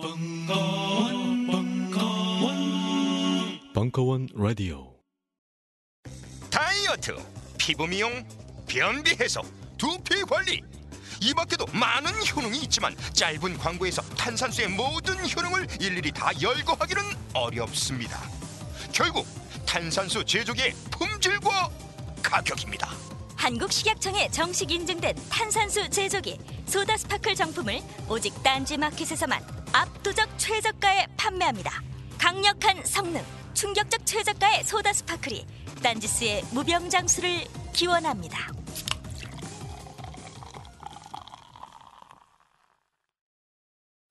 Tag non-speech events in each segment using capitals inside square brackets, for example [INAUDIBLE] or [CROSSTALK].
벙커원, 벙커원, 벙커원 라디오. 다이어트, 피부 미용, 변비 해소, 두피 관리. 이 밖에도 많은 효능이 있지만 짧은 광고에서 탄산수의 모든 효능을 일일이 다 열거하기는 어렵습니다. 결국 탄산수 제조기의 품질과 가격입니다. 한국식약청에 정식 인증된 탄산수 제조기 소다 스파클 정품을 오직 딴지 마켓에서만 압도적 최저가에 판매합니다. 강력한 성능, 충격적 최저가의 소다 스파클이 딴지스의 무병장수를 기원합니다.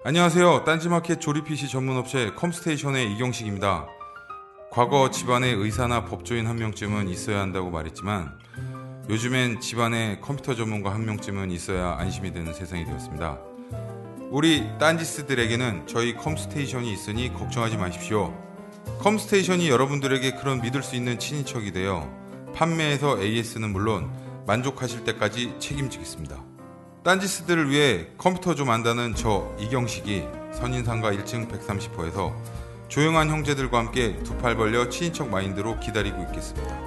안녕하세요. 딴지마켓 조립 PC 전문 업체 컴스테이션의 이경식입니다. 과거 집안에 의사나 법조인 한 명쯤은 있어야 한다고 말했지만 요즘엔 집안에 컴퓨터 전문가 한 명쯤은 있어야 안심이 되는 세상이 되었습니다. 우리 딴지스들에게는 저희 컴스테이션이 있으니 걱정하지 마십시오. 컴스테이션이 여러분들에게 그런 믿을 수 있는 친인척이 되어 판매에서 AS는 물론 만족하실 때까지 책임지겠습니다. 딴지스들을 위해 컴퓨터 좀 안다는 저 이경식이 선인상가 1층 130호에서 조용한 형제들과 함께 두 팔 벌려 친인척 마인드로 기다리고 있겠습니다.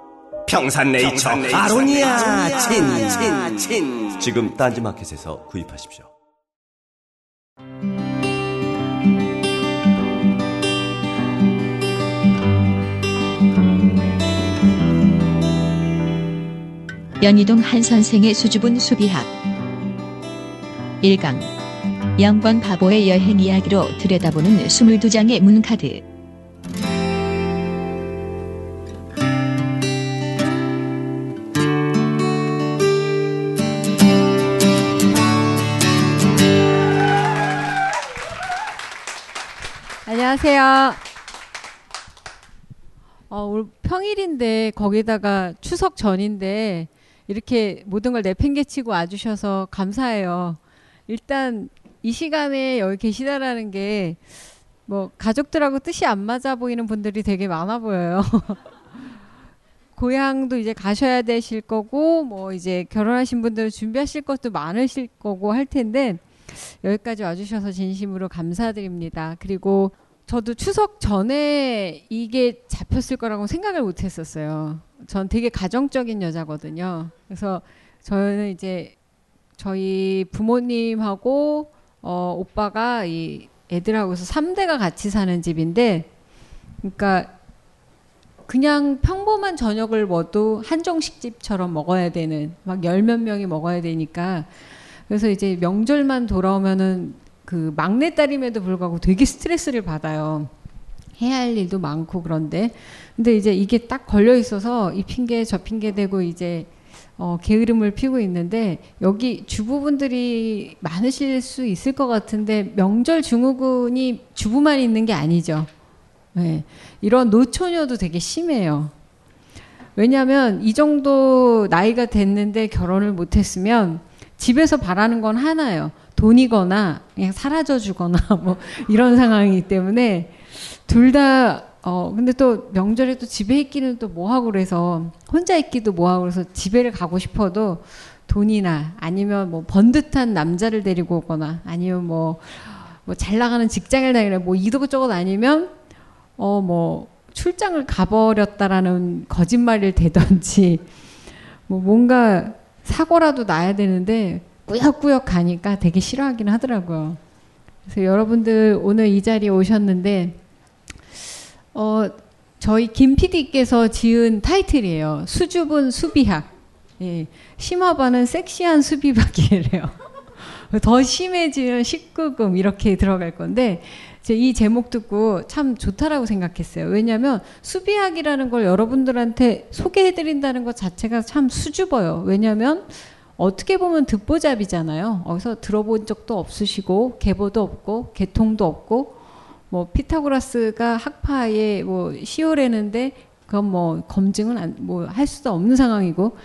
평산네이처, 아로니아 친, 친, 친. 지금 딴지마켓에서 구입하십시오. 연희동 한 선생의 수줍은 수비학. 1강. 영광 바보의 여행 이야기로 들여다보는 22장의 문카드 안녕하세요. 어, 오늘 평일인데 거기다가 추석 전인데 이렇게 모든 걸 내팽개치고 와주셔서 감사해요. 일단 이 시간에 여기 계시다라는 게 뭐 가족들하고 뜻이 안 맞아 보이는 분들이 되게 많아 보여요. [LAUGHS] 고향도 이제 가셔야 되실 거고 뭐 이제 결혼하신 분들은 준비하실 것도 많으실 거고 할 텐데 여기까지 와주셔서 진심으로 감사드립니다. 그리고 저도 추석 전에 이게 잡혔을 거라고 생각을 못 했었어요. 전 되게 가정적인 여자거든요. 그래서 저는 이제 저희 부모님하고 어, 오빠가 이 애들하고서 3대가 같이 사는 집인데 그러니까 그냥 평범한 저녁을 먹어도 한정식집처럼 먹어야 되는 막 열 몇 명이 먹어야 되니까 그래서 이제 명절만 돌아오면은 그 막내딸임에도 불구하고 되게 스트레스를 받아요. 해야 할 일도 많고 그런데 근데 이제 이게 딱 걸려 있어서 이 핑계 저 핑계 대고 이제 어, 게으름을 피고 있는데 여기 주부분들이 많으실 수 있을 것 같은데 명절 증후군이 주부만 있는 게 아니죠. 네. 이런 노처녀도 되게 심해요. 왜냐하면 이 정도 나이가 됐는데 결혼을 못했으면 집에서 바라는 건 하나예요. 돈이거나 그냥 사라져 주거나 [LAUGHS] 뭐 이런 상황이기 때문에 둘 다 어 근데 또 명절에 또 집에 있기는 또 뭐하고 그래서 혼자 있기도 뭐하고 그래서 집에를 가고 싶어도 돈이나 아니면 뭐 번듯한 남자를 데리고 오거나 아니면 뭐 뭐 잘 나가는 직장을 다니나 뭐 이도저것 아니면 어 뭐 출장을 가버렸다라는 거짓말을 대던지 뭐 뭔가 사고라도 나야 되는데 꾸역꾸역 가니까 되게 싫어하긴 하더라고요. 그래서 여러분들 오늘 이 자리에 오셨는데 어 저희 김 PD께서 지은 타이틀이에요. 수줍은 수비학. 예. 심화반은 섹시한 수비박이래요. [LAUGHS] 더 심해지는 19금 이렇게 들어갈 건데 이 제목 듣고 참 좋다라고 생각했어요. 왜냐하면 수비학이라는 걸 여러분들한테 소개해드린다는 것 자체가 참 수줍어요. 왜냐하면 어떻게 보면 듣보잡이잖아요. 어디서 들어본 적도 없으시고 계보도 없고 계통도 없고 뭐 피타고라스가 학파에 뭐 시오래는데 그건 뭐 검증은 뭐 할 수도 없는 상황이고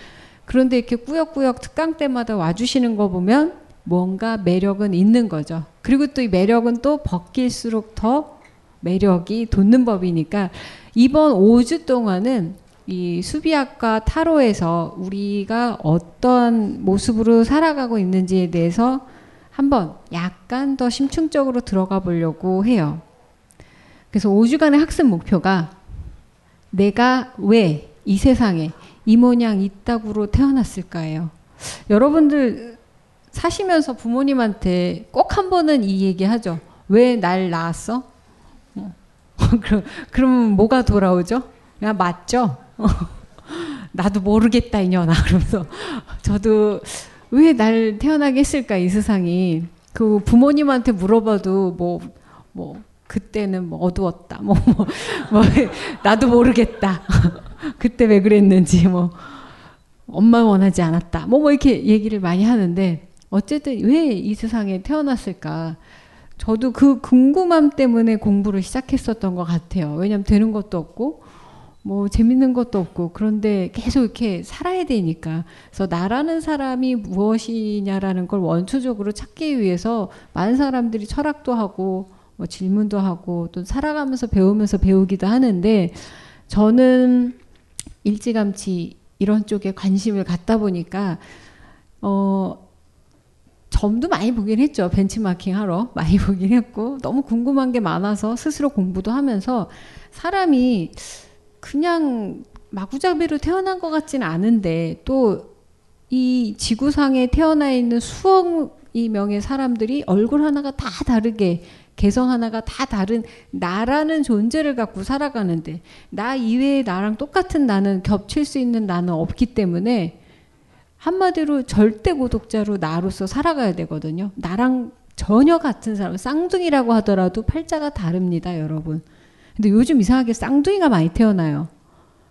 그런데 이렇게 꾸역꾸역 특강 때마다 와주시는 거 보면 뭔가 매력은 있는 거죠. 그리고 또 이 매력은 또 벗길수록 더 매력이 돋는 법이니까 이번 5주 동안은 이 수비학과 타로에서 우리가 어떤 모습으로 살아가고 있는지에 대해서 한번 약간 더 심층적으로 들어가 보려고 해요. 그래서 5주간의 학습 목표가 내가 왜 이 세상에 이 모양 이따구로 태어났을까요? 여러분들 사시면서 부모님한테 꼭 한 번은 이 얘기 하죠. 왜 날 낳았어? 어. [LAUGHS] 그럼, 그러면 뭐가 돌아오죠? 야, 맞죠? [LAUGHS] 나도 모르겠다, 이년아. 그러면서 저도 왜 날 태어나게 했을까, 이 세상이. 그 부모님한테 물어봐도 뭐, 뭐, 그때는 뭐 어두웠다. 뭐, 뭐, 뭐 나도 모르겠다. [LAUGHS] 그때 왜 그랬는지, 뭐, 엄마 원하지 않았다. 뭐, 뭐, 이렇게 얘기를 많이 하는데, 어쨌든 왜 이 세상에 태어났을까? 저도 그 궁금함 때문에 공부를 시작했었던 것 같아요. 왜냐면 되는 것도 없고, 뭐 재밌는 것도 없고 그런데 계속 이렇게 살아야 되니까 그래서 나라는 사람이 무엇이냐라는 걸 원초적으로 찾기 위해서 많은 사람들이 철학도 하고 뭐 질문도 하고 또 살아가면서 배우면서 배우기도 하는데 저는 일찌감치 이런 쪽에 관심을 갖다 보니까 어 점도 많이 보긴 했죠. 벤치마킹 하러 많이 [LAUGHS] 보긴 했고 너무 궁금한 게 많아서 스스로 공부도 하면서 사람이 그냥 마구잡이로 태어난 것 같지는 않은데 또 이 지구상에 태어나 있는 수억 이 명의 사람들이 얼굴 하나가 다 다르게 개성 하나가 다 다른 나라는 존재를 갖고 살아가는데 나 이외에 나랑 똑같은 나는 겹칠 수 있는 나는 없기 때문에 한마디로 절대 고독자로 나로서 살아가야 되거든요. 나랑 전혀 같은 사람, 쌍둥이라고 하더라도 팔자가 다릅니다, 여러분. 근데 요즘 이상하게 쌍둥이가 많이 태어나요.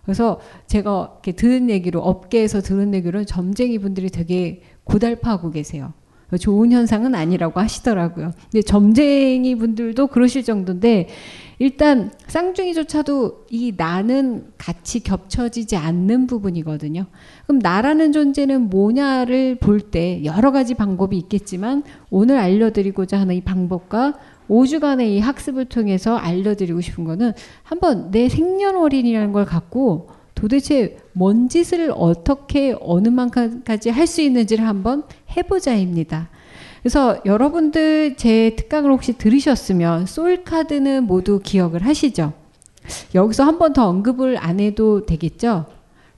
그래서 제가 이렇게 들은 얘기로 업계에서 들은 얘기로 점쟁이 분들이 되게 고달파하고 계세요. 좋은 현상은 아니라고 하시더라고요. 근데 점쟁이 분들도 그러실 정도인데 일단 쌍둥이조차도 이 나는 같이 겹쳐지지 않는 부분이거든요. 그럼 나라는 존재는 뭐냐를 볼 때 여러 가지 방법이 있겠지만 오늘 알려드리고자 하는 이 방법과 5주간의 이 학습을 통해서 알려드리고 싶은 거는 한번 내 생년월일이라는 걸 갖고 도대체 뭔 짓을 어떻게 어느 만큼까지 할 수 있는지를 한번 해보자입니다. 그래서 여러분들 제 특강을 혹시 들으셨으면 솔카드는 모두 기억을 하시죠? 여기서 한 번 더 언급을 안 해도 되겠죠?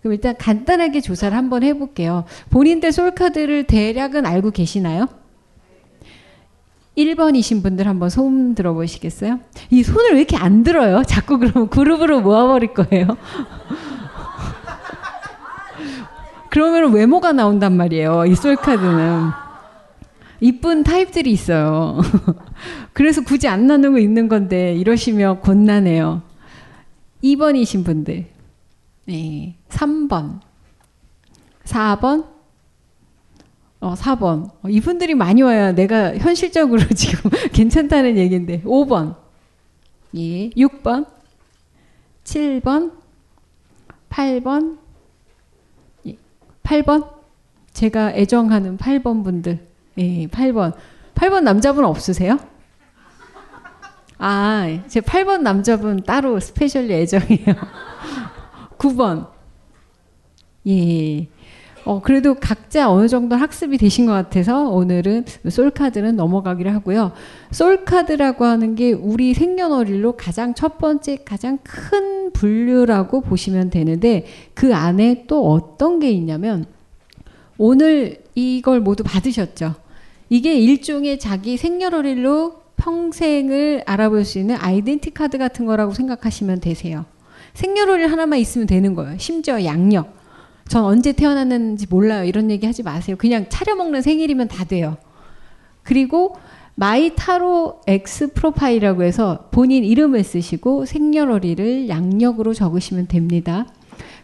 그럼 일단 간단하게 조사를 한번 해볼게요. 본인들 솔카드를 대략은 알고 계시나요? 1번이신 분들 한번 손 들어보시겠어요? 이 손을 왜 이렇게 안 들어요? 자꾸 그러면 그룹으로 모아버릴 거예요. [LAUGHS] 그러면 외모가 나온단 말이에요. 이 솔카드는. 이쁜 타입들이 있어요. [LAUGHS] 그래서 굳이 안 나누고 있는 건데 이러시면 곤란해요. 2번이신 분들. 네. 3번. 4번. 어, 4번. 어, 이분들이 많이 와야 내가 현실적으로 [LAUGHS] 지금 괜찮다는 얘기인데. 5번. 예. 6번. 7번. 8번. 8번? 제가 애정하는 8번 분들. 예, 8번. 8번 남자분 없으세요? 아, 제 8번 남자분 따로 specially 애정이에요. [LAUGHS] 9번. 예. 어, 그래도 각자 어느 정도 학습이 되신 것 같아서 오늘은 soul card는 넘어가기로 하고요. soul card라고 하는 게 우리 생년월일로 가장 첫 번째, 가장 큰 분류라고 보시면 되는데 그 안에 또 어떤 게 있냐면 오늘 이걸 모두 받으셨죠. 이게 일종의 자기 생년월일로 평생을 알아볼 수 있는 identity card 같은 거라고 생각하시면 되세요. 생년월일 하나만 있으면 되는 거예요. 심지어 양력. 전 언제 태어났는지 몰라요. 이런 얘기 하지 마세요. 그냥 차려먹는 생일이면 다 돼요. 그리고 마이 타로 X 프로파일이라고 해서 본인 이름을 쓰시고 생년월일을 양력으로 적으시면 됩니다.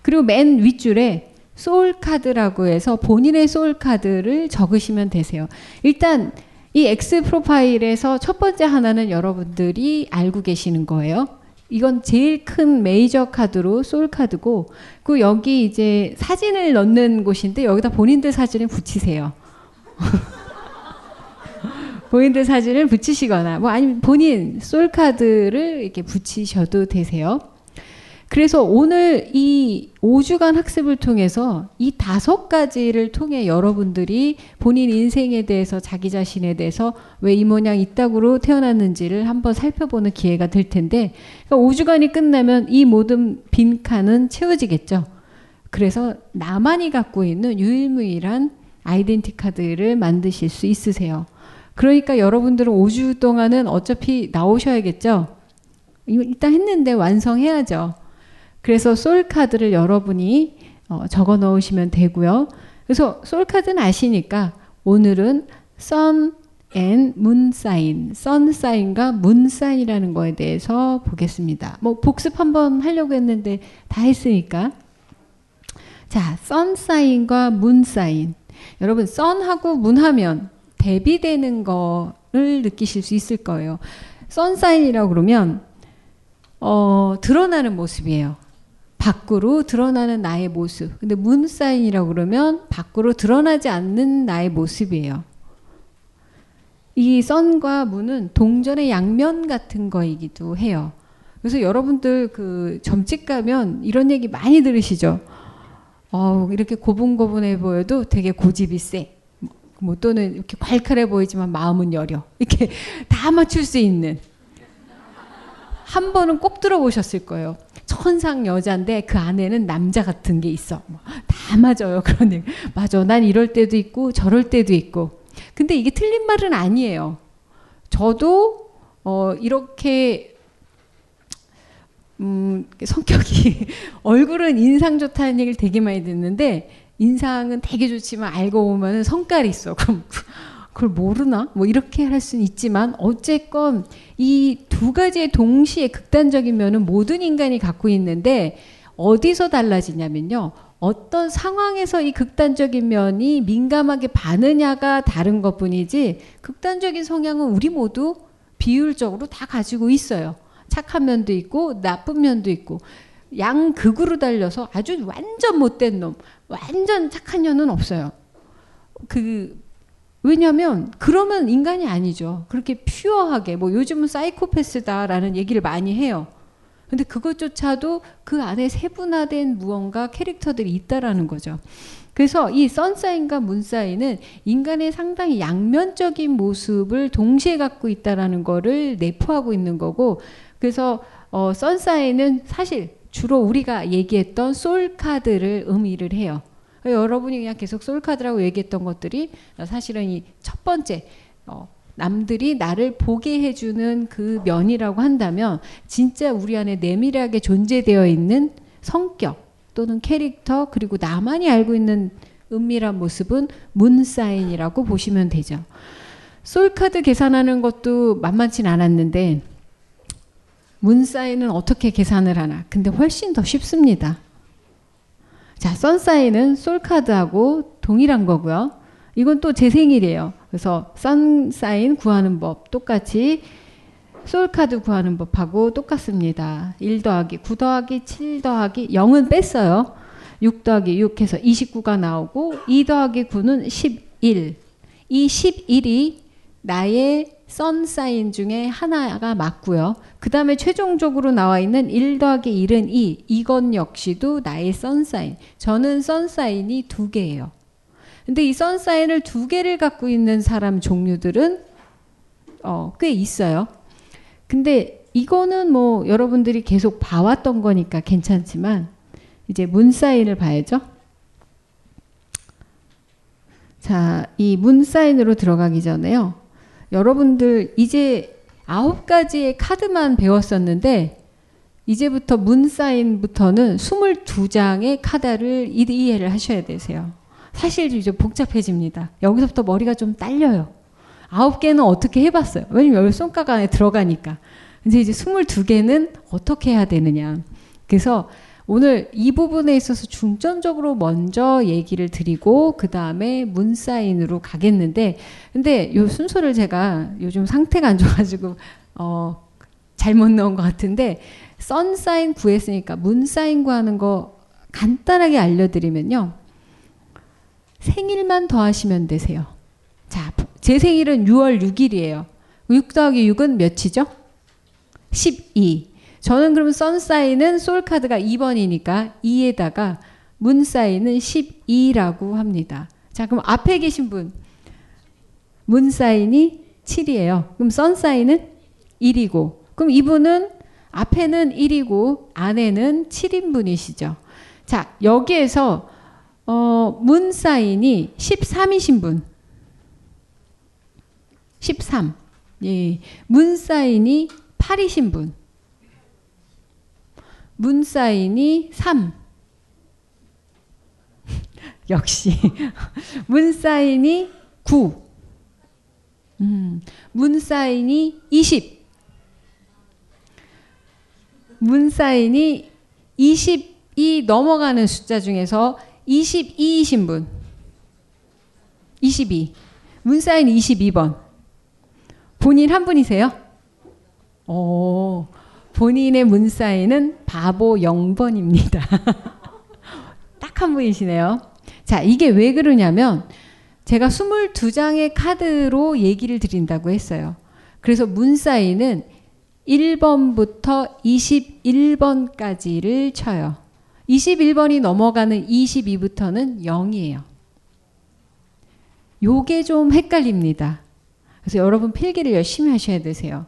그리고 맨 윗줄에 소울 카드라고 해서 본인의 소울 카드를 적으시면 되세요. 일단 이 X 프로파일에서 첫 번째 하나는 여러분들이 알고 계시는 거예요. 이건 제일 큰 메이저 카드로 소울 카드고 그 여기 이제 사진을 넣는 곳인데 여기다 본인들 사진을 붙이세요. [LAUGHS] 본인들 사진을 붙이시거나 뭐 아니면 본인 솔 카드를 이렇게 붙이셔도 되세요. 그래서 오늘 이 5주간 학습을 통해서 이 다섯 가지를 통해 여러분들이 본인 인생에 대해서 자기 자신에 대해서 왜 이 모양 이따구로 태어났는지를 한번 살펴보는 기회가 될 텐데 그러니까 5주간이 끝나면 이 모든 빈칸은 채워지겠죠. 그래서 나만이 갖고 있는 유일무이한 아이덴티 카드를 만드실 수 있으세요. 그러니까 여러분들은 5주 동안은 어차피 나오셔야겠죠. 일단 했는데 완성해야죠. 그래서 soul card를 여러분이 어, 적어 넣으시면 되고요. 그래서 soul card는 아시니까 오늘은 sun and moon sign, sun sign과 moon sign이라는 거에 대해서 보겠습니다. 뭐 복습 한번 하려고 했는데 다 했으니까. 자, sun sign과 moon sign. 여러분, sun하고 moon하면 대비되는 거를 느끼실 수 있을 거예요. 선 사인이라고 그러면 어, 드러나는 모습이에요. 밖으로 드러나는 나의 모습. 근데 문 사인이라고 그러면 밖으로 드러나지 않는 나의 모습이에요. 이 선과 문은 동전의 양면 같은 거이기도 해요. 그래서 여러분들 그 점집 가면 이런 얘기 많이 들으시죠? 어, 이렇게 고분고분해 보여도 되게 고집이 세. 뭐 또는 이렇게 괄칼해 보이지만 마음은 여려. 이렇게 [LAUGHS] 다 맞출 수 있는. 한 번은 꼭 들어보셨을 거예요. 천상 여자인데 그 안에는 남자 같은 게 있어. 뭐 다 맞아요. 그런 얘기. 맞아. 난 이럴 때도 있고 저럴 때도 있고. 근데 이게 틀린 말은 아니에요. 저도 어 이렇게 음 성격이 [LAUGHS] 얼굴은 인상 좋다는 얘기를 되게 많이 듣는데 인상은 되게 좋지만 알고 보면 성깔이 있어. 그럼 그걸 모르나? 뭐 이렇게 할 수는 있지만 어쨌건 이 두 가지의 동시에 극단적인 면은 모든 인간이 갖고 있는데 어디서 달라지냐면요. 어떤 상황에서 이 극단적인 면이 민감하게 반느냐가 다른 것 뿐이지 극단적인 성향은 우리 모두 비율적으로 다 가지고 있어요. 착한 면도 있고 나쁜 면도 있고 양 극으로 달려서 아주 완전 못된 놈, 완전 착한 년은 없어요. 그 왜냐하면 그러면 인간이 아니죠. 그렇게 퓨어하게 뭐 요즘은 사이코패스다라는 얘기를 많이 해요. 근데 그것조차도 그 안에 세분화된 무언가 캐릭터들이 있다라는 거죠. 그래서 이 선사인과 문사인은 인간의 상당히 양면적인 모습을 동시에 갖고 있다라는 거를 내포하고 있는 거고 그래서 어 선사인은 사실 주로 우리가 얘기했던 솔 카드를 의미를 해요. 여러분이 그냥 계속 솔 카드라고 얘기했던 것들이 사실은 이 첫 번째 어 남들이 나를 보게 해주는 그 면이라고 한다면 진짜 우리 안에 내밀하게 존재되어 있는 성격 또는 캐릭터 그리고 나만이 알고 있는 은밀한 모습은 문사인이라고 보시면 되죠. 솔카드 계산하는 것도 만만치 않았는데 문사인은 어떻게 계산을 하나? 근데 훨씬 더 쉽습니다. 자, 선사인은 솔카드하고 동일한 거고요. 이건 또 제 생일이에요. 그래서 선사인 구하는 법 똑같이 솔카드 구하는 법하고 똑같습니다. 1 더하기 9 더하기 7 더하기 0은 뺐어요. 6 더하기 6 해서 29가 나오고 2 더하기 9는 11. 이 11이 나의 선 사인 중에 하나가 맞고요. 그 다음에 최종적으로 나와 있는 1 더하기 1은 2. 이건 역시도 나의 선 사인. 저는 선 사인이 두 개예요. 근데 이 선 사인을 두 개를 갖고 있는 사람 종류들은 어, 꽤 있어요. 근데 이거는 뭐 여러분들이 계속 봐왔던 거니까 괜찮지만 이제 문 사인을 봐야죠. 자, 이 문 사인으로 들어가기 전에요. 여러분들 이제 아홉 가지의 카드만 배웠었는데 이제부터 문사인부터는 22장의 카드를 이해를 하셔야 되세요. 사실 이제 복잡해집니다. 여기서부터 머리가 좀 딸려요. 아홉 개는 어떻게 해봤어요. 왜냐면 열 손가락 안에 들어가니까. 이제 이제 22개는 어떻게 해야 되느냐. 그래서 오늘 이 부분에 있어서 중점적으로 먼저 얘기를 드리고 그 다음에 문사인으로 가겠는데 근데 요 순서를 제가 요즘 상태가 안 좋아가지고 어 잘못 넣은 것 같은데 선사인 구했으니까 문사인 구하는 거 간단하게 알려드리면요 생일만 더하시면 되세요. 자, 제 생일은 6월 6일이에요. 6 더하기 6은 몇이죠? 12. 저는 그럼 선사인은 솔카드가 2번이니까 2에다가 문사인은 12라고 합니다. 자, 그럼 앞에 계신 분. 문사인이 7이에요. 그럼 선사인은 1이고. 그럼 이분은 앞에는 1이고 안에는 7인분이시죠. 자, 여기에서 어, 문사인이 13이신 분. 13. 예. 문사인이 8이신 분. 문사인이 3. [LAUGHS] 역시. [LAUGHS] 문사인이 9. 음, 문사인이 20. 문사인이 20이 넘어가는 숫자 중에서 22이신 분. 22. 문사인 22번. 본인 한 분이세요? 오, 본인의 문사인은 바보 0번입니다. [LAUGHS] 딱 한 분이시네요. 자, 이게 왜 그러냐면 제가 22장의 카드로 얘기를 드린다고 했어요. 그래서 문사인은 1번부터 21번까지를 쳐요. 21번이 넘어가는 22부터는 0이에요. 요게 좀 헷갈립니다. 그래서 여러분 필기를 열심히 하셔야 되세요.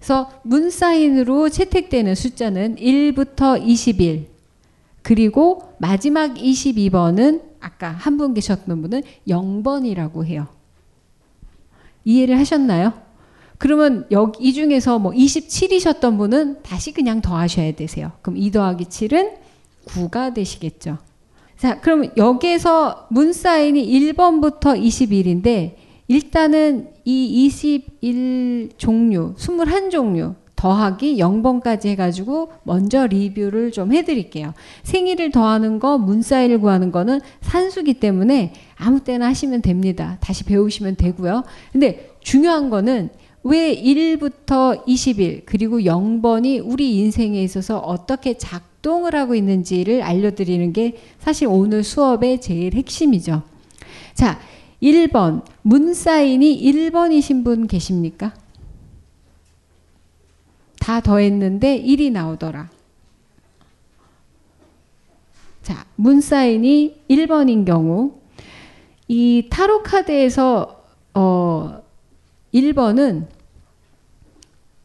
그래서 문사인으로 채택되는 숫자는 1부터 21 그리고 마지막 22번은 아까 한 분 계셨던 분은 0번이라고 해요. 이해를 하셨나요? 그러면 여기 이 중에서 뭐 27이셨던 분은 다시 그냥 더하셔야 되세요. 그럼 2 더하기 7은 9가 되시겠죠. 자, 그럼 여기에서 문사인이 1번부터 21인데 일단은 이 21 종류, 21종류 더하기 0번까지 해가지고 먼저 리뷰를 좀 해드릴게요. 생일을 더하는 거, 문사일을 구하는 거는 산수기 때문에 아무 때나 하시면 됩니다. 다시 배우시면 되고요. 근데 중요한 거는 왜 1부터 21 그리고 0번이 우리 인생에 있어서 어떻게 작동을 하고 있는지를 알려드리는 게 사실 오늘 수업의 제일 핵심이죠. 자, 1번 문사인이 1번이신 분 계십니까? 다 더했는데 1이 나오더라. 자, 문사인이 1번인 경우 이 타로 카드에서 어 1번은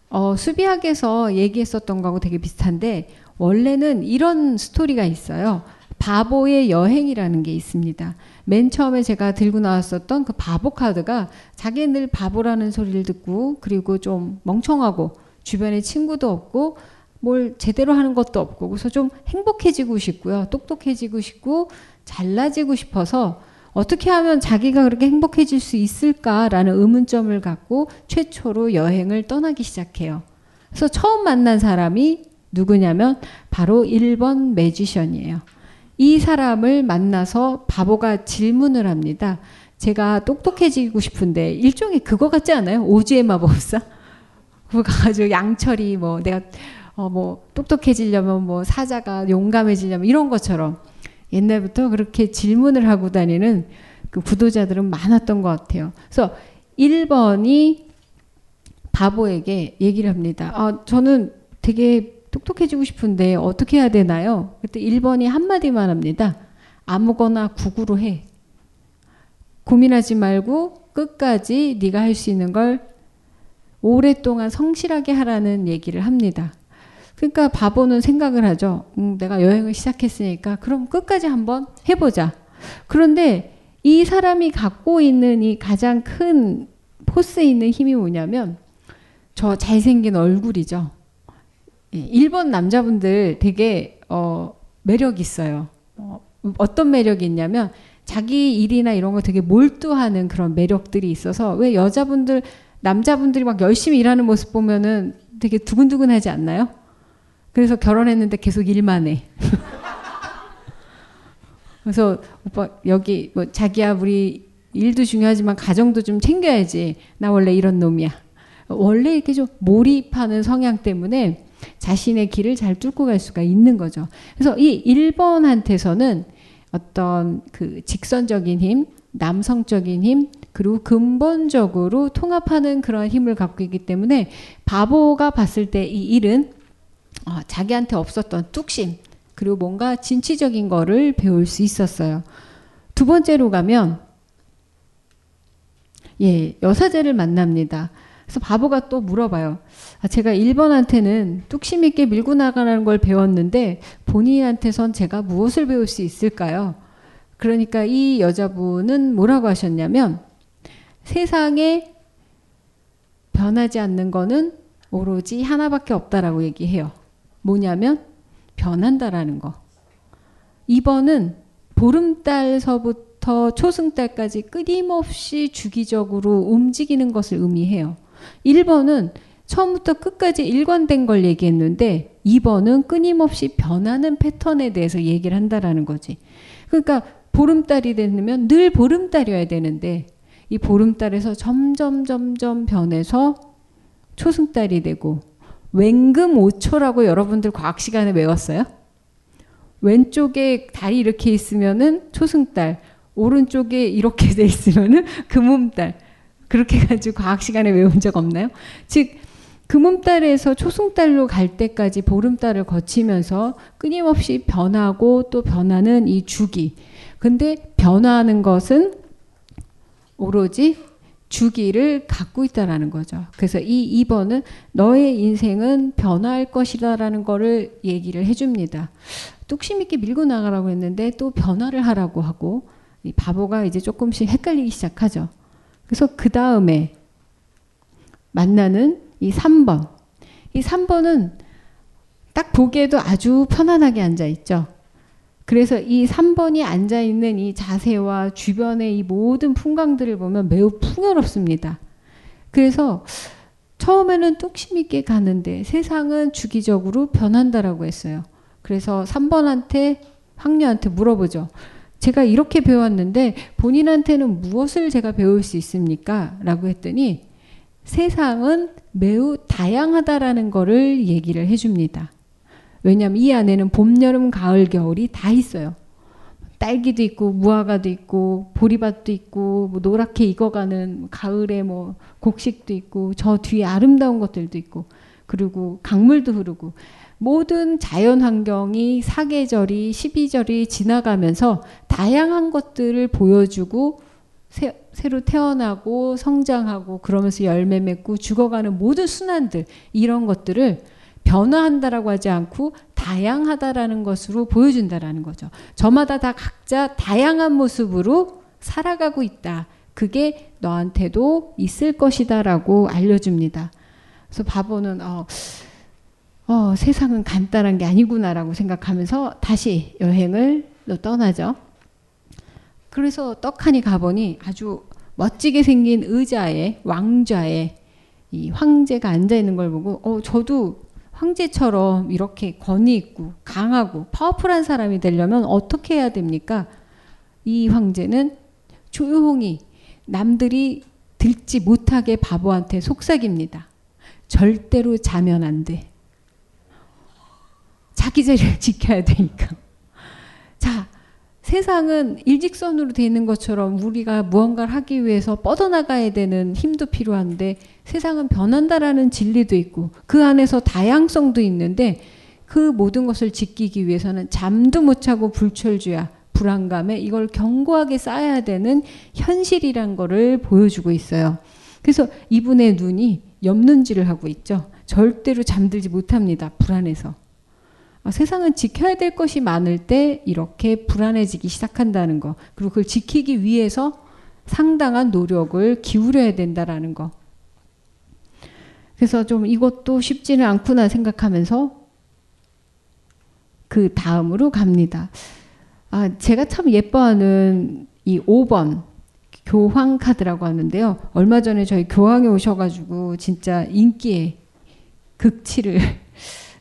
어 수비학에서 얘기했었던 거하고 되게 비슷한데 원래는 이런 스토리가 있어요. 바보의 여행이라는 게 있습니다. 맨 처음에 제가 들고 나왔었던 그 바보 카드가 자기는 늘 바보라는 소리를 듣고 그리고 좀 멍청하고 주변에 친구도 없고 뭘 제대로 하는 것도 없고 그래서 좀 행복해지고 싶고요. 똑똑해지고 싶고 잘나지고 싶어서 어떻게 하면 자기가 그렇게 행복해질 수 있을까라는 의문점을 갖고 최초로 여행을 떠나기 시작해요. 그래서 처음 만난 사람이 누구냐면 바로 1번 매지션이에요. 이 사람을 만나서 바보가 질문을 합니다. 제가 똑똑해지고 싶은데 일종의 그거 같지 않아요? 오즈의 마법사? [LAUGHS] 가지고 양철이 뭐 내가 어 뭐 똑똑해지려면 뭐 사자가 용감해지려면 이런 것처럼 옛날부터 그렇게 질문을 하고 다니는 그 구도자들은 많았던 것 같아요. 그래서 1번이 바보에게 얘기를 합니다. 아, 저는 되게 똑똑해지고 싶은데 어떻게 해야 되나요? 그때 1번이 한마디만 합니다. 아무거나 구구로 해. 고민하지 말고 끝까지 네가 할 수 있는 걸 오랫동안 성실하게 하라는 얘기를 합니다. 그러니까 바보는 생각을 하죠. 음, 내가 여행을 시작했으니까 그럼 끝까지 한번 해보자. 그런데 이 사람이 갖고 있는 이 가장 큰 포스 있는 힘이 뭐냐면 저 잘생긴 얼굴이죠. 예, 일본 남자분들 되게 어, 매력 있어요. 어, 어떤 매력이 있냐면 자기 일이나 이런 거 되게 몰두하는 그런 매력들이 있어서 왜 여자분들 남자분들이 막 열심히 일하는 모습 보면은 되게 두근두근하지 않나요? 그래서 결혼했는데 계속 일만 해. [LAUGHS] 그래서 오빠 여기 뭐 자기야 우리 일도 중요하지만 가정도 좀 챙겨야지. 나 원래 이런 놈이야. 원래 이렇게 좀 몰입하는 성향 때문에 자신의 길을 잘 뚫고 갈 수가 있는 거죠. 그래서 이 1번한테서는 어떤 그 직선적인 힘, 남성적인 힘, 그리고 근본적으로 통합하는 그런 힘을 갖고 있기 때문에 바보가 봤을 때 이 일은 어, 자기한테 없었던 뚝심, 그리고 뭔가 진취적인 거를 배울 수 있었어요. 두 번째로 가면 예, 여사제를 만납니다. 그래서 바보가 또 물어봐요. 아, 제가 1번한테는 뚝심 있게 밀고 나가는 걸 배웠는데 본인한테선 제가 무엇을 배울 수 있을까요? 그러니까 이 여자분은 뭐라고 하셨냐면 세상에 변하지 않는 거는 오로지 하나밖에 없다라고 얘기해요. 뭐냐면 변한다라는 거. 2번은 보름달서부터 초승달까지 끊임없이 주기적으로 움직이는 것을 의미해요. 1번은 처음부터 끝까지 일관된 걸 얘기했는데 2번은 끊임없이 변하는 패턴에 대해서 얘기를 한다라는 거지. 그러니까 보름달이 되면 늘 보름달이어야 되는데 이 보름달에서 점점 점점 변해서 초승달이 되고 왼금 5초라고 여러분들 과학 시간에 외웠어요? 왼쪽에 달이 이렇게 있으면은 초승달, 오른쪽에 이렇게 돼 있으면은 금음달. 그렇게 가지고 과학 시간에 외운 적 없나요? 즉 금음달에서 초승달로 갈 때까지 보름달을 거치면서 끊임없이 변하고 또 변하는 이 주기. 근데 변화하는 것은 오로지 주기를 갖고 있다라는 거죠. 그래서 이 2번은 너의 인생은 변화할 것이다라는 거를 얘기를 해줍니다. 뚝심 있게 밀고 나가라고 했는데 또 변화를 하라고 하고 이 바보가 이제 조금씩 헷갈리기 시작하죠. 그래서 그 다음에 만나는 이 3번. 이 3번은 딱 보기에도 아주 편안하게 앉아 있죠. 그래서 이 3번이 앉아 있는 이 자세와 주변의 이 모든 풍광들을 보면 매우 풍요롭습니다. 그래서 처음에는 뚝심 있게 가는데 세상은 주기적으로 변한다라고 했어요. 그래서 3번한테 황녀한테 물어보죠. 제가 이렇게 배웠는데 본인한테는 무엇을 제가 배울 수 있습니까? 라고 했더니 세상은 매우 다양하다라는 거를 얘기를 해줍니다. 왜냐하면 이 안에는 봄, 여름, 가을, 겨울이 다 있어요. 딸기도 있고 무화과도 있고 보리밭도 있고 뭐 노랗게 익어가는 가을에 뭐 곡식도 있고 저 뒤에 아름다운 것들도 있고 그리고 강물도 흐르고 모든 자연 환경이 사계절이 12절이 지나가면서 다양한 것들을 보여주고 새, 새로 태어나고 성장하고 그러면서 열매 맺고 죽어가는 모든 순환들 이런 것들을 변화한다라고 하지 않고 다양하다라는 것으로 보여준다라는 거죠. 저마다 다 각자 다양한 모습으로 살아가고 있다. 그게 너한테도 있을 것이다라고 알려줍니다. 그래서 바보는 어, 어, 세상은 간단한 게 아니구나라고 생각하면서 다시 여행을 떠나죠. 그래서 떡하니 가보니 아주 멋지게 생긴 의자에 왕좌에 이 황제가 앉아 있는 걸 보고 어 저도 황제처럼 이렇게 권위 있고 강하고 파워풀한 사람이 되려면 어떻게 해야 됩니까? 이 황제는 조용히 남들이 들지 못하게 바보한테 속삭입니다. 절대로 자면 안 돼. 자기 자리를 [LAUGHS] 지켜야 되니까. 자, 세상은 일직선으로 되어 있는 것처럼 우리가 무언가를 하기 위해서 뻗어나가야 되는 힘도 필요한데 세상은 변한다라는 진리도 있고 그 안에서 다양성도 있는데 그 모든 것을 지키기 위해서는 잠도 못 자고 불철주야 불안감에 이걸 견고하게 쌓아야 되는 현실이란 거를 보여주고 있어요. 그래서 이분의 눈이 엽는지를 하고 있죠. 절대로 잠들지 못합니다. 불안해서. 아, 세상은 지켜야 될 것이 많을 때 이렇게 불안해지기 시작한다는 거. 그리고 그걸 지키기 위해서 상당한 노력을 기울여야 된다라는 거. 그래서 좀 이것도 쉽지는 않구나 생각하면서 그 다음으로 갑니다. 아, 제가 참 예뻐하는 이 5번 교황 카드라고 하는데요. 얼마 전에 저희 교황에 오셔가지고 진짜 인기에 극치를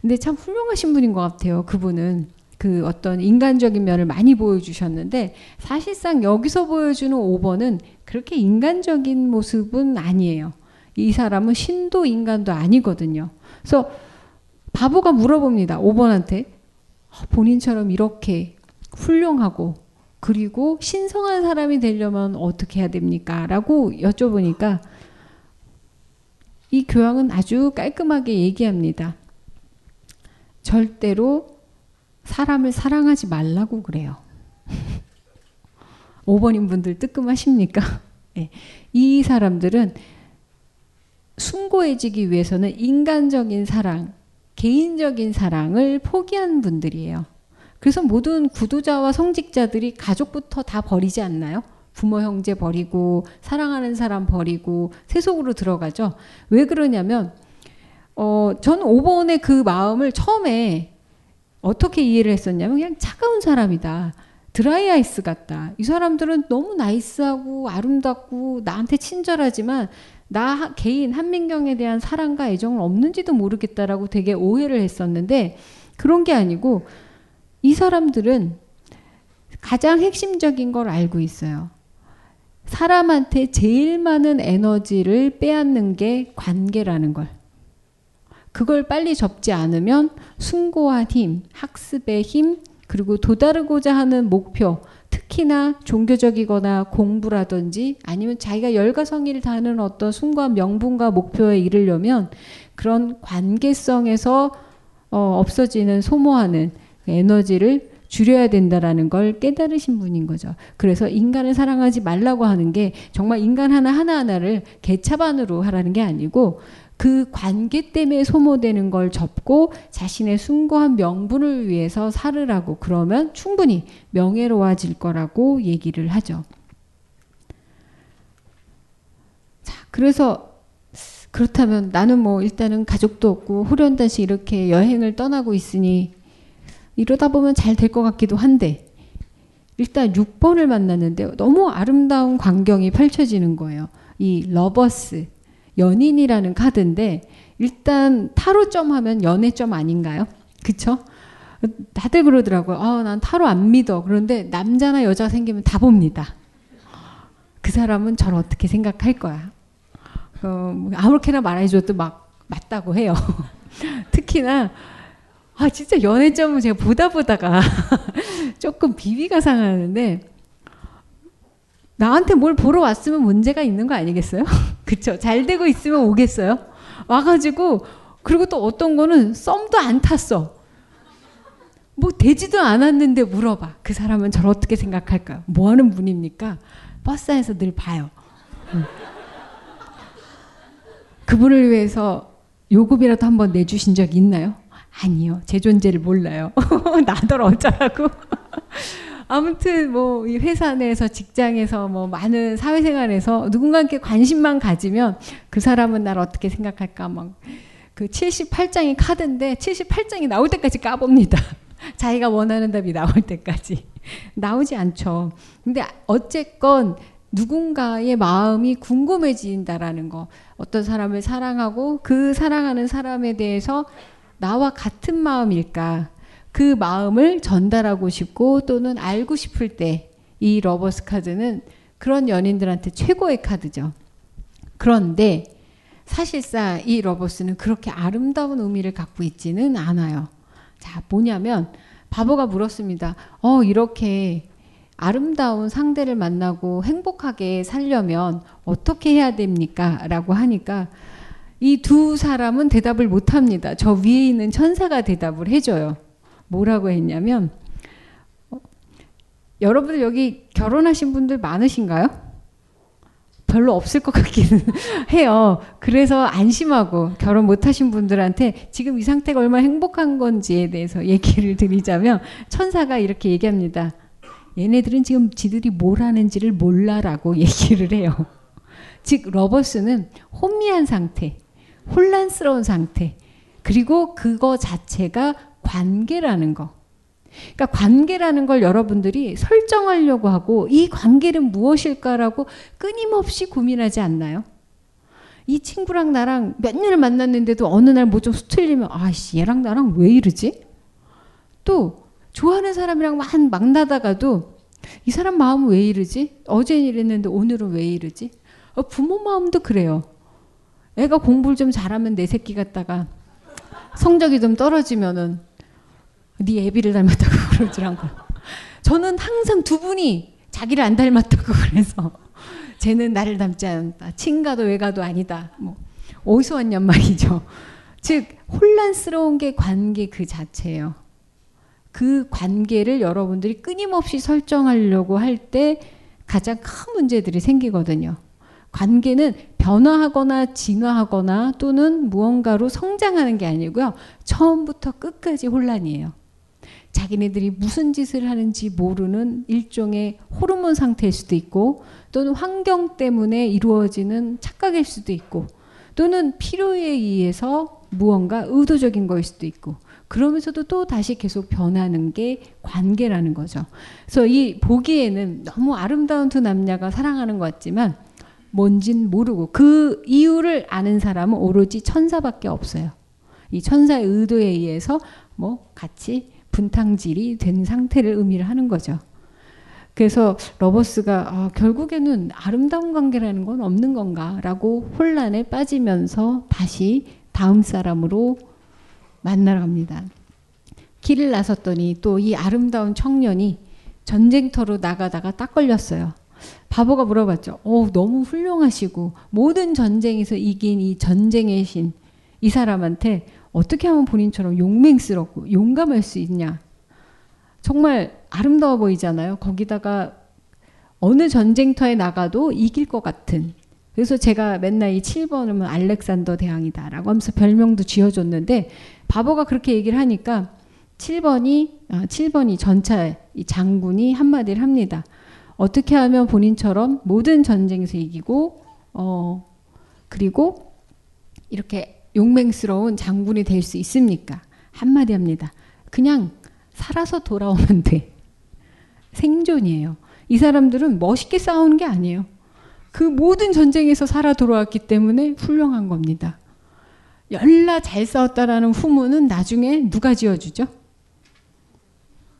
근데 참 훌륭하신 분인 것 같아요. 그분은 그 어떤 인간적인 면을 많이 보여주셨는데 사실상 여기서 보여주는 5번은 그렇게 인간적인 모습은 아니에요. 이 사람은 신도 인간도 아니거든요. 그래서 바보가 물어봅니다. 5번한테 아, 본인처럼 이렇게 훌륭하고 그리고 신성한 사람이 되려면 어떻게 해야 됩니까? 라고 여쭤보니까 이 교황은 아주 깔끔하게 얘기합니다. 절대로 사람을 사랑하지 말라고 그래요. [LAUGHS] 5번인 분들 뜨끔하십니까? 네. [LAUGHS] 이 사람들은 숭고해지기 위해서는 인간적인 사랑, 개인적인 사랑을 포기한 분들이에요. 그래서 모든 구도자와 성직자들이 가족부터 다 버리지 않나요? 부모 형제 버리고 사랑하는 사람 버리고 세속으로 들어가죠. 왜 그러냐면 어 저는 5번의 그 마음을 처음에 어떻게 이해를 했었냐면 그냥 차가운 사람이다. 드라이 아이스 같다. 이 사람들은 너무 nice하고 아름답고 나한테 친절하지만 나 개인 한민경에 대한 사랑과 애정은 없는지도 모르겠다라고 되게 오해를 했었는데 그런 게 아니고 이 사람들은 가장 핵심적인 걸 알고 있어요. 사람한테 제일 많은 에너지를 빼앗는 게 관계라는 걸. 그걸 빨리 접지 않으면 숭고한 힘, 학습의 힘, 그리고 도다르고자 하는 목표, 특히나 종교적이거나 공부라든지 아니면 자기가 열과성의를 다하는 어떤 숭고한 명분과 목표에 이르려면 그런 관계성에서 어, 없어지는 소모하는 에너지를 줄여야 된다라는 걸 깨달으신 분인 거죠. 그래서 인간을 사랑하지 말라고 하는 게 정말 인간 하나 하나하나를 개차반으로 하라는 게 아니고 그 관계 때문에 소모되는 걸 접고 자신의 숭고한 명분을 위해서 살으라고 그러면 충분히 명예로워질 거라고 얘기를 하죠. 자, 그래서 그렇다면 나는 뭐 일단은 가족도 없고 홀연단신 이렇게 여행을 떠나고 있으니 이러다 보면 잘 될 것 같기도 한데 일단 6번을 만났는데 너무 아름다운 광경이 펼쳐지는 거예요. 이 Lovers 연인이라는 카드인데 일단 타로점 하면 연애점 아닌가요? 그쵸? 다들 그러더라고요. 아, 난 타로 안 믿어. 그런데 남자나 여자 생기면 다 봅니다. 그 사람은 저를 어떻게 생각할 거야. 어, 아무렇게나 말해줘도 막 맞다고 해요. [LAUGHS] 특히나 아 진짜 연애점을 제가 보다 보다가 [LAUGHS] 조금 비비가 상하는데 나한테 뭘 보러 왔으면 문제가 있는 거 아니겠어요? [LAUGHS] 그쵸? 잘 되고 있으면 오겠어요? 와가지고, 그리고 또 어떤 거는 썸도 안 탔어. 뭐 되지도 않았는데 물어봐. 그 사람은 저를 어떻게 생각할까요? 뭐 하는 분입니까? 버스 안에서 늘 봐요. 응. 그분을 위해서 요금이라도 한번 내주신 적 있나요? 아니요. 제 존재를 몰라요. [LAUGHS] 나더러 어쩌라고. 아무튼 뭐 이 회사 내에서 직장에서 뭐 많은 사회생활에서 누군가께 관심만 가지면 그 사람은 나를 어떻게 생각할까 막 그 78장이 카드인데 78장이 나올 때까지 까봅니다. [LAUGHS] 자기가 원하는 답이 나올 때까지 [LAUGHS] 나오지 않죠. 근데 어쨌건 누군가의 마음이 궁금해진다라는 거. 어떤 사람을 사랑하고 그 사랑하는 사람에 대해서 나와 같은 마음일까? 그 마음을 전달하고 싶고 또는 알고 싶을 때 이 Lovers 카드는 그런 연인들한테 최고의 카드죠. 그런데 사실상 이 Lovers는 그렇게 아름다운 의미를 갖고 있지는 않아요. 자, 뭐냐면 바보가 물었습니다. 어, 이렇게 아름다운 상대를 만나고 행복하게 살려면 어떻게 해야 됩니까? 라고 하니까 이 두 사람은 대답을 못 합니다. 저 위에 있는 천사가 대답을 해줘요. 뭐라고 했냐면 어, 여러분들 여기 결혼하신 분들 많으신가요? 별로 없을 것 같기는 [LAUGHS] 해요. 그래서 안심하고 결혼 못하신 분들한테 지금 이 상태가 얼마나 행복한 건지에 대해서 얘기를 드리자면 천사가 이렇게 얘기합니다. 얘네들은 지금 지들이 뭘 하는지를 몰라라고 [LAUGHS] 얘기를 해요. 즉 러버스는 혼미한 상태, 혼란스러운 상태, 그리고 그거 자체가 관계라는 거. 그러니까 관계라는 걸 여러분들이 설정하려고 하고 이 관계는 무엇일까라고 끊임없이 고민하지 않나요? 이 친구랑 나랑 몇 년을 만났는데도 어느 날 뭐 좀 수틀리면 아씨 얘랑 나랑 왜 이러지? 또 좋아하는 사람이랑 막, 막 나다가도 이 사람 마음은 왜 이러지? 어제 이랬는데 오늘은 왜 이러지? 어, 부모 마음도 그래요. 애가 공부를 좀 잘하면 내 새끼 같다가 성적이 좀 떨어지면은 네 애비를 닮았다고 [LAUGHS] 그러질 않고 저는 항상 두 분이 자기를 안 닮았다고 [LAUGHS] 그래서 쟤는 나를 닮지 않는다. 친가도 외가도 아니다. 뭐 어디서 왔냔 말이죠. 즉 혼란스러운 게 관계 그 자체예요. 그 관계를 여러분들이 끊임없이 설정하려고 할 때 가장 큰 문제들이 생기거든요. 관계는 변화하거나 진화하거나 또는 무언가로 성장하는 게 아니고요. 처음부터 끝까지 혼란이에요. 자기네들이 무슨 짓을 하는지 모르는 일종의 호르몬 상태일 수도 있고 또는 환경 때문에 이루어지는 착각일 수도 있고 또는 필요에 의해서 무언가 의도적인 거일 수도 있고 그러면서도 또 다시 계속 변하는 게 관계라는 거죠. 그래서 이 보기에는 너무 아름다운 두 남녀가 사랑하는 것 같지만 뭔진 모르고 그 이유를 아는 사람은 오로지 천사밖에 없어요. 이 천사의 의도에 의해서 뭐 같이 분탕질이 된 상태를 의미를 하는 거죠. 그래서 러버스가 아, 결국에는 아름다운 관계라는 건 없는 건가라고 혼란에 빠지면서 다시 다음 사람으로 만나러 갑니다. 길을 나섰더니 또 이 아름다운 청년이 전쟁터로 나가다가 딱 걸렸어요. 바보가 물어봤죠. 오, 너무 훌륭하시고 모든 전쟁에서 이긴 이 전쟁의 신 이 사람한테 어떻게 하면 본인처럼 용맹스럽고 용감할 수 있냐. 정말 아름다워 보이잖아요. 거기다가 어느 전쟁터에 나가도 이길 것 같은. 그래서 제가 맨날 이 7번을 알렉산더 대왕이다라고 하면서 별명도 지어줬는데 바보가 그렇게 얘기를 하니까 7번이 아, 7번이 전차 이 장군이 한마디를 합니다. 어떻게 하면 본인처럼 모든 전쟁에서 이기고 어 그리고 이렇게 용맹스러운 장군이 될 수 있습니까? 한마디 합니다. 그냥 살아서 돌아오면 돼. 생존이에요. 이 사람들은 멋있게 싸우는 게 아니에요. 그 모든 전쟁에서 살아 돌아왔기 때문에 훌륭한 겁니다. 열나 잘 싸웠다라는 후문은 나중에 누가 지어주죠?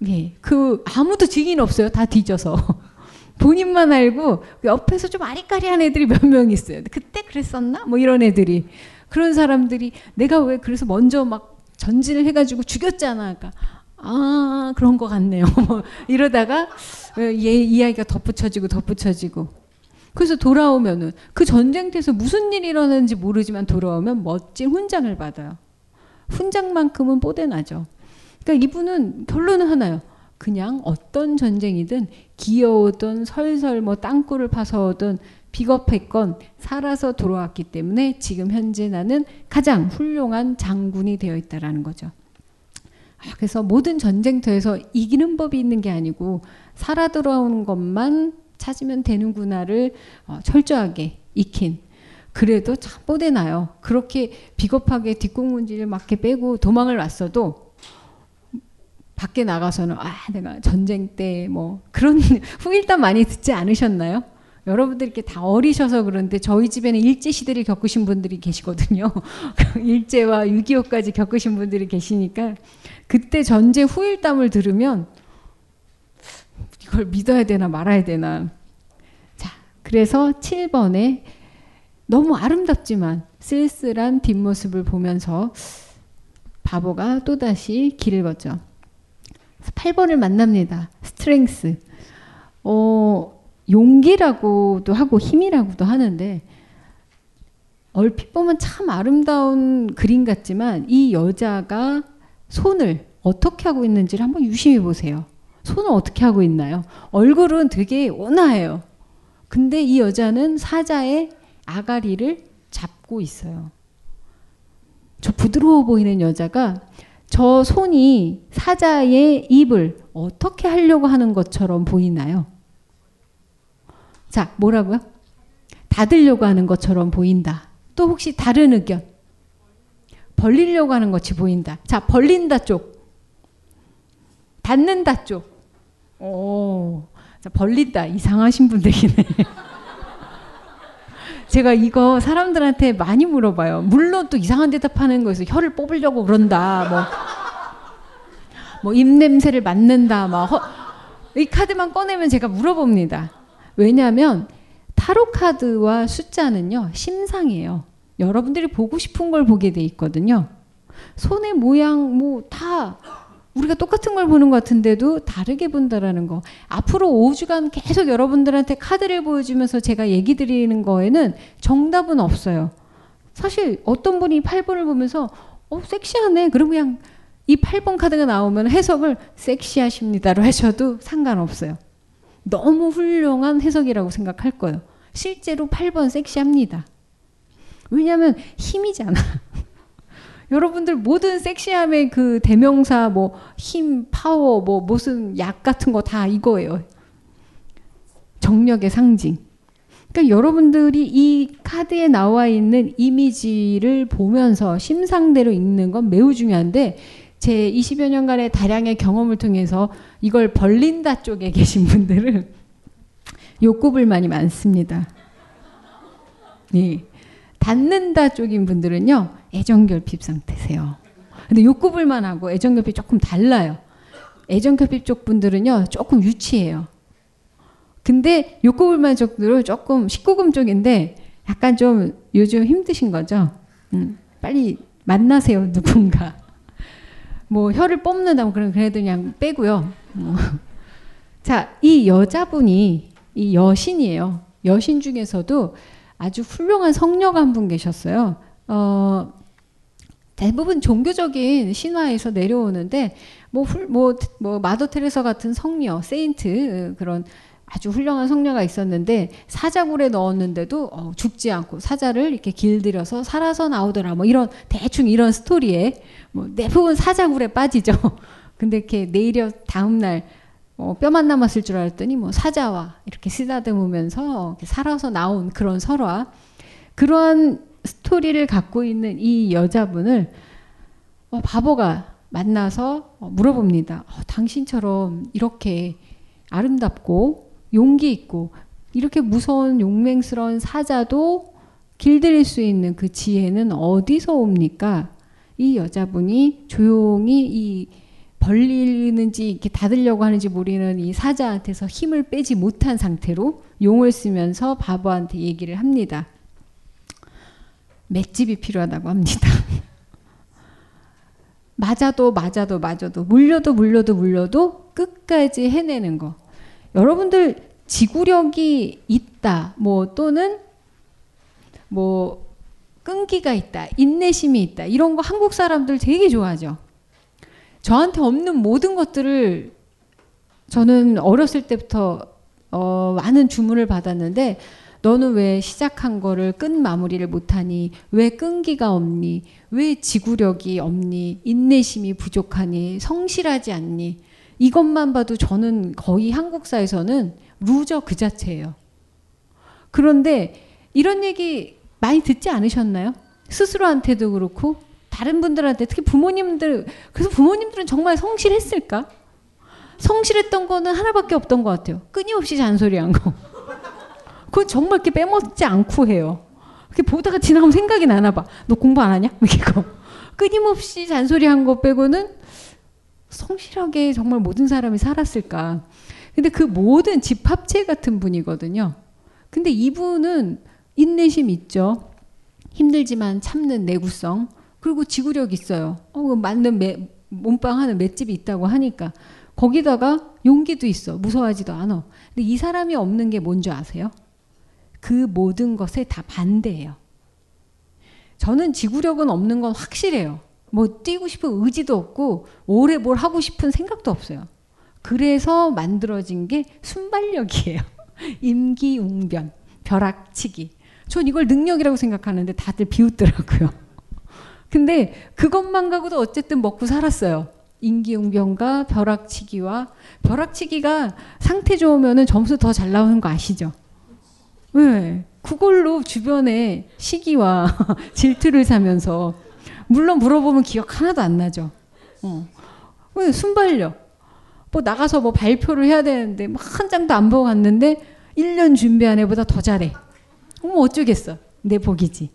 예, 그 아무도 증인 없어요. 다 뒤져서. [LAUGHS] 본인만 알고 옆에서 좀 아리까리한 애들이 몇 명 있어요. 그때 그랬었나? 뭐 이런 애들이 그런 사람들이 내가 왜 그래서 먼저 막 전진을 해가지고 죽였잖아. 그러니까 아 그런 것 같네요. 뭐 [LAUGHS] 이러다가 얘 이야기가 덧붙여지고 덧붙여지고 그래서 돌아오면은 그 전쟁터에서 무슨 일이 일어나는지 모르지만 돌아오면 멋진 훈장을 받아요. 훈장만큼은 뽀대나죠. 그러니까 이분은 결론은 하나요. 그냥 어떤 전쟁이든 기어오든 설설 뭐 땅굴을 파서 오든 비겁했건 살아서 돌아왔기 때문에 지금 현재 나는 가장 훌륭한 장군이 되어 있다라는 거죠. 아, 그래서 모든 전쟁터에서 이기는 법이 있는 게 아니고 살아 돌아오는 것만 찾으면 되는구나를 어, 철저하게 익힌 그래도 참 뽀대나요. 그렇게 비겁하게 뒷공문지를 맞게 빼고 도망을 왔어도 밖에 나가서는 아 내가 전쟁 때 뭐 그런 [LAUGHS] 후일담 많이 듣지 않으셨나요? 여러분들 이렇게 다 어리셔서 그런데 저희 집에는 일제 시대를 겪으신 분들이 계시거든요. [LAUGHS] 일제와 6.25까지 겪으신 분들이 계시니까 그때 전쟁 후일담을 들으면 이걸 믿어야 되나 말아야 되나. 자, 그래서 7번에 너무 아름답지만 쓸쓸한 뒷모습을 보면서 바보가 또다시 길을 걷죠. 8번을 만납니다. 스트렝스. 어, 용기라고도 하고 힘이라고도 하는데 얼핏 보면 참 아름다운 그림 같지만 이 여자가 손을 어떻게 하고 있는지를 한번 유심히 보세요. 손을 어떻게 하고 있나요? 얼굴은 되게 온화해요. 근데 이 여자는 사자의 아가리를 잡고 있어요. 저 부드러워 보이는 여자가 저 손이 사자의 입을 어떻게 하려고 하는 것처럼 보이나요? 자, 뭐라고요? 닫으려고 하는 것처럼 보인다. 또 혹시 다른 의견? 벌리려고 하는 것이 보인다. 자, 벌린다 쪽. 닫는다 쪽. 오, 자, 벌린다. 이상하신 분들이네. [LAUGHS] 제가 이거 사람들한테 많이 물어봐요. 물론 또 이상한 대답하는 거에서 혀를 뽑으려고 그런다. 뭐, 뭐 입냄새를 맡는다. 막 허, 이 카드만 꺼내면 제가 물어봅니다. 왜냐하면 타로 카드와 숫자는요 심상이에요. 여러분들이 보고 싶은 걸 보게 돼 있거든요. 손의 모양 뭐 다 우리가 똑같은 걸 보는 것 같은데도 다르게 본다라는 거. 앞으로 5주간 계속 여러분들한테 카드를 보여주면서 제가 얘기 드리는 거에는 정답은 없어요. 사실 어떤 분이 8번을 보면서 어 섹시하네. 그럼 그냥 이 8번 카드가 나오면 해석을 섹시하십니다로 하셔도 상관없어요. 너무 훌륭한 해석이라고 생각할 거예요. 실제로 8번 섹시합니다. 왜냐하면 힘이잖아. [LAUGHS] 여러분들 모든 섹시함의 그 대명사 뭐 힘, 파워, 뭐 무슨 약 같은 거 다 이거예요. 정력의 상징. 그러니까 여러분들이 이 카드에 나와 있는 이미지를 보면서 심상대로 읽는 건 매우 중요한데 제 20여 년간의 다량의 경험을 통해서 이걸 벌린다 쪽에 계신 분들은 [LAUGHS] 욕구불만이 많습니다. 네. 닫는다 쪽인 분들은요, 애정결핍 상태세요. 근데 욕구불만하고 애정결핍 조금 달라요. 애정결핍 쪽 분들은요, 조금 유치해요. 근데 욕구불만 쪽들은 조금 19금 쪽인데 약간 좀 요즘 힘드신 거죠? 음, 빨리 만나세요, 누군가. 뭐 혀를 뽑는다 뭐 그런 그래도 그냥 빼고요. 어. 자, 이 여자분이 이 여신이에요. 여신 중에서도 아주 훌륭한 성녀가 한 분 계셨어요. 어, 대부분 종교적인 신화에서 내려오는데 뭐, 훌, 뭐, 뭐 마더 테레사 같은 성녀, 세인트 그런 아주 훌륭한 성녀가 있었는데 사자굴에 넣었는데도 어, 죽지 않고 사자를 이렇게 길들여서 살아서 나오더라. 뭐 이런 대충 이런 스토리에 뭐 대부분 사자굴에 빠지죠. [LAUGHS] 근데 이렇게 내일여 다음 날 어, 뼈만 남았을 줄 알았더니 뭐 사자와 이렇게 쓰다듬으면서 이렇게 살아서 나온 그런 설화 그러한 스토리를 갖고 있는 이 여자분을 어, 바보가 만나서 어, 물어봅니다. 어, 당신처럼 이렇게 아름답고 용기 있고 이렇게 무서운 용맹스러운 사자도 길들일 수 있는 그 지혜는 어디서 옵니까? 이 여자분이 조용히 이 벌리는지 이렇게 닫으려고 하는지 모르는 이 사자한테서 힘을 빼지 못한 상태로 용을 쓰면서 바보한테 얘기를 합니다. 맷집이 필요하다고 합니다. [LAUGHS] 맞아도 맞아도 맞아도 물려도 물려도 물려도 끝까지 해내는 거. 여러분들 지구력이 있다. 뭐 또는 뭐 끈기가 있다. 인내심이 있다. 이런 거 한국 사람들 되게 좋아하죠. 저한테 없는 모든 것들을 저는 어렸을 때부터 어, 많은 주문을 받았는데 너는 왜 시작한 거를 끝 마무리를 못하니? 왜 끈기가 없니? 왜 지구력이 없니? 인내심이 부족하니? 성실하지 않니? 이것만 봐도 저는 거의 한국사에서는 loser 그 자체예요. 그런데 이런 얘기 많이 듣지 않으셨나요? 스스로한테도 그렇고 다른 분들한테 특히 부모님들 그래서 부모님들은 정말 성실했을까? 성실했던 거는 하나밖에 없던 것 같아요. 끊임없이 잔소리한 거. 그건 정말 이렇게 빼먹지 않고 해요. 이렇게 보다가 지나가면 생각이 나나 봐. 너 공부 안 하냐? [LAUGHS] 이거 끊임없이 잔소리한 거 빼고는 성실하게 정말 모든 사람이 살았을까? 근데 그 모든 집합체 같은 분이거든요. 근데 이분은 인내심 있죠. 힘들지만 참는 내구성. 그리고 지구력 있어요. 어, 그 맞는 매, 몸빵 하는 맷집이 있다고 하니까. 거기다가 용기도 있어. 무서워하지도 않아. 근데 이 사람이 없는 게 뭔지 아세요? 그 모든 것에 다 반대예요. 저는 지구력은 없는 건 확실해요. 뭐 뛰고 싶은 의지도 없고 오래 뭘 하고 싶은 생각도 없어요. 그래서 만들어진 게 순발력이에요. [LAUGHS] 임기응변, 벼락치기. 전 이걸 능력이라고 생각하는데 다들 비웃더라고요. [LAUGHS] 근데 그것만 가고도 어쨌든 먹고 살았어요. 임기응변과 벼락치기와 벼락치기가 상태 좋으면 점수 더 잘 나오는 거 아시죠? 네. 그걸로 주변에 시기와 [LAUGHS] 질투를 사면서 물론 물어보면 기억 하나도 안 나죠. 어. 순발력. 뭐 나가서 뭐 발표를 해야 되는데 한 장도 안 보고 갔는데 1년 준비한 애보다 더 잘해. 뭐 어쩌겠어. 내 복이지.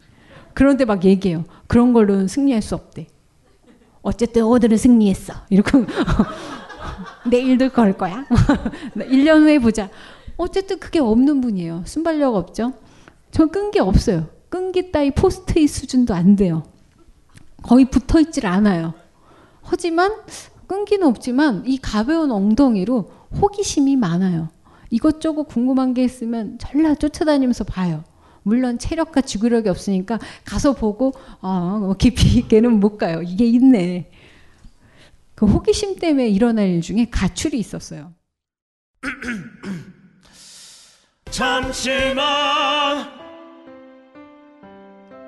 그런데 막 얘기해요. 그런 걸로는 승리할 수 없대. 어쨌든 오늘은 승리했어. 이러고 [LAUGHS] 내일도 걸 거야. [LAUGHS] 1년 후에 보자. 어쨌든 그게 없는 분이에요. 순발력 없죠. 저끈게 없어요. 끈기 따위 포스트잇 수준도 안 돼요. 거의 붙어 있질 않아요. 하지만 끈기는 없지만 이 가벼운 엉덩이로 호기심이 많아요. 이것저것 궁금한 게 있으면 전라 쫓아다니면서 봐요. 물론 체력과 지구력이 없으니까 가서 보고 어, 깊이 있게는 못 가요. 이게 있네. 그 호기심 때문에 일어날 일 중에 가출이 있었어요. [CLEARS THROAT] 잠시만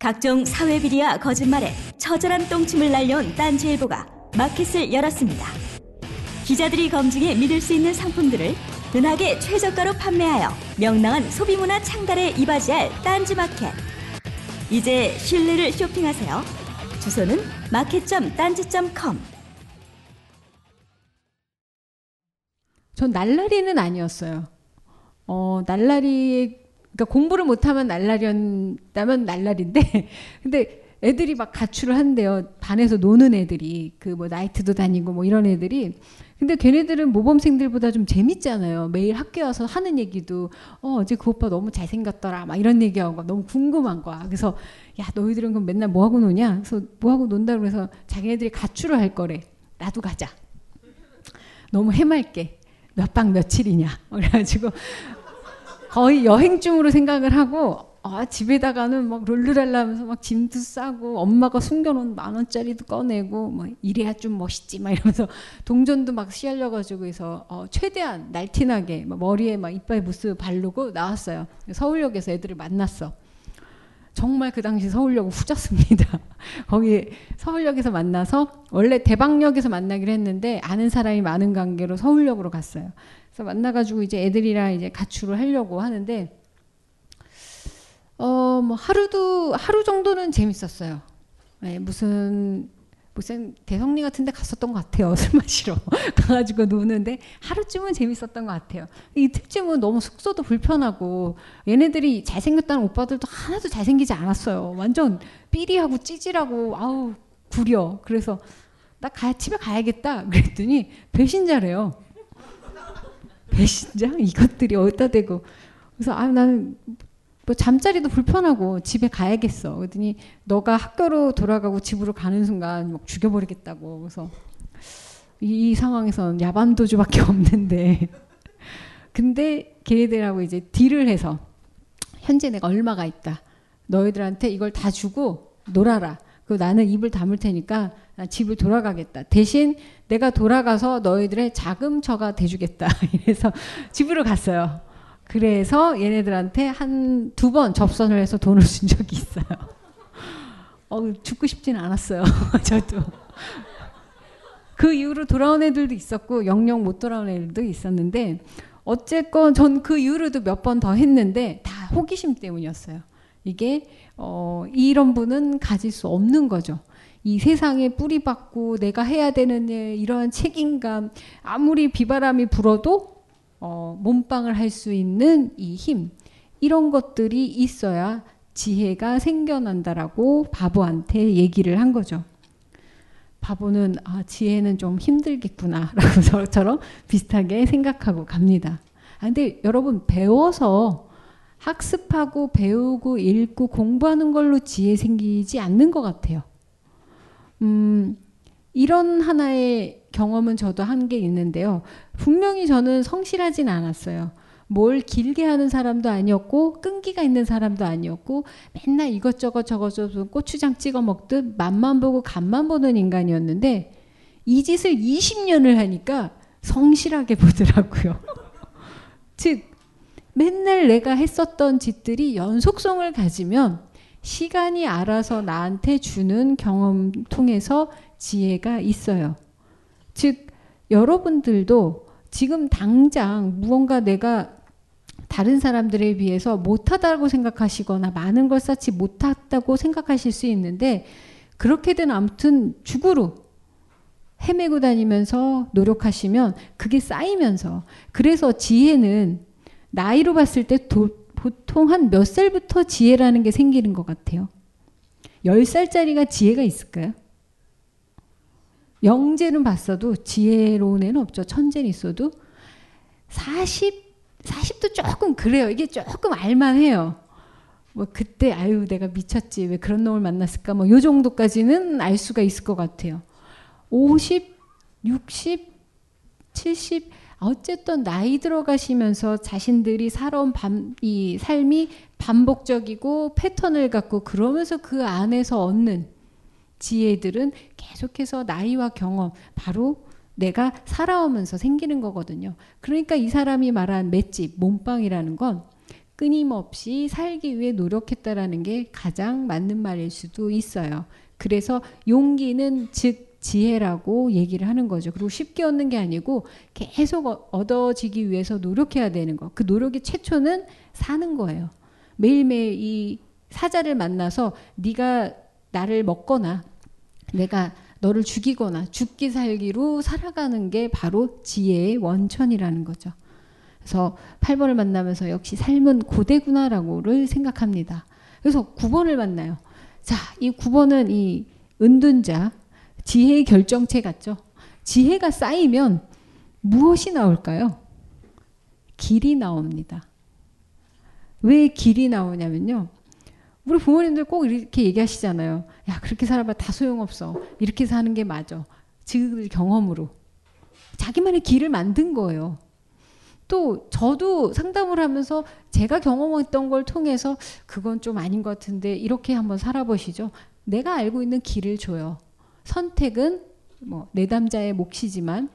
각종 사회 비리와 거짓말에 처절한 똥침을 날려온 딴지일보가 마켓을 열었습니다. 기자들이 검증해 믿을 수 있는 상품들을 은하계 최저가로 판매하여 명랑한 소비문화 창달에 이바지할 딴지마켓. 이제 신뢰를 쇼핑하세요. 주소는 마켓.딴지.com. 전 날라리는 아니었어요. 어, 날라리, 그러니까 공부를 못하면 날라리였다면 날라리인데, [LAUGHS] 근데 애들이 막 가출을 한대요. 반에서 노는 애들이. 그 뭐 나이트도 다니고 뭐 이런 애들이. 근데 걔네들은 모범생들보다 좀 재밌잖아요. 매일 학교에 와서 하는 얘기도, 어, 어제 그 오빠 너무 잘생겼더라. 막 이런 얘기하고 너무 궁금한 거야. 그래서, 야, 너희들은 그럼 맨날 뭐 하고 노냐? 그래서 뭐 하고 논다 그래서 자기네들이 가출을 할 거래. 나도 가자. 너무 해맑게. 몇 박 며칠이냐. [LAUGHS] 그래가지고 거의 여행 중으로 생각을 하고 아, 집에다가는 막 룰루랄라 하면서 막 짐도 싸고 엄마가 숨겨놓은 만 원짜리도 꺼내고 뭐 이래야 좀 멋있지 막 이러면서 동전도 막 씨알려가지고 해서 어, 최대한 날티나게 막 머리에 막 이빨 무스 바르고 나왔어요. 서울역에서 애들을 만났어. 정말 그 당시 서울역은 후졌습니다. [LAUGHS] 거기 서울역에서 만나서 원래 대방역에서 만나기로 했는데 아는 사람이 많은 관계로 서울역으로 갔어요. 그래서 만나가지고 이제 애들이랑 이제 가출을 하려고 하는데 어 뭐 하루도 하루 정도는 재밌었어요. 네, 무슨 무슨 대성리 같은데 갔었던 것 같아요. [LAUGHS] 술 마시러 [LAUGHS] 가가지고 노는데 하루쯤은 재밌었던 것 같아요. 이틀쯤은 너무 숙소도 불편하고 얘네들이 잘생겼다는 오빠들도 하나도 잘생기지 않았어요. 완전 삐리하고 찌질하고 아우 구려. 그래서 나 가, 집에 가야겠다. 그랬더니 배신자래요. 배신자 [LAUGHS] 이것들이 어디다 대고 그래서 아 나는 뭐 잠자리도 불편하고 집에 가야겠어. 그랬더니 너가 학교로 돌아가고 집으로 가는 순간 막 죽여버리겠다고. 그래서 이, 이 상황에서는 야반도주밖에 [LAUGHS] 없는데. 근데 걔네들하고 이제 딜을 해서 현재 내가 얼마가 있다. 너희들한테 이걸 다 주고 놀아라. 그 나는 입을 다물 테니까 나 집을 돌아가겠다. 대신 내가 돌아가서 너희들의 자금처가 돼주겠다. [LAUGHS] 이래서 집으로 갔어요. 그래서 얘네들한테 한 두 번 접선을 해서 돈을 준 적이 있어요. [LAUGHS] 어, 죽고 싶지는 않았어요. [LAUGHS] 저도. 그 이후로 돌아온 애들도 있었고 영영 못 돌아온 애들도 있었는데 어쨌건 전 그 이후로도 몇 번 더 했는데 다 호기심 때문이었어요. 이게 어, 이런 분은 가질 수 없는 거죠. 이 세상에 뿌리박고 내가 해야 되는 일, 이러한 책임감, 아무리 비바람이 불어도 어, 몸빵을 할 수 있는 이 힘, 이런 것들이 있어야 지혜가 생겨난다라고 바보한테 얘기를 한 거죠. 바보는 아, 지혜는 좀 힘들겠구나라고 [LAUGHS] 저처럼 비슷하게 생각하고 갑니다. 아, 근데 여러분 배워서 학습하고 배우고 읽고 공부하는 걸로 지혜 생기지 않는 것 같아요. 음, 이런 하나의 경험은 저도 한 게 있는데요. 분명히 저는 성실하진 않았어요. 뭘 길게 하는 사람도 아니었고 끈기가 있는 사람도 아니었고 맨날 이것저것 저것저것 고추장 찍어 먹듯 맛만 보고 간만 보는 인간이었는데 이 짓을 20년을 하니까 성실하게 [LAUGHS] 보더라고요. [LAUGHS] 즉 맨날 내가 했었던 짓들이 연속성을 가지면 시간이 알아서 나한테 주는 경험 통해서 지혜가 있어요. 즉 여러분들도 지금 당장 무언가 내가 다른 사람들에 비해서 못하다고 생각하시거나 많은 걸 쌓지 못했다고 생각하실 수 있는데 그렇게든 아무튼 죽으로 헤매고 다니면서 노력하시면 그게 쌓이면서 그래서 지혜는 나이로 봤을 때 도, 보통 한 몇 살부터 지혜라는 게 생기는 것 같아요. 10살짜리가 지혜가 있을까요? 영재는 봤어도 지혜로운 애는 없죠. 천재는 있어도 40, 40도 조금 그래요. 이게 조금 알만해요. 뭐 그때 아유 내가 미쳤지 왜 그런 놈을 만났을까 뭐 요 정도까지는 알 수가 있을 것 같아요. 50, 60, 70 어쨌든 나이 들어가시면서 자신들이 살아온 밤, 이 삶이 반복적이고 패턴을 갖고 그러면서 그 안에서 얻는 지혜들은 계속해서 나이와 경험, 바로 내가 살아오면서 생기는 거거든요. 그러니까 이 사람이 말한 맷집, 몸빵이라는 건 끊임없이 살기 위해 노력했다라는 게 가장 맞는 말일 수도 있어요. 그래서 용기는 즉 지혜라고 얘기를 하는 거죠. 그리고 쉽게 얻는 게 아니고 계속 얻어지기 위해서 노력해야 되는 거. 그 노력의 최초는 사는 거예요. 매일매일 이 사자를 만나서 네가 나를 먹거나 내가 너를 죽이거나 죽기 살기로 살아가는 게 바로 지혜의 원천이라는 거죠. 그래서 8번을 만나면서 역시 삶은 고대구나라고를 생각합니다. 그래서 9번을 만나요. 자, 이 9번은 이 은둔자, 지혜의 결정체 같죠? 지혜가 쌓이면 무엇이 나올까요? 길이 나옵니다. 왜 길이 나오냐면요. 우리 부모님들 꼭 이렇게 얘기하시잖아요. 야, 그렇게 살아봐 다 소용없어. 이렇게 사는 게 맞아. 지금 경험으로. 자기만의 길을 만든 거예요. 또 저도 상담을 하면서 제가 경험했던 걸 통해서 그건 좀 아닌 것 같은데 이렇게 한번 살아보시죠. 내가 알고 있는 길을 줘요. 선택은 뭐 내담자의 몫이지만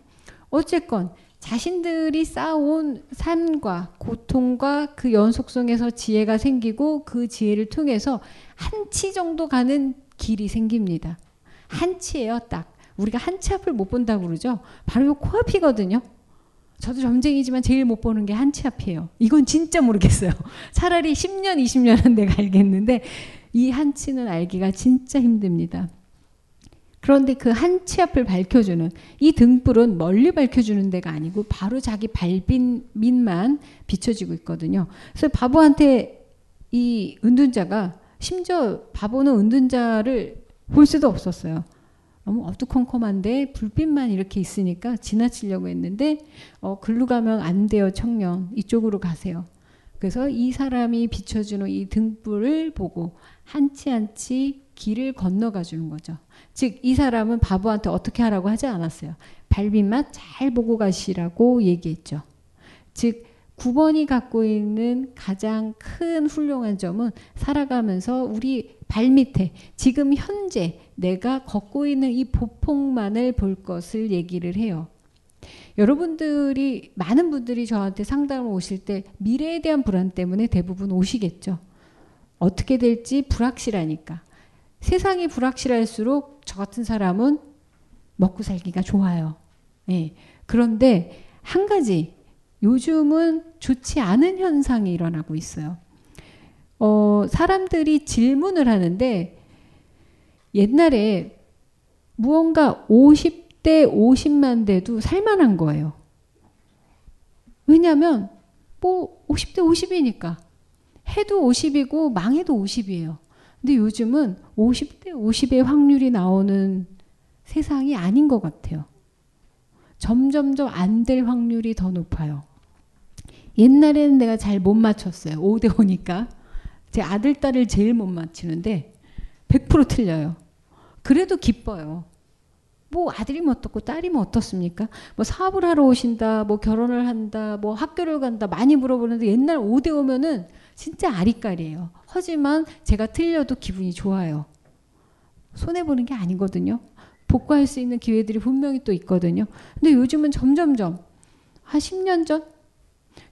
어쨌건 자신들이 쌓아온 삶과 고통과 그 연속성에서 지혜가 생기고 그 지혜를 통해서 한 치 정도 가는 길이 생깁니다. 한 치예요, 딱. 우리가 한 치 앞을 못 본다고 그러죠. 바로 이 코앞이거든요. 저도 점쟁이지만 제일 못 보는 게 한 치 앞이에요. 이건 진짜 모르겠어요. [LAUGHS] 차라리 10년, 20년은 내가 알겠는데 이 한 치는 알기가 진짜 힘듭니다. 그런데 그 한 치 앞을 밝혀주는 이 등불은 멀리 밝혀주는 데가 아니고 바로 자기 발빛만 비춰지고 있거든요. 그래서 바보한테 이 은둔자가 심지어 바보는 은둔자를 볼 수도 없었어요. 너무 어두컴컴한데 불빛만 이렇게 있으니까 지나치려고 했는데 어, 글로 가면 안 돼요 청년 이쪽으로 가세요. 그래서 이 사람이 비춰주는 이 등불을 보고 한 치 한치 길을 건너가 주는 거죠. 즉 이 사람은 바보한테 어떻게 하라고 하지 않았어요. 발밑만 잘 보고 가시라고 얘기했죠. 즉 9번이 갖고 있는 가장 큰 훌륭한 점은 살아가면서 우리 발밑에 지금 현재 내가 걷고 있는 이 보폭만을 볼 것을 얘기를 해요. 여러분들이 많은 분들이 저한테 상담을 오실 때 미래에 대한 불안 때문에 대부분 오시겠죠. 어떻게 될지 불확실하니까. 세상이 불확실할수록 저 같은 사람은 먹고 살기가 좋아요. 예. 그런데 한 가지 요즘은 좋지 않은 현상이 일어나고 있어요. 어, 사람들이 질문을 하는데 옛날에 무언가 50대 50만 돼도 살만한 거예요. 왜냐하면 뭐 50대 50이니까 해도 50이고 망해도 50이에요. 근데 요즘은 50대 50의 확률이 나오는 세상이 아닌 것 같아요. 점점점 안 될 확률이 더 높아요. 옛날에는 내가 잘 못 맞췄어요. 5대 5니까. 제 아들, 딸을 제일 못 맞히는데 100% 틀려요. 그래도 기뻐요. 뭐 아들이 뭐 어떻고 딸이 뭐 어떻습니까? 뭐 사업을 하러 오신다, 뭐 결혼을 한다, 뭐 학교를 간다 많이 물어보는데 옛날 5대 5면은 진짜 아리까리예요. 하지만 제가 틀려도 기분이 좋아요. 손해보는 게 아니거든요. 복구할 수 있는 기회들이 분명히 또 있거든요. 근데 요즘은 점점점 한 10년 전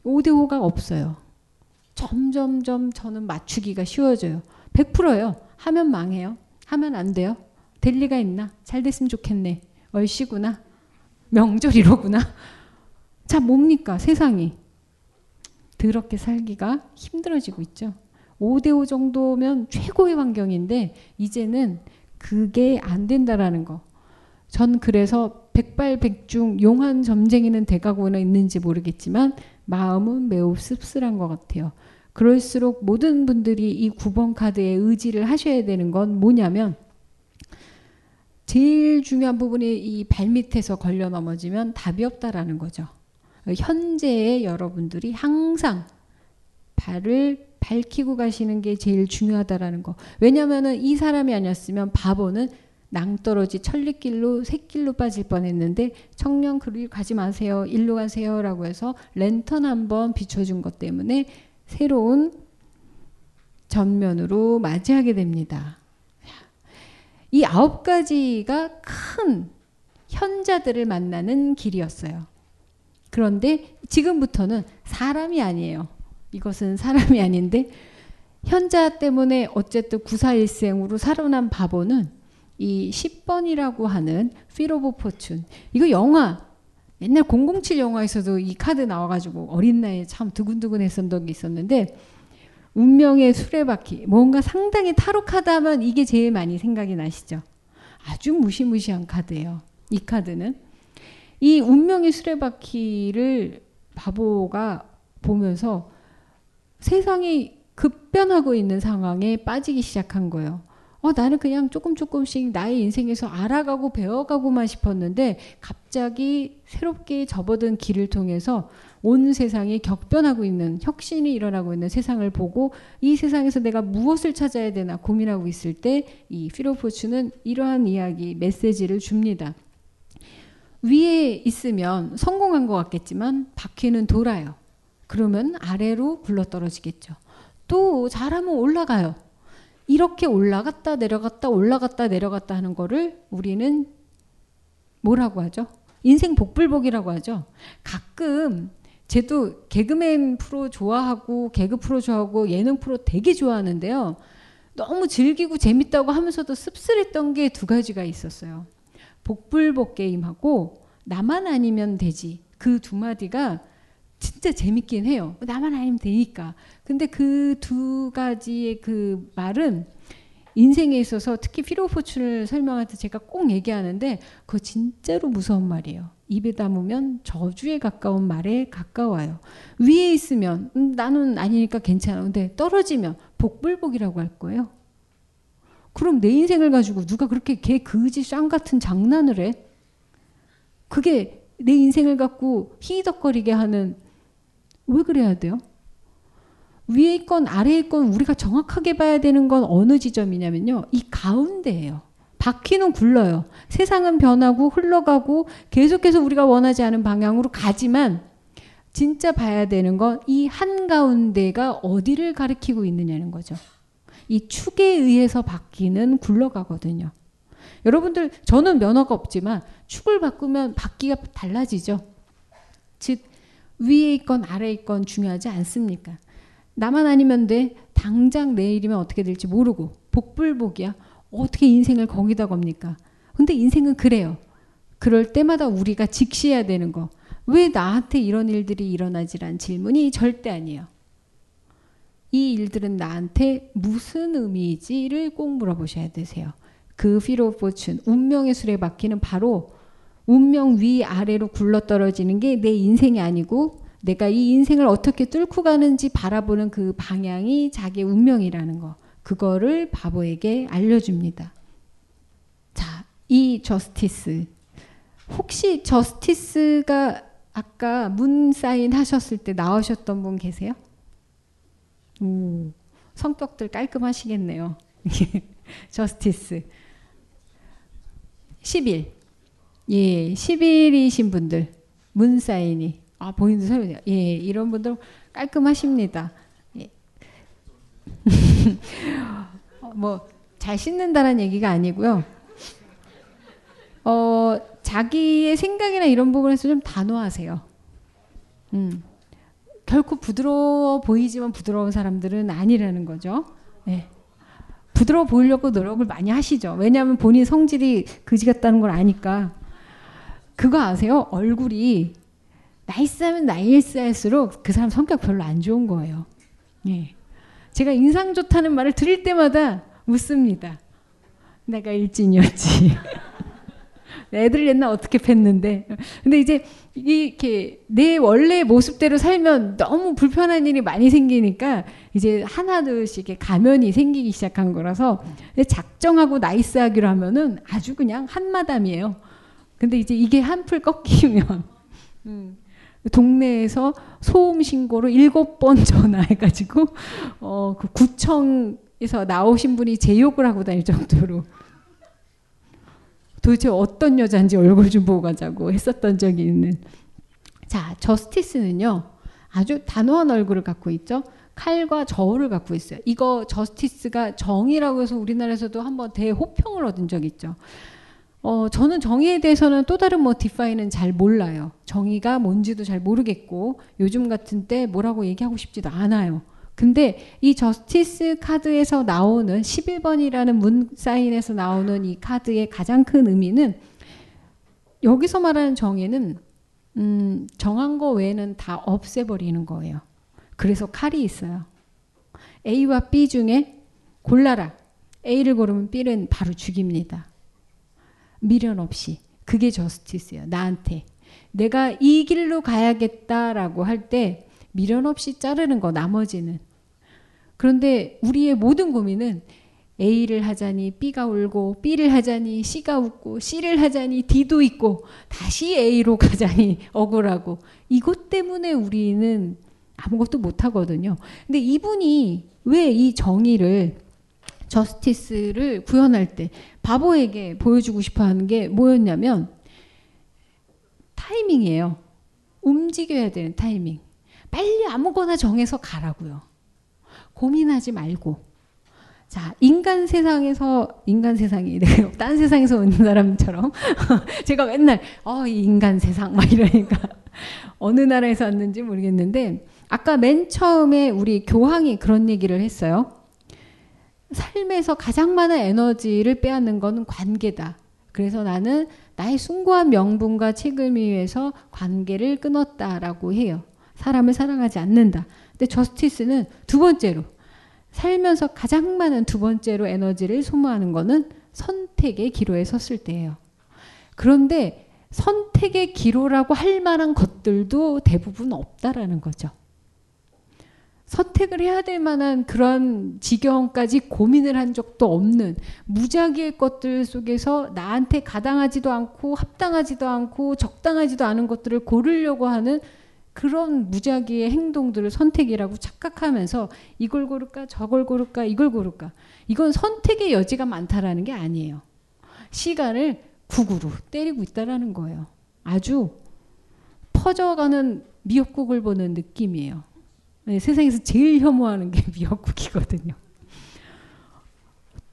5대 5가 없어요. 점점점 저는 맞추기가 쉬워져요. 100%요. 하면 망해요. 하면 안 돼요. 될 리가 있나? 잘 됐으면 좋겠네. 얼씨구나. 명절이로구나. 자, 뭡니까? 세상이. 더럽게 살기가 힘들어지고 있죠. 5대5 정도면 최고의 환경인데, 이제는 그게 안 된다라는 거. 전 그래서 백발백중 용한 점쟁이는 돼가고는 있는지 모르겠지만 마음은 매우 씁쓸한 것 같아요. 그럴수록 모든 분들이 이 9번 카드에 의지를 하셔야 되는 건 뭐냐면 제일 중요한 부분이 이 발밑에서 걸려 넘어지면 답이 없다라는 거죠. 현재의 여러분들이 항상 발을 밝히고 가시는 게 제일 중요하다라는 거. 왜냐면은 이 사람이 아니었으면 바보는 낭떠러지 천리길로 새길로 빠질 뻔했는데 청년 그리 가지 마세요. 일로 가세요라고 해서 랜턴 한번 비춰준 것 때문에 새로운 전면으로 맞이하게 됩니다. 이 아홉 가지가 큰 현자들을 만나는 길이었어요. 그런데 지금부터는 사람이 아니에요. 이것은 사람이 아닌데 현자 때문에 어쨌든 구사일생으로 살아난 바보는 이 10번이라고 하는 of Fortune. 이거 영화. 옛날 007 영화에서도 이 카드 나와가지고 어린 나이에 참 두근두근했었던 적이 있었는데 운명의 수레바퀴. 뭔가 상당히 하면 이게 제일 많이 생각이 나시죠? 아주 무시무시한 카드예요. 이 카드는 이 운명의 수레바퀴를 바보가 보면서 세상이 급변하고 있는 상황에 빠지기 시작한 거예요. 어, 나는 그냥 조금 조금씩 나의 인생에서 알아가고 배워가고만 싶었는데 갑자기 새롭게 접어든 길을 통해서 온 세상이 격변하고 있는 혁신이 일어나고 있는 세상을 보고 이 세상에서 내가 무엇을 찾아야 되나 고민하고 있을 때 이 피로포츠는 이러한 이야기 메시지를 줍니다. 위에 있으면 성공한 것 같겠지만 바퀴는 돌아요. 그러면 아래로 굴러떨어지겠죠. 또 잘하면 올라가요. 이렇게 올라갔다 내려갔다 올라갔다 내려갔다 하는 거를 우리는 뭐라고 하죠? 인생 복불복이라고 하죠. 가끔 쟤도 개그맨 프로 좋아하고 개그 프로 좋아하고 예능 프로 되게 좋아하는데요. 너무 즐기고 재밌다고 하면서도 씁쓸했던 게 두 가지가 있었어요. 복불복 게임하고 나만 아니면 되지. 그 두 마디가 진짜 재밌긴 해요. 나만 아니면 되니까. 근데 그 두 가지의 그 말은 인생에 있어서 특히 피로포춘을 설명할 때 제가 꼭 얘기하는데 그거 진짜로 무서운 말이에요. 입에 담으면 저주에 가까운 말에 가까워요. 위에 있으면 음, 나는 아니니까 괜찮아. 근데 떨어지면 복불복이라고 할 거예요. 그럼 내 인생을 가지고 누가 그렇게 개 그지 쌍 같은 장난을 해? 그게 내 인생을 갖고 희덕거리게 하는 왜 그래야 돼요? 위에 있건 아래에 있건 우리가 정확하게 봐야 되는 건 어느 지점이냐면요. 이 가운데예요. 바퀴는 굴러요. 세상은 변하고 흘러가고 계속해서 우리가 원하지 않은 방향으로 가지만 진짜 봐야 되는 건 이 한가운데가 어디를 가리키고 있느냐는 거죠. 이 축에 의해서 바뀌는 굴러가거든요. 여러분들 저는 면허가 없지만 축을 바꾸면 바퀴가 달라지죠. 즉 위에 있건 아래에 있건 중요하지 않습니까? 나만 아니면 돼. 당장 내일이면 어떻게 될지 모르고 복불복이야. 어떻게 인생을 거기다 겁니까? 근데 인생은 그래요. 그럴 때마다 우리가 직시해야 되는 거. 왜 나한테 이런 일들이 일어나지란 질문이 절대 아니에요. 이 일들은 나한테 무슨 의미이지를 꼭 물어보셔야 되세요. 그 of fortune, 운명의 수레 바퀴는 바로 운명 위 아래로 굴러떨어지는 게 내 인생이 아니고 내가 이 인생을 어떻게 뚫고 가는지 바라보는 그 방향이 자기의 운명이라는 거. 그거를 바보에게 알려줍니다. 자, 이 저스티스. 혹시 저스티스가 아까 문 사인 하셨을 때 나오셨던 분 계세요? 오, 성격들 깔끔하시겠네요. [LAUGHS] 저스티스. 10일. 예, 10일이신 분들. 문 사인이. 아, 본인도 설명 예, 이런 분들 깔끔하십니다. 예. [LAUGHS] 뭐, 잘 씻는다는 얘기가 아니고요. 어, 자기의 생각이나 이런 부분에서 좀 단호하세요. 음. 결코 부드러워 보이지만 부드러운 사람들은 아니라는 거죠. 네. 부드러워 보이려고 노력을 많이 하시죠. 왜냐하면 본인 성질이 그지 같다는 걸 아니까. 그거 아세요? 얼굴이 나이스하면 나이스할수록 그 사람 성격 별로 안 좋은 거예요. 예. 제가 인상 좋다는 말을 들을 때마다 웃습니다. 내가 일진이었지. [LAUGHS] 애들 옛날 어떻게 팼는데. 근데 이제 이렇게 내 원래 모습대로 살면 너무 불편한 일이 많이 생기니까 이제 하나둘씩 가면이 생기기 시작한 거라서 작정하고 나이스하기로 하면은 아주 그냥 한마담이에요. 근데 이제 이게 한풀 꺾이면 음, 동네에서 소음 신고로 일곱 번 전화해가지고 어, 그 구청에서 나오신 분이 제 욕을 하고 다닐 정도로 도대체 어떤 여자인지 얼굴 좀 보고 가자고 했었던 적이 있는. 자, Justice는요. 아주 단호한 얼굴을 갖고 있죠. 칼과 저울을 갖고 있어요. 이거 Justice가 정의라고 해서 우리나라에서도 한번 대호평을 얻은 적 있죠. 어, 저는 정의에 대해서는 또 다른 뭐 define은 잘 몰라요. 정의가 뭔지도 잘 모르겠고 요즘 같은 때 뭐라고 얘기하고 싶지도 않아요. 근데 이 Justice 카드에서 나오는 11번이라는 moon sign에서 나오는 이 카드의 가장 큰 의미는 여기서 말하는 정의는 음, 정한 거 외에는 다 없애버리는 거예요. 그래서 칼이 있어요. A와 B 중에 골라라. A를 고르면 B는 바로 죽입니다. 미련 없이. 그게 저스티스예요. 나한테. 내가 이 길로 가야겠다라고 할 때 미련 없이 자르는 거 나머지는. 그런데 우리의 모든 고민은 A를 하자니 B가 울고 B를 하자니 C가 웃고 C를 하자니 D도 있고 다시 A로 가자니 [LAUGHS] 억울하고 이것 때문에 우리는 아무것도 못 하거든요. 근데 이분이 왜 이 정의를 저스티스를 구현할 때 바보에게 보여주고 싶어 하는 게 뭐였냐면 타이밍이에요. 움직여야 되는 타이밍. 빨리 아무거나 정해서 가라고요. 고민하지 말고. 자, 인간 세상에서, 인간 세상이, 네, [LAUGHS] 딴 세상에서 온 사람처럼, [LAUGHS] 제가 맨날, 어, 이 인간 세상, 막 이러니까, [LAUGHS] 어느 나라에서 왔는지 모르겠는데, 아까 맨 처음에 우리 교황이 그런 얘기를 했어요. 삶에서 가장 많은 에너지를 빼앗는 거는 관계다. 그래서 나는 나의 숭고한 명분과 책임을 위해서 관계를 끊었다라고 해요. 사람을 사랑하지 않는다. 근데 저스티스는 두 번째로 살면서 가장 많은 두 번째로 에너지를 소모하는 거는 선택의 기로에 섰을 때예요. 그런데 선택의 기로라고 할 만한 것들도 대부분 없다라는 거죠. 선택을 해야 될 만한 그런 지경까지 고민을 한 적도 없는 무작위의 것들 속에서 나한테 가당하지도 않고 합당하지도 않고 적당하지도 않은 것들을 고르려고 하는 그런 무작위의 행동들을 선택이라고 착각하면서 이걸 고를까 저걸 고를까 이걸 고를까 이건 선택의 여지가 많다라는 게 아니에요. 시간을 국으로 때리고 있다라는 거예요. 아주 퍼져가는 미역국을 보는 느낌이에요. 네, 세상에서 제일 혐오하는 게 [LAUGHS] 미역국이거든요.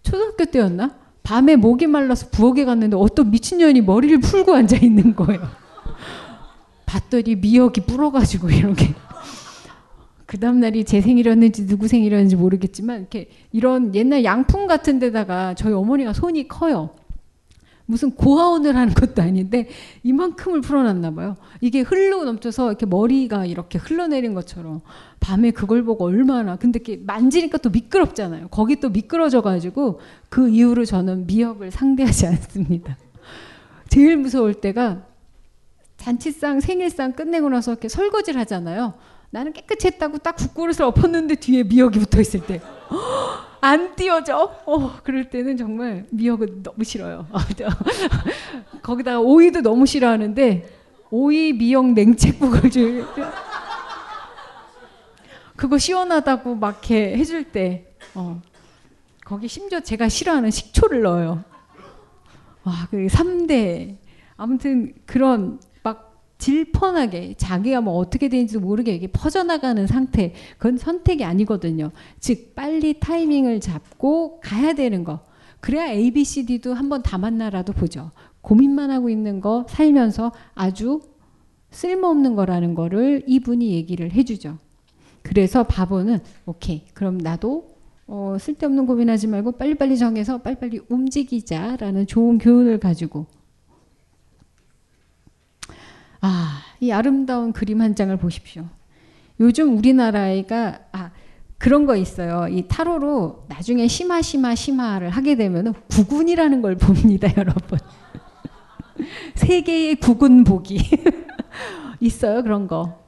초등학교 때였나? 밤에 목이 말라서 부엌에 갔는데 어떤 미친년이 머리를 풀고 앉아 있는 거예요. 봤더니 미역이 불어가지고 이렇게. 그 다음날이 제 생일이었는지 누구 생일이었는지 모르겠지만 이렇게 이런 옛날 양품 같은 데다가 저희 어머니가 손이 커요. 무슨 고아원을 하는 것도 아닌데 이만큼을 풀어놨나 봐요. 이게 흘러 넘쳐서 이렇게 머리가 이렇게 흘러내린 것처럼 밤에 그걸 보고 얼마나 근데 이렇게 만지니까 또 미끄럽잖아요. 거기 또 미끄러져 가지고 그 이후로 저는 미역을 상대하지 [LAUGHS] 않습니다. 제일 무서울 때가 잔치상 생일상 끝내고 나서 이렇게 설거지를 하잖아요. 나는 깨끗이 했다고 딱 국그릇을 엎었는데 뒤에 미역이 붙어 있을 때. 안 띄워져. 어, 그럴 때는 정말 미역은 너무 싫어요. [LAUGHS] 거기다가 오이도 너무 싫어하는데 오이 미역 냉채 국을 줄 그거 시원하다고 막 이렇게 해줄 때 어, 거기 심지어 제가 싫어하는 식초를 넣어요. 와, 그 3대 아무튼 그런 막 질펀하게 자기가 뭐 어떻게 되는지도 모르게 이게 퍼져나가는 상태 그건 선택이 아니거든요. 즉 빨리 타이밍을 잡고 가야 되는 거. 그래야 A, B, C, D도 한번 다 만나라도 보죠. 고민만 하고 있는 거 살면서 아주 쓸모없는 거라는 거를 이분이 얘기를 해주죠. 그래서 바보는 오케이 그럼 나도 어, 쓸데없는 고민하지 말고 빨리빨리 정해서 빨리빨리 움직이자라는 좋은 교훈을 가지고 아, 이 아름다운 그림 한 장을 보십시오. 요즘 우리나라가 아 그런 거 있어요. 이 타로로 나중에 심화 심화 심화를 하게 되면 구군이라는 걸 봅니다, [LAUGHS] 여러분. 세 개의 구군 보기 [LAUGHS] 있어요, 그런 거.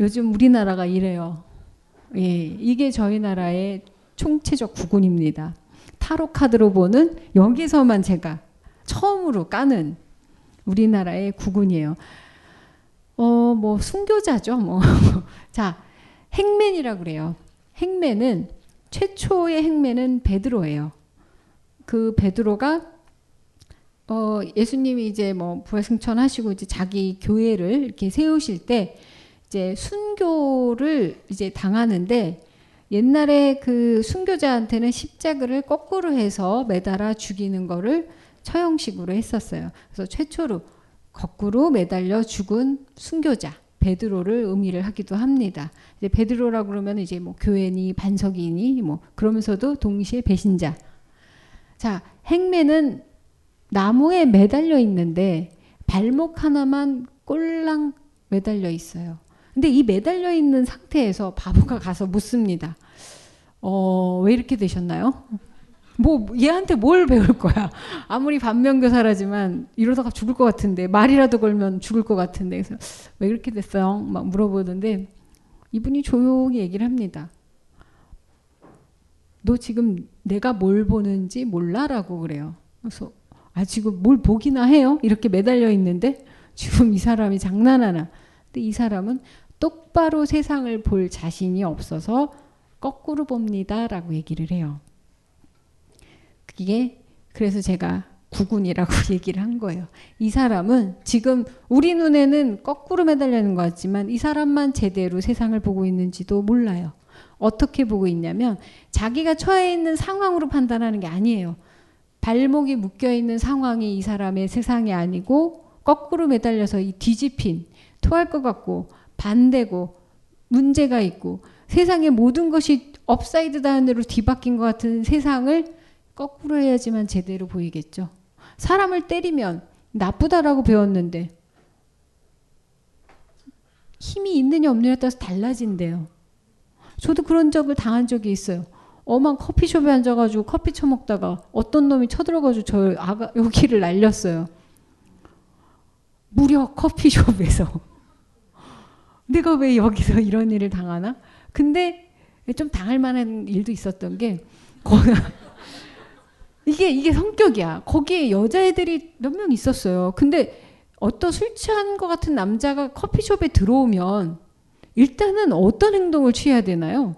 요즘 우리나라가 이래요. 예, 이게 저희 나라의 총체적 구군입니다. 타로 카드로 보는 여기서만 제가 처음으로 까는 우리나라의 구군이에요. 어, 뭐 순교자죠, 뭐. [LAUGHS] 자, 행맨이라고 그래요. 행맨은 최초의 행맨은 베드로예요. 그 베드로가 어, 예수님이 이제 뭐 부활승천하시고 이제 자기 교회를 이렇게 세우실 때 이제 순교를 이제 당하는데 옛날에 그 순교자한테는 십자가를 거꾸로 해서 매달아 죽이는 거를 처형식으로 했었어요. 그래서 최초로 거꾸로 매달려 죽은 순교자 베드로를 의미를 하기도 합니다. 이제 베드로라 그러면 이제 뭐 교회니 반석이니 뭐 그러면서도 동시에 배신자. 자, 행매는 나무에 매달려 있는데 발목 하나만 꼴랑 매달려 있어요. 근데 이 매달려 있는 상태에서 바보가 가서 묻습니다. 어, 왜 이렇게 되셨나요? 뭐 얘한테 뭘 배울 거야? 아무리 반면교사라지만 이러다가 죽을 것 같은데 말이라도 걸면 죽을 것 같은데 그래서 왜 이렇게 됐어요? 막 물어보는데 이분이 조용히 얘기를 합니다. 너 지금 내가 뭘 보는지 몰라라고 그래요. 그래서 아 지금 뭘 보기나 해요? 이렇게 매달려 있는데 지금 이 사람이 장난하나? 근데 이 사람은 똑바로 세상을 볼 자신이 없어서 거꾸로 봅니다라고 얘기를 해요. 이게 그래서 제가 구군이라고 [LAUGHS] 얘기를 한 거예요. 이 사람은 지금 우리 눈에는 거꾸로 매달리는 것 같지만 이 사람만 제대로 세상을 보고 있는지도 몰라요. 어떻게 보고 있냐면 자기가 처해 있는 상황으로 판단하는 게 아니에요. 발목이 묶여 있는 상황이 이 사람의 세상이 아니고 거꾸로 매달려서 이 뒤집힌 토할 것 같고 반대고 문제가 있고 세상의 모든 것이 upside down으로 뒤바뀐 것 같은 세상을 거꾸로 해야지만 제대로 보이겠죠. 사람을 때리면 나쁘다라고 배웠는데 힘이 있느냐 없느냐에 따라서 달라진대요. 저도 그런 적을 당한 적이 있어요. 엄한 커피숍에 앉아가지고 커피 처먹다가 어떤 놈이 쳐들어가지고 저 아가 여기를 날렸어요. 무려 커피숍에서. [LAUGHS] 내가 왜 여기서 이런 일을 당하나? 근데 좀 당할 만한 일도 있었던 게 이게 이게 성격이야. 거기에 여자애들이 몇 명 있었어요. 근데 어떤 술 취한 것 같은 남자가 커피숍에 들어오면 일단은 어떤 행동을 취해야 되나요?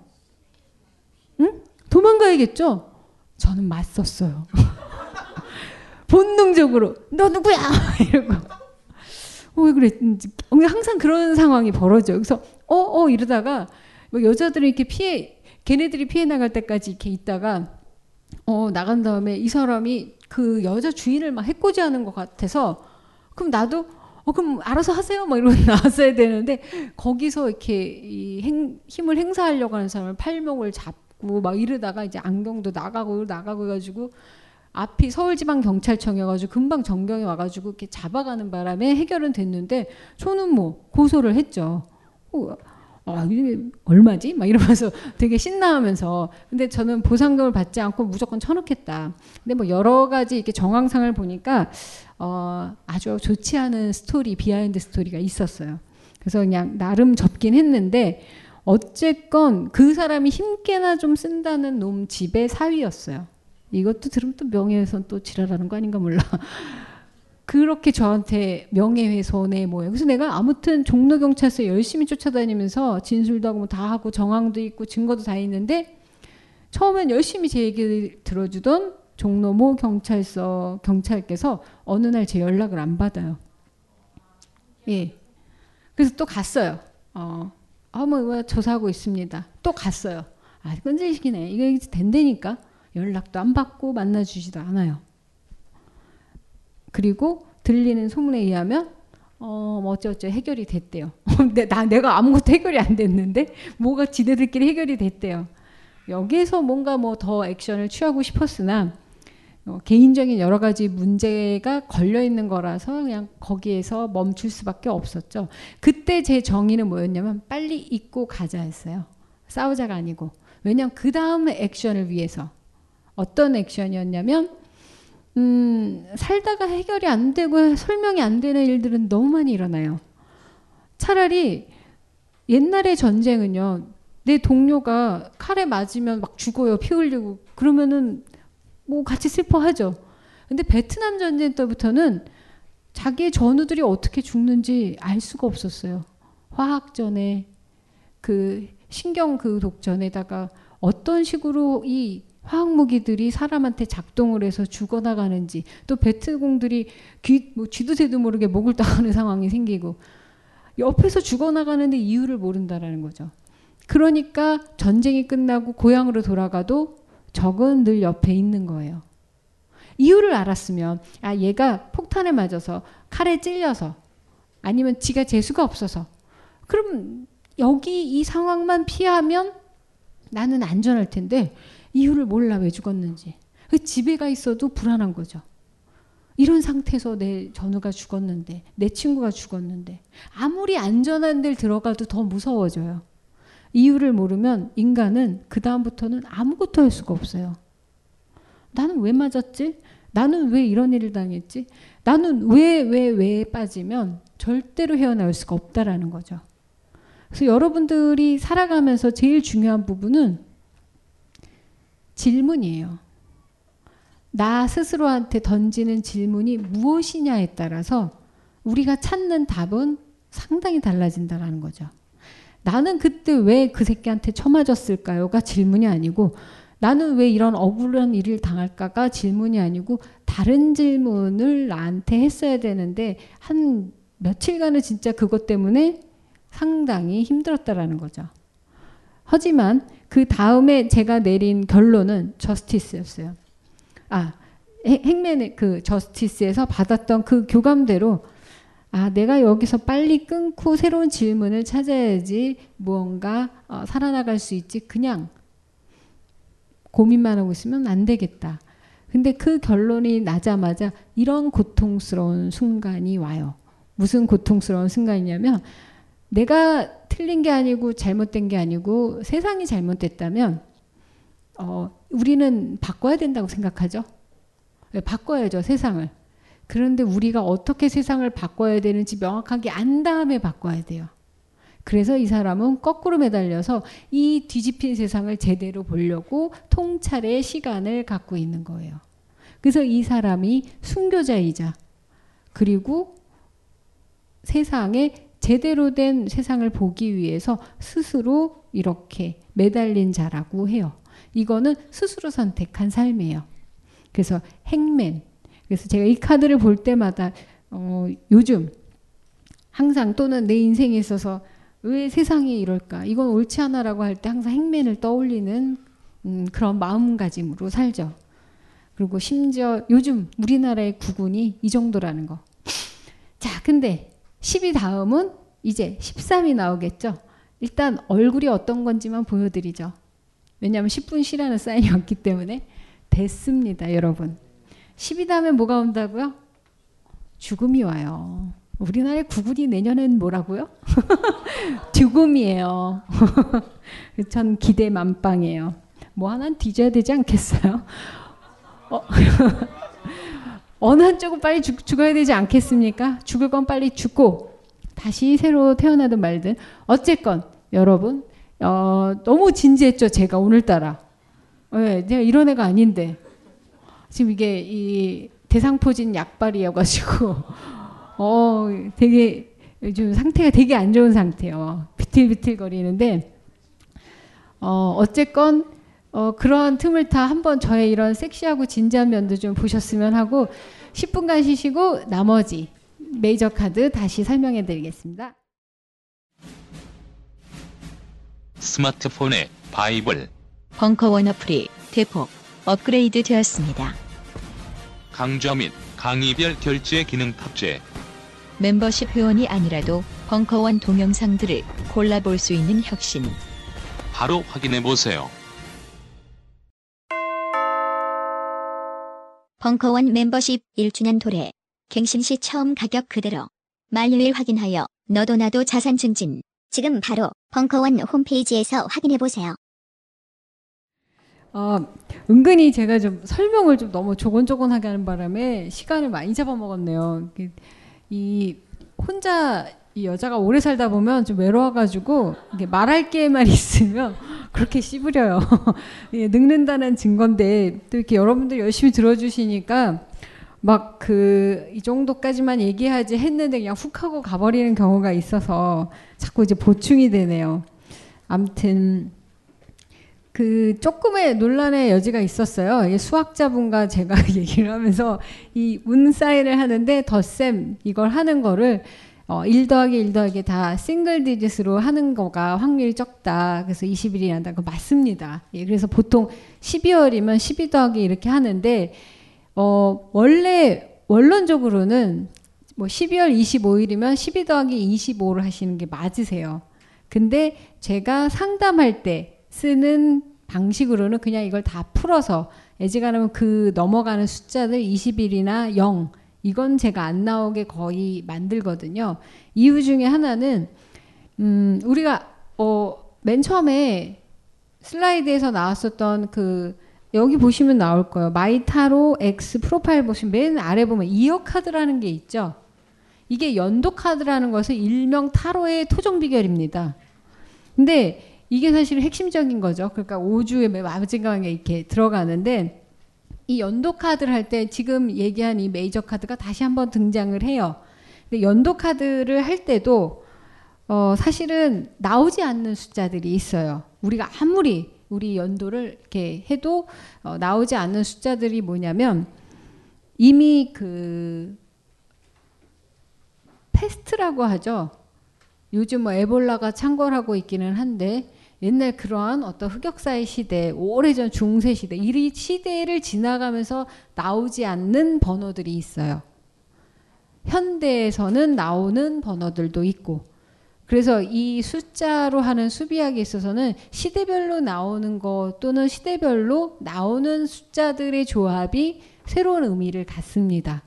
응? 도망가야겠죠? 저는 맞섰어요. [LAUGHS] 본능적으로 너 누구야? [LAUGHS] 이러고 어, 왜 그랬는지 항상 그런 상황이 벌어져요. 그래서 어어 이러다가 뭐 여자들은 이렇게 피해 걔네들이 피해 나갈 때까지 이렇게 있다가 어 나간 다음에 이 사람이 그 여자 주인을 막 해코지하는 것 같아서 그럼 나도 어 그럼 알아서 하세요 막 이러고 [LAUGHS] 나왔어야 되는데 거기서 이렇게 이 행, 힘을 행사하려고 하는 사람을 팔목을 잡고 막 이러다가 이제 안경도 나가고 나가고 해가지고 앞이 서울지방경찰청이어가지고 금방 전경이 와가지고 이렇게 잡아가는 바람에 해결은 됐는데 저는 뭐 고소를 했죠. 어, 아, 이게 얼마지? 막 이러면서 [LAUGHS] 되게 신나하면서. 근데 저는 보상금을 받지 않고 무조건 쳐넣겠다. 근데 뭐 여러 가지 이렇게 정황상을 보니까, 어, 아주 좋지 않은 스토리, behind story가 있었어요. 그래서 그냥 나름 접긴 했는데, 어쨌건 그 사람이 힘께나 좀 쓴다는 놈 집의 사위였어요. 이것도 들으면 또 명예훼손 또 지랄하는 거 아닌가 몰라. [LAUGHS] 그렇게 저한테 명예훼손에 뭐예요. 그래서 내가 아무튼 종로 경찰서 열심히 쫓아다니면서 진술도 하고 뭐 다 하고 정황도 있고 증거도 다 있는데 처음엔 열심히 제 얘기를 들어주던 종로 모 경찰서 경찰께서 어느 날 제 연락을 안 받아요. 예. 그래서 또 갔어요. 어, 아뭐 뭐 조사하고 있습니다. 또 갔어요. 아 끈질기네. 이거 된다니까. 연락도 안 받고 만나주지도 않아요. 그리고 들리는 소문에 의하면 어, 뭐 어쩌어쩌 해결이 됐대요. [LAUGHS] 근데 나 내가 아무것도 해결이 안 됐는데 뭐가 지네들끼리 해결이 됐대요. 여기에서 뭔가 뭐 더 액션을 취하고 싶었으나 어, 개인적인 여러 가지 문제가 걸려 있는 거라서 그냥 거기에서 멈출 수밖에 없었죠. 그때 제 정의는 뭐였냐면 빨리 잊고 가자였어요. 싸우자가 아니고 왜냐하면 그 다음 액션을 위해서 어떤 액션이었냐면 음, 살다가 해결이 안 되고 설명이 안 되는 일들은 너무 많이 일어나요. 차라리 옛날의 전쟁은요. 내 동료가 칼에 맞으면 막 죽어요. 피 흘리고. 그러면은 뭐 같이 슬퍼하죠. 근데 베트남 전쟁 때부터는 자기의 전우들이 어떻게 죽는지 알 수가 없었어요. 화학전에 그 신경 그 독전에다가 어떤 식으로 이 화학 무기들이 사람한테 작동을 해서 죽어나가는지 또 베트공들이 귀, 뭐 쥐도 새도 모르게 목을 따가는 상황이 생기고 옆에서 죽어나가는데 이유를 모른다라는 거죠. 그러니까 전쟁이 끝나고 고향으로 돌아가도 적은 늘 옆에 있는 거예요. 이유를 알았으면 아 얘가 폭탄에 맞아서 칼에 찔려서 아니면 지가 재수가 없어서 그럼 여기 이 상황만 피하면 나는 안전할 텐데 이유를 몰라 왜 죽었는지. 그 집에 가 있어도 불안한 거죠. 이런 상태에서 내 전우가 죽었는데, 내 친구가 죽었는데, 아무리 안전한 데를 들어가도 더 무서워져요. 이유를 모르면 인간은 그다음부터는 아무것도 할 수가 없어요. 나는 왜 맞았지? 나는 왜 이런 일을 당했지? 나는 왜, 왜, 왜 빠지면 절대로 헤어나올 수가 없다라는 거죠. 그래서 여러분들이 살아가면서 제일 중요한 부분은 질문이에요. 나 스스로한테 던지는 질문이 무엇이냐에 따라서 우리가 찾는 답은 상당히 달라진다라는 거죠. 나는 그때 왜 그 새끼한테 처맞았을까요가 질문이 아니고 나는 왜 이런 억울한 일을 당할까가 질문이 아니고 다른 질문을 나한테 했어야 되는데 한 며칠간은 진짜 그것 때문에 상당히 힘들었다라는 거죠. 하지만 그 다음에 제가 내린 결론은 저스티스였어요. 아, 행맨의 그 저스티스에서 받았던 그 교감대로 아, 내가 여기서 빨리 끊고 새로운 질문을 찾아야지 무언가 어, 살아나갈 수 있지. 그냥 고민만 하고 있으면 안 되겠다. 근데 그 결론이 나자마자 이런 고통스러운 순간이 와요. 무슨 고통스러운 순간이냐면 내가 틀린 게 아니고 잘못된 게 아니고 세상이 잘못됐다면 어, 우리는 바꿔야 된다고 생각하죠. 네, 바꿔야죠 세상을. 그런데 우리가 어떻게 세상을 바꿔야 되는지 명확하게 안 다음에 바꿔야 돼요. 그래서 이 사람은 거꾸로 매달려서 이 뒤집힌 세상을 제대로 보려고 통찰의 시간을 갖고 있는 거예요. 그래서 이 사람이 순교자이자 그리고 세상에 제대로 된 세상을 보기 위해서 스스로 이렇게 매달린 자라고 해요. 이거는 스스로 선택한 삶이에요. 그래서 행맨. 그래서 제가 이 카드를 볼 때마다 어, 요즘 항상 또는 내 인생에 있어서 왜 세상이 이럴까? 이건 옳지 않아라고 할 때 항상 행맨을 떠올리는 음, 그런 마음가짐으로 살죠. 그리고 심지어 요즘 우리나라의 구군이 이 정도라는 거. 자, 근데 10이 다음은 이제 13이 나오겠죠. 일단 얼굴이 어떤 건지만 보여드리죠. 왜냐하면 10분 쉬라는 사인이 왔기 때문에 됐습니다, 여러분. 10이 다음에 뭐가 온다고요? 죽음이 와요. 우리나라의 구군이 내년엔 뭐라고요? [LAUGHS] 죽음이에요. [LAUGHS] 전 기대 만빵이에요. 뭐 하나는 뒤져야 되지 않겠어요? 어, [LAUGHS] 어느 한쪽은 빨리 죽, 죽어야 되지 않겠습니까? 죽을 건 빨리 죽고 다시 새로 태어나든 말든 어쨌건 여러분 어, 너무 진지했죠 제가 오늘따라. 네, 내가 이런 애가 아닌데. 지금 이게 이 대상포진 약발이어가지고 [LAUGHS] 어 되게 요즘 상태가 되게 안 좋은 상태요. 비틀비틀 거리는데 어 어쨌건 어, 그런 틈을 타 한번 저의 이런 섹시하고 진지한 면도 좀 보셨으면 하고 10분간 쉬시고 나머지 메이저 카드 다시 설명해 드리겠습니다. 스마트폰의 바이블 벙커원 어플이 대폭 업그레이드 되었습니다. 강좌 및 강의별 결제 기능 탑재 멤버십 회원이 아니라도 벙커원 동영상들을 골라볼 수 있는 혁신. 바로 확인해 보세요. 벙커원 멤버십 1주년 도래. 갱신 시 처음 가격 그대로. 만료일 확인하여 너도 나도 자산 증진. 지금 바로 벙커원 홈페이지에서 확인해 보세요. 어, 은근히 제가 좀 설명을 좀 너무 조곤조곤하게 하는 바람에 시간을 많이 잡아먹었네요. 이 혼자 이 여자가 오래 살다 보면 좀 외로워가지고 말할 게만 [LAUGHS] 있으면 그렇게 씹으려요. 예, [LAUGHS] 늙는다는 증거인데 또 이렇게 여러분들 열심히 들어주시니까 막 그 이 정도까지만 얘기하지 했는데 그냥 훅 하고 가버리는 경우가 있어서 자꾸 이제 보충이 되네요. 암튼 그 조금의 논란의 여지가 있었어요. 수학자분과 제가 [LAUGHS] 얘기를 하면서 이 문사인을 하는데 덧셈 이걸 하는 거를 어, 1 더하기 1 더하기 다 싱글 디짓으로 하는 거가 확률이 적다. 그래서 20일이 난다. 그 맞습니다. 예, 그래서 보통 12월이면 12 더하기 이렇게 하는데 어, 원래 원론적으로는 뭐 12월 25일이면 12 더하기 25를 하시는 게 맞으세요. 근데 제가 상담할 때 쓰는 방식으로는 그냥 이걸 다 풀어서 애지간하면 그 넘어가는 숫자들 20일이나 0 이건 제가 안 나오게 거의 만들거든요. 이유 중에 하나는 음, 우리가 어, 맨 처음에 슬라이드에서 나왔었던 그 여기 보시면 나올 거예요. 마이타로 X 프로파일 보시면 맨 아래 보면 이어 카드라는 게 있죠. 이게 연도 카드라는 것은 일명 타로의 토종 비결입니다. 근데 이게 사실 핵심적인 거죠. 그러니까 5주에 마지막에 이렇게 들어가는데 이 연도 카드를 할 때 지금 얘기한 이 메이저 카드가 다시 한번 등장을 해요. 근데 연도 카드를 할 때도 어 사실은 나오지 않는 숫자들이 있어요. 우리가 아무리 우리 연도를 이렇게 해도 어 나오지 않는 숫자들이 뭐냐면 이미 그 패스트라고 하죠. 요즘 뭐 에볼라가 창궐하고 있기는 한데 옛날 그러한 어떤 흑역사의 시대, 오래전 중세 시대, 이 시대를 지나가면서 나오지 않는 번호들이 있어요. 현대에서는 나오는 번호들도 있고. 그래서 이 숫자로 하는 수비학에 있어서는 시대별로 나오는 것 또는 시대별로 나오는 숫자들의 조합이 새로운 의미를 갖습니다.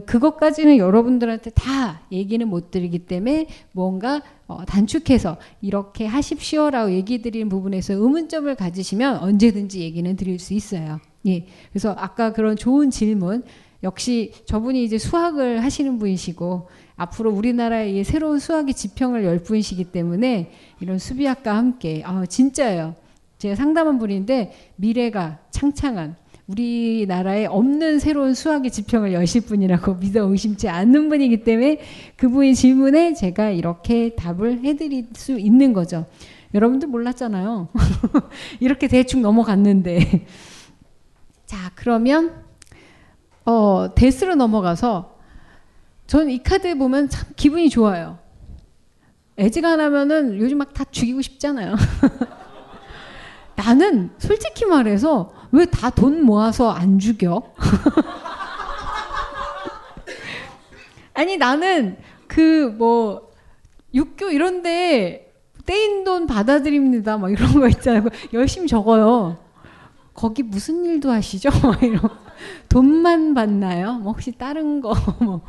그것까지는 여러분들한테 다 얘기는 못 드리기 때문에 뭔가 어, 단축해서 이렇게 하십시오라고 얘기 드리는 부분에서 의문점을 가지시면 언제든지 얘기는 드릴 수 있어요. 예. 그래서 아까 그런 좋은 질문 역시 저분이 이제 수학을 하시는 분이시고 앞으로 우리나라에 새로운 수학의 지평을 열 분이시기 때문에 이런 수비학과 함께 아 진짜예요. 제가 상담한 분인데 미래가 창창한 우리나라에 없는 새로운 수학의 지평을 여실 분이라고 [LAUGHS] 믿어 의심치 않는 분이기 때문에 그분의 질문에 제가 이렇게 답을 해드릴 수 있는 거죠. 여러분들 몰랐잖아요. [LAUGHS] 이렇게 대충 넘어갔는데. [LAUGHS] 자, 그러면, 어, 데스로 넘어가서, 저는 이 카드 보면 참 기분이 좋아요. 애지간하면은 요즘 막 다 죽이고 싶잖아요. 나는 솔직히 말해서 왜 다 돈 모아서 안 죽여? [LAUGHS] 아니 나는 그 뭐 육교 이런데 떼인 돈 받아들입니다. 막 이런 거 있잖아요. 열심히 적어요. 거기 무슨 일도 하시죠? [LAUGHS] 막 이런 돈만 받나요? 뭐 혹시 다른 거 [LAUGHS] 뭐.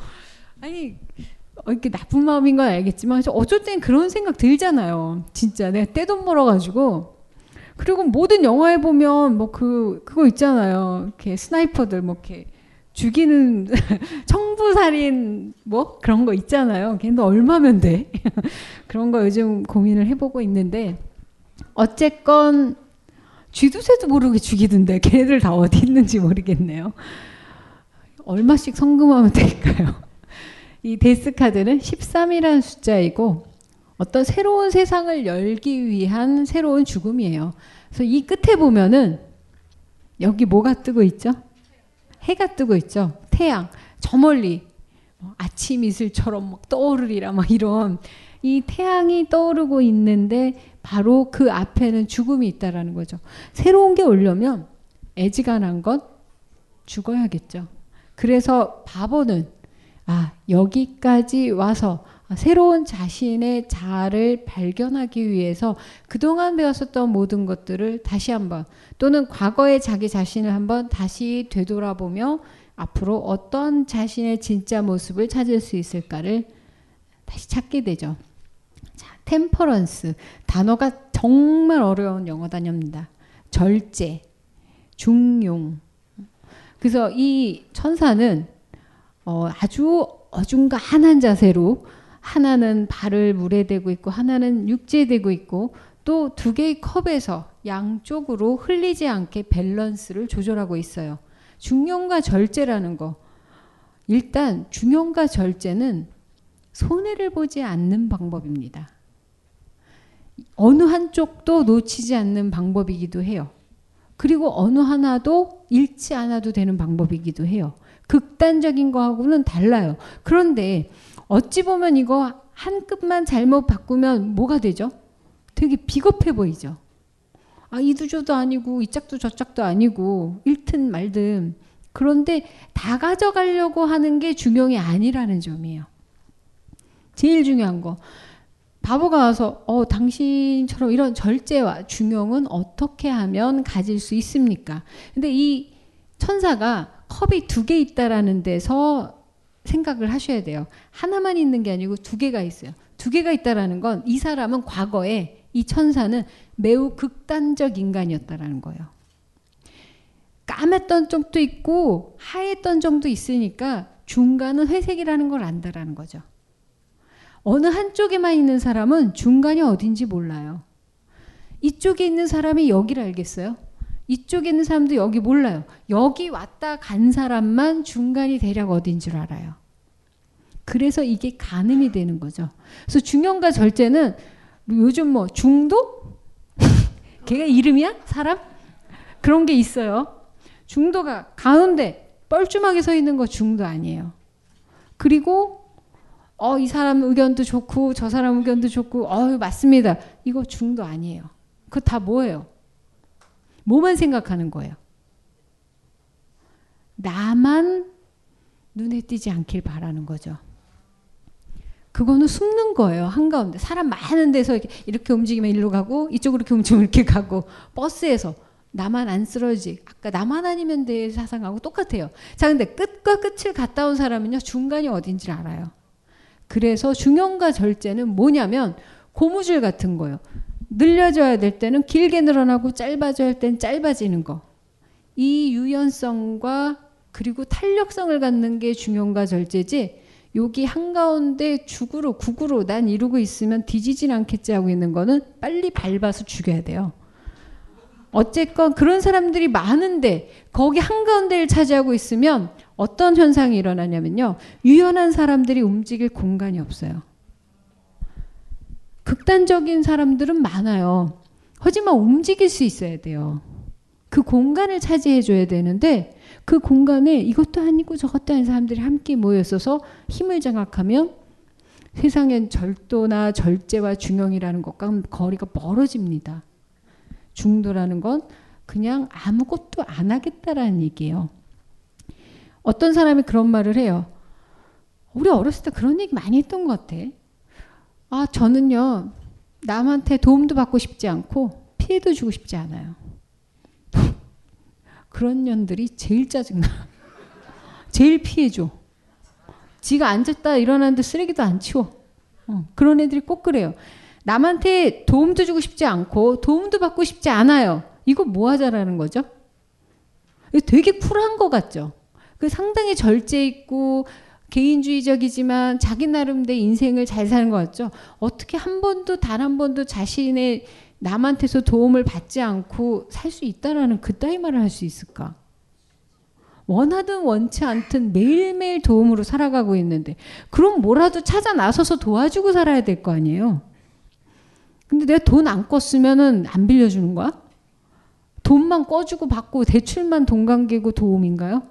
아니 어, 이렇게 나쁜 마음인 건 알겠지만 저 어쩔 땐 그런 생각 들잖아요. 진짜 내가 떼돈 벌어가지고 그리고 모든 영화에 보면 뭐 그 그거 있잖아요. 이렇게 스나이퍼들 뭐 이렇게 죽이는 [LAUGHS] 청부살인 뭐 그런 거 있잖아요. 걔도 얼마면 돼? [LAUGHS] 그런 거 요즘 고민을 해보고 있는데 어쨌건 쥐두새도 모르게 죽이던데 걔네들 다 어디 있는지 모르겠네요. 얼마씩 성금하면 될까요? [LAUGHS] 이 데스카드는 13이라는 숫자이고 어떤 새로운 세상을 열기 위한 새로운 죽음이에요. 그래서 이 끝에 보면은 여기 뭐가 뜨고 있죠? 해가 뜨고 있죠. 태양. 저 멀리 뭐 아침 이슬처럼 막 떠오르리라 막 이런 이 태양이 떠오르고 있는데 바로 그 앞에는 죽음이 있다라는 거죠. 새로운 게 오려면 애지간한 것 죽어야겠죠. 그래서 바보는 아 여기까지 와서 새로운 자신의 자아를 발견하기 위해서 그동안 배웠었던 모든 것들을 다시 한번 또는 과거의 자기 자신을 한번 다시 되돌아보며 앞으로 어떤 자신의 진짜 모습을 찾을 수 있을까를 다시 찾게 되죠. 자, 템퍼런스 단어가 정말 어려운 영어 단어입니다. 절제, 중용. 그래서 이 천사는 어, 아주 어중간한 자세로 하나는 발을 물에 대고 있고 하나는 육지에 대고 있고 또 두 개의 컵에서 양쪽으로 흘리지 않게 밸런스를 조절하고 있어요. 중용과 절제라는 거. 일단 중용과 절제는 손해를 보지 않는 방법입니다. 어느 한쪽도 놓치지 않는 방법이기도 해요. 그리고 어느 하나도 잃지 않아도 되는 방법이기도 해요. 극단적인 거하고는 달라요. 그런데 어찌 보면 이거 한 끗만 잘못 바꾸면 뭐가 되죠? 되게 비겁해 보이죠. 아, 이두조도 아니고 이 짝도 저 짝도 아니고 잃든 말든 그런데 다 가져가려고 하는 게 중용이 아니라는 점이에요. 제일 중요한 거. 바보가 와서 어 당신처럼 이런 절제와 중용은 어떻게 하면 가질 수 있습니까? 근데 이 천사가 컵이 두 개 있다라는 데서 생각을 하셔야 돼요. 하나만 있는 게 아니고 두 개가 있어요. 두 개가 있다라는 건 이 사람은 과거에 이 천사는 매우 극단적 인간이었다라는 거예요. 까맸던 쪽도 있고 하했던 점도 있으니까 중간은 회색이라는 걸 안다라는 거죠. 어느 한쪽에만 있는 사람은 중간이 어딘지 몰라요. 이쪽에 있는 사람이 여기를 알겠어요? 이쪽에 있는 사람도 여기 몰라요. 여기 왔다 간 사람만 중간이 대략 어딘 줄 알아요. 그래서 이게 가늠이 되는 거죠. 그래서 중형과 절제는 요즘 뭐 중도? [LAUGHS] 걔가 이름이야? 사람? 그런 게 있어요. 중도가 가운데 뻘쭘하게 서 있는 거 중도 아니에요. 그리고 어, 이 사람 의견도 좋고 저 사람 의견도 좋고 어, 맞습니다. 이거 중도 아니에요. 그거 다 뭐예요? 뭐만 생각하는 거예요? 나만 눈에 띄지 않길 바라는 거죠. 그거는 숨는 거예요. 한가운데. 사람 많은 데서 이렇게, 움직이면 일로 가고, 이쪽으로 이렇게 움직이면 이렇게 가고, 버스에서 나만 안 쓰러지. 아까 나만 아니면 돼 사상하고 똑같아요. 자, 근데 끝과 끝을 갔다 온 사람은요, 중간이 어딘지 알아요. 그래서 중형과 절제는 뭐냐면, 고무줄 같은 거예요. 늘려져야 될 때는 길게 늘어나고 짧아져야 할 때는 짧아지는 거. 이 유연성과 그리고 탄력성을 갖는 게 중용과 절제지 여기 한가운데 죽으로 국으로 난 이루고 있으면 뒤지진 않겠지 하고 있는 거는 빨리 밟아서 죽여야 돼요. 어쨌건 그런 사람들이 많은데 거기 한가운데를 차지하고 있으면 어떤 현상이 일어나냐면요. 유연한 사람들이 움직일 공간이 없어요. 극단적인 사람들은 많아요. 하지만 움직일 수 있어야 돼요. 그 공간을 차지해 줘야 되는데 그 공간에 이것도 아니고 저것도 아닌 사람들이 함께 모여 있어서 힘을 장악하면 세상엔 절도나 절제와 중형이라는 것과 거리가 멀어집니다. 중도라는 건 그냥 아무것도 안 하겠다라는 얘기예요. 어떤 사람이 그런 말을 해요. 우리 어렸을 때 그런 얘기 많이 했던 것 같아. 아, 저는요, 남한테 도움도 받고 싶지 않고 피해도 주고 싶지 않아요. [LAUGHS] 그런 년들이 제일 짜증나. [LAUGHS] 제일 피해줘. 지가 앉았다 일어났는데 쓰레기도 안 치워. 어, 그런 애들이 꼭 그래요. 남한테 도움도 주고 싶지 않고 도움도 받고 싶지 않아요. 이거 뭐 하자라는 거죠? 되게 쿨한 것 같죠? 그 상당히 절제 있고 개인주의적이지만 자기 나름대로 인생을 잘 사는 것 같죠? 어떻게 한 번도 단 한 번도 자신의 남한테서 도움을 받지 않고 살 수 있다라는 그따위 말을 할 수 있을까? 원하든 원치 않든 매일매일 도움으로 살아가고 있는데 그럼 뭐라도 찾아 나서서 도와주고 살아야 될 거 아니에요. 근데 내가 돈 안 껐으면은 안 빌려주는 거야? 돈만 꺼주고 받고 대출만 돈 감기고 도움인가요?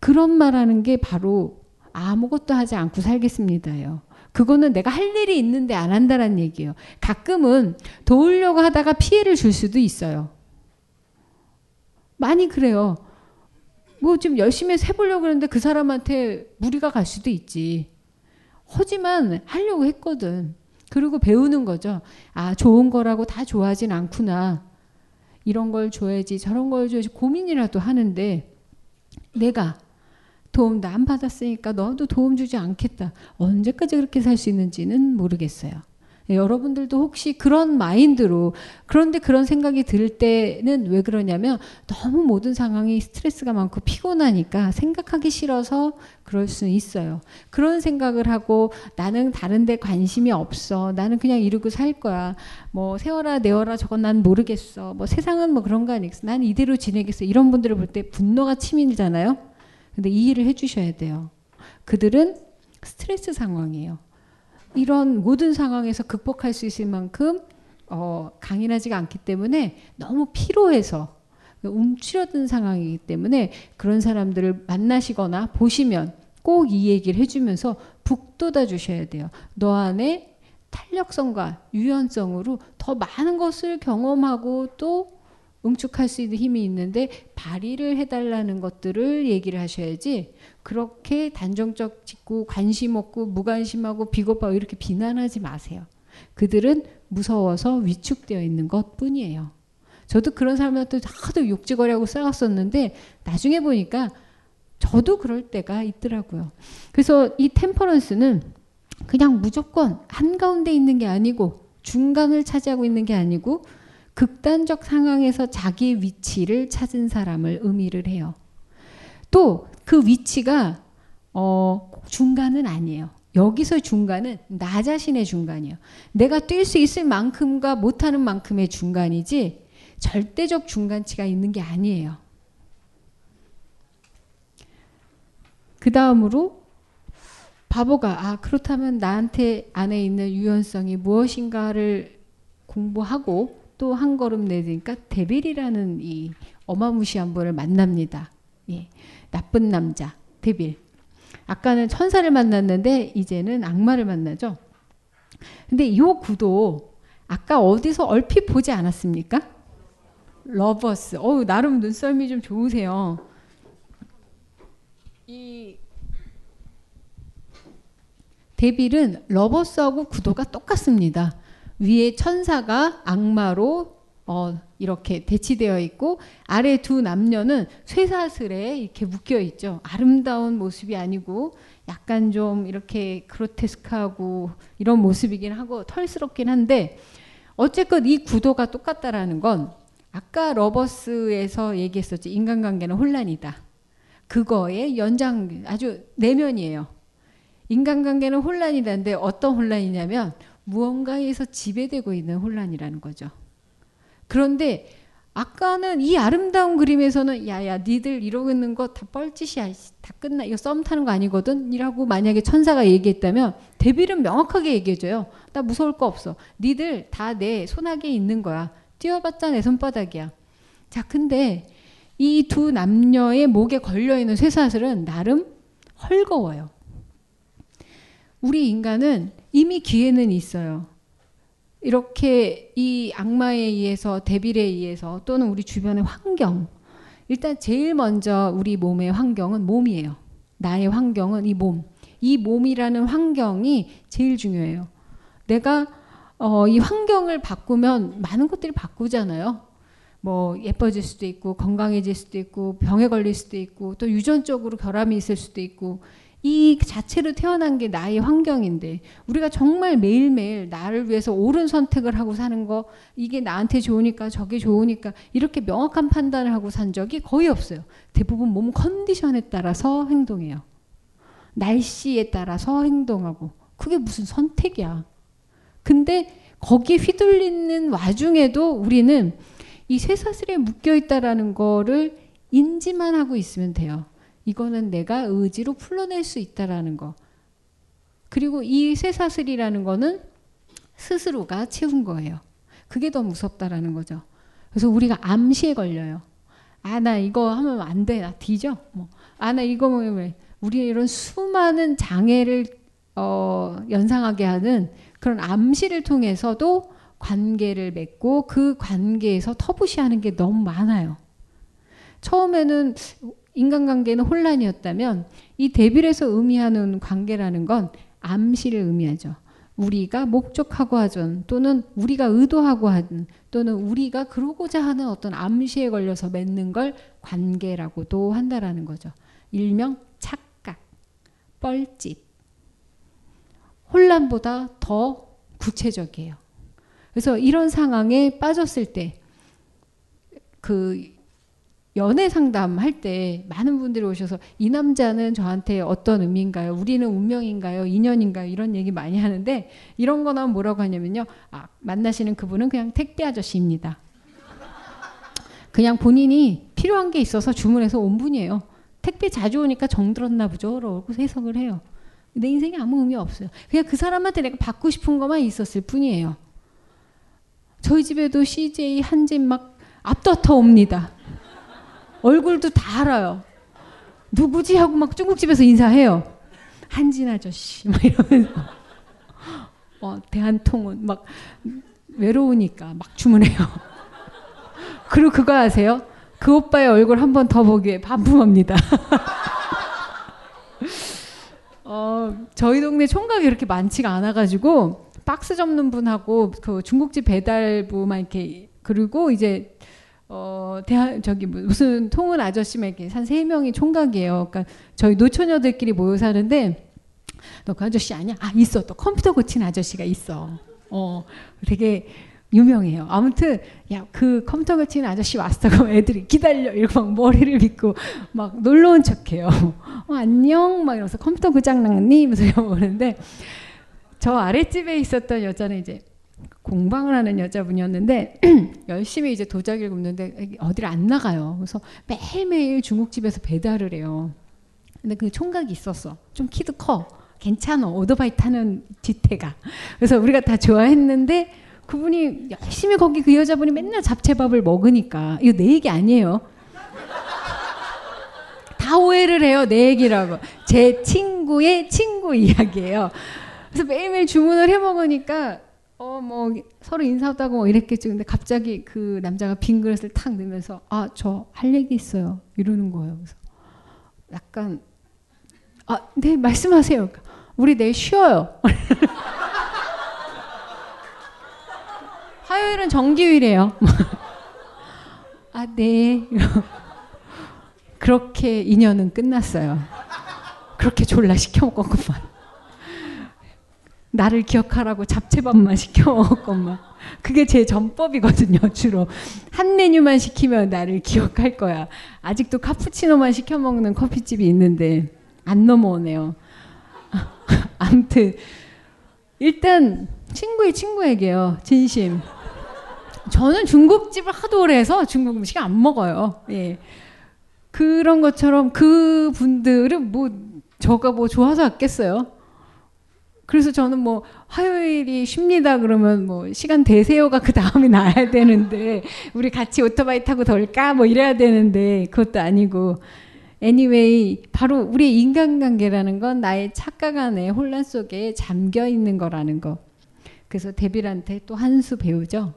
그런 말하는 게 바로 아무것도 하지 않고 살겠습니다요. 그거는 내가 할 일이 있는데 안 한다는 얘기예요. 가끔은 도우려고 하다가 피해를 줄 수도 있어요. 많이 그래요. 뭐 좀 열심히 해보려고 그러는데 그 사람한테 무리가 갈 수도 있지. 하지만 하려고 했거든. 그리고 배우는 거죠. 아, 좋은 거라고 다 좋아하진 않구나. 이런 걸 줘야지, 저런 걸 줘야지 고민이라도 하는데 내가 도움도 안 받았으니까 너도 도움 주지 않겠다. 언제까지 그렇게 살 수 있는지는 모르겠어요. 여러분들도 혹시 그런 마인드로 그런데 그런 생각이 들 때는 왜 그러냐면 너무 모든 상황이 스트레스가 많고 피곤하니까 생각하기 싫어서 그럴 수 있어요. 그런 생각을 하고 나는 다른 데 관심이 없어. 나는 그냥 이러고 살 거야. 뭐 세워라 내워라 저건 난 모르겠어. 뭐 세상은 뭐 그런 거 아니겠어. 난 이대로 지내겠어. 이런 분들을 볼 때 분노가 치밀잖아요. 근데 이해를 해 주셔야 돼요. 그들은 스트레스 상황이에요. 이런 모든 상황에서 극복할 수 있을 만큼 어, 강인하지가 않기 때문에 너무 피로해서 움츠러든 상황이기 때문에 그런 사람들을 만나시거나 보시면 꼭 이 얘기를 해주면서 북돋아 주셔야 돼요. 너 안에 탄력성과 유연성으로 더 많은 것을 경험하고 또 응축할 수 있는 힘이 있는데 발휘를 해달라는 것들을 얘기를 하셔야지 그렇게 단정적 짓고 관심 없고 무관심하고 비겁하고 이렇게 비난하지 마세요. 그들은 무서워서 위축되어 있는 것 뿐이에요. 저도 그런 사람한테 하도 욕지거리하고 싸웠었는데 나중에 보니까 저도 그럴 때가 있더라고요. 그래서 이 템퍼런스는 그냥 무조건 한가운데 있는 게 아니고 중간을 차지하고 있는 게 아니고 극단적 상황에서 자기 위치를 찾은 사람을 의미를 해요. 또 그 위치가 어, 중간은 아니에요. 여기서 중간은 나 자신의 중간이에요. 내가 뛸 수 있을 만큼과 못하는 만큼의 중간이지 절대적 중간치가 있는 게 아니에요. 그 다음으로 바보가 아 그렇다면 나한테 안에 있는 유연성이 무엇인가를 공부하고 또 한 걸음 내니까 데빌이라는 이 어마무시한 분을 만납니다. 예, 나쁜 남자 Devil. 아까는 천사를 만났는데 이제는 악마를 만나죠. 근데 이 구도 아까 어디서 얼핏 보지 않았습니까? Lovers. 어우 나름 눈썰미 좀 좋으세요. 이 Devil은 Lovers하고 구도가 똑같습니다. 위에 천사가 악마로 어, 이렇게 대치되어 있고 아래 두 남녀는 쇠사슬에 이렇게 묶여 있죠. 아름다운 모습이 아니고 약간 좀 이렇게 그로테스크하고 이런 모습이긴 하고 털스럽긴 한데 어쨌건 이 구도가 똑같다라는 건 아까 러버스에서 얘기했었죠. 인간관계는 혼란이다. 그거의 연장 아주 내면이에요. 인간관계는 혼란이다는데 어떤 혼란이냐면 무언가에서 지배되고 있는 혼란이라는 거죠. 그런데 아까는 이 아름다운 그림에서는 야야 니들 이러고 있는 거 다 뻘짓이야. 다 끝나. 이거 썸 타는 거 아니거든? 이라고 만약에 천사가 얘기했다면 데빌은 명확하게 얘기해줘요. 나 무서울 거 없어. 니들 다 내 손아귀에 있는 거야. 뛰어봤자 내 손바닥이야. 자 근데 이 두 남녀의 목에 걸려있는 쇠사슬은 나름 헐거워요. 우리 인간은 이미 기회는 있어요. 이렇게 이 악마에 의해서 데빌에 의해서 또는 우리 주변의 환경 일단 제일 먼저 우리 몸의 환경은 몸이에요. 나의 환경은 이 몸. 이 몸이라는 환경이 제일 중요해요. 내가 어, 이 환경을 바꾸면 많은 것들이 바꾸잖아요. 뭐 예뻐질 수도 있고 건강해질 수도 있고 병에 걸릴 수도 있고 또 유전적으로 결함이 있을 수도 있고 이 자체로 태어난 게 나의 환경인데 우리가 정말 매일매일 나를 위해서 옳은 선택을 하고 사는 거 이게 나한테 좋으니까 저게 좋으니까 이렇게 명확한 판단을 하고 산 적이 거의 없어요. 대부분 몸 컨디션에 따라서 행동해요. 날씨에 따라서 행동하고 그게 무슨 선택이야. 근데 거기에 휘둘리는 와중에도 우리는 이 쇠사슬에 묶여 있다라는 거를 인지만 하고 있으면 돼요. 이거는 내가 의지로 풀어낼 수 있다라는 거. 그리고 이 쇠사슬이라는 거는 스스로가 채운 거예요. 그게 더 무섭다라는 거죠. 그래서 우리가 암시에 걸려요. 아, 나 이거 하면 안 돼. 나 뒤져. 뭐. 아, 나 이거 뭐, 왜. 우리 이런 수많은 장애를 어, 연상하게 하는 그런 암시를 통해서도 관계를 맺고 그 관계에서 터부시하는 게 너무 많아요. 처음에는 인간관계는 혼란이었다면 이 데빌에서 의미하는 관계라는 건 암시를 의미하죠. 우리가 목적하고 하든 또는 우리가 의도하고 하든 또는 우리가 그러고자 하는 어떤 암시에 걸려서 맺는 걸 관계라고도 한다라는 거죠. 일명 착각, 뻘짓. 혼란보다 더 구체적이에요. 그래서 이런 상황에 빠졌을 때 그 연애 상담할 때 많은 분들이 오셔서 이 남자는 저한테 어떤 의미인가요? 우리는 운명인가요? 인연인가요? 이런 얘기 많이 하는데 이런 거나 뭐라고 하냐면요. 아, 만나시는 그분은 그냥 택배 아저씨입니다. 그냥 본인이 필요한 게 있어서 주문해서 온 분이에요. 택배 자주 오니까 정들었나 보죠. 라고 해석을 해요. 내 인생에 아무 의미 없어요. 그냥 그 사람한테 내가 받고 싶은 것만 있었을 뿐이에요. 저희 집에도 CJ 한 집 막 앞다퉈 옵니다. 얼굴도 다 알아요. 누구지 하고 막 중국집에서 인사해요. 한진 아저씨 막 이러면서 어, 대한통운 막 외로우니까 막 주문해요. 그리고 그거 아세요? 그 오빠의 얼굴 한 번 더 보기에 반품합니다. 어, 저희 동네 총각이 그렇게 많지가 않아가지고 박스 접는 분하고 그 중국집 배달부만 이렇게 그리고 이제 어 대한 저기 뭐 무슨 통은 아저씨만 이렇게 한 세 명이 총각이에요. 그러니까 저희 노처녀들끼리 모여 사는데 너 그 아저씨 아니야? 아 있어 또 컴퓨터 고친 아저씨가 있어. 어 되게 유명해요. 아무튼 야 그 컴퓨터 고치는 아저씨 왔어. 그럼 [LAUGHS] 애들이 기다려 이러고 막 머리를 빗고 막 놀러 온 척해요. 어, 안녕 막 이러면서 컴퓨터 고장 났니? 이러면서 이러는데 저 아랫집에 있었던 여자는 이제 공방을 하는 여자분이었는데 [CLEARS THROAT] 열심히 이제 도자기를 굽는데 어디를 안 나가요. 그래서 매일매일 중국집에서 배달을 해요. 근데 그 총각이 있었어. 좀 키도 커. 괜찮아. 오토바이 타는 뒤태가. 그래서 우리가 다 좋아했는데 그분이 열심히 거기 그 여자분이 맨날 잡채밥을 먹으니까 이거 내 얘기 아니에요. 다 오해를 해요. 내 얘기라고. 제 친구의 친구 이야기예요. 그래서 매일매일 주문을 해 먹으니까 어 뭐 서로 인사하다고 뭐 이랬겠죠. 근데 갑자기 그 남자가 빈 그릇을 탁 넣으면서 아 저 할 얘기 있어요. 이러는 거예요. 그래서 약간 아 네 말씀하세요. 우리 내일 쉬어요. [LAUGHS] 화요일은 정기휴일이에요. [LAUGHS] 아 네. [LAUGHS] 그렇게 인연은 끝났어요. 그렇게 졸라 시켜 먹었구만. 나를 기억하라고 잡채밥만 [LAUGHS] 시켜 먹었건만. 그게 제 전법이거든요, 주로. 한 메뉴만 시키면 나를 기억할 거야. 아직도 카푸치노만 시켜 먹는 커피집이 있는데, 안 넘어오네요. [LAUGHS] 아무튼, 일단, 친구의 친구에게요, 진심. 저는 중국집을 하도 오래 해서 중국 음식 안 먹어요. 예. 그런 것처럼 그 분들은 뭐, 저가 뭐 좋아서 왔겠어요. 그래서 저는 뭐 화요일이 쉽니다 그러면 뭐 시간 되세요가 그 다음에 나야 되는데 우리 같이 오토바이 타고 돌까 뭐 이래야 되는데 그것도 아니고 anyway, 바로 우리의 인간관계라는 건 나의 착각 안에 혼란 속에 잠겨 있는 거라는 거. 그래서 데빌한테 또 한 수 배우죠.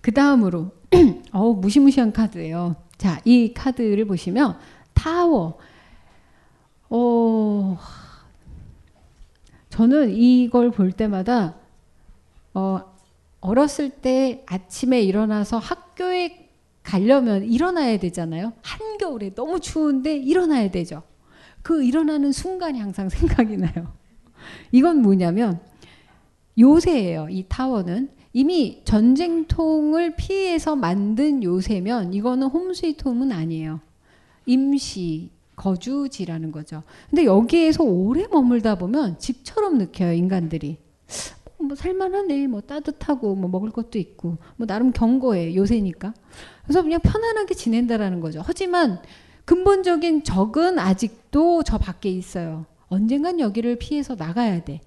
그 다음으로, [CLEARS THROAT] 어우, 무시무시한 카드예요. 자, 이 카드를 보시면, 타워. 어, 저는 이걸 볼 때마다, 어, 어렸을 때 아침에 일어나서 학교에 가려면 일어나야 되잖아요. 한겨울에 너무 추운데 일어나야 되죠. 그 일어나는 순간이 항상 [LAUGHS] 생각이 나요. 이건 뭐냐면 요새예요. 이 타워는 이미 전쟁통을 피해서 만든 요새면 이거는 홈스위트홈은 아니에요. 임시 거주지라는 거죠. 근데 여기에서 오래 머물다 보면 집처럼 느껴요, 인간들이. 뭐 살만하네, 뭐 따뜻하고 뭐 먹을 것도 있고 뭐 나름 경고해 요새니까. 그래서 그냥 편안하게 지낸다라는 거죠. 하지만 근본적인 적은 아직도 저 밖에 있어요. 언젠간 여기를 피해서 나가야 돼.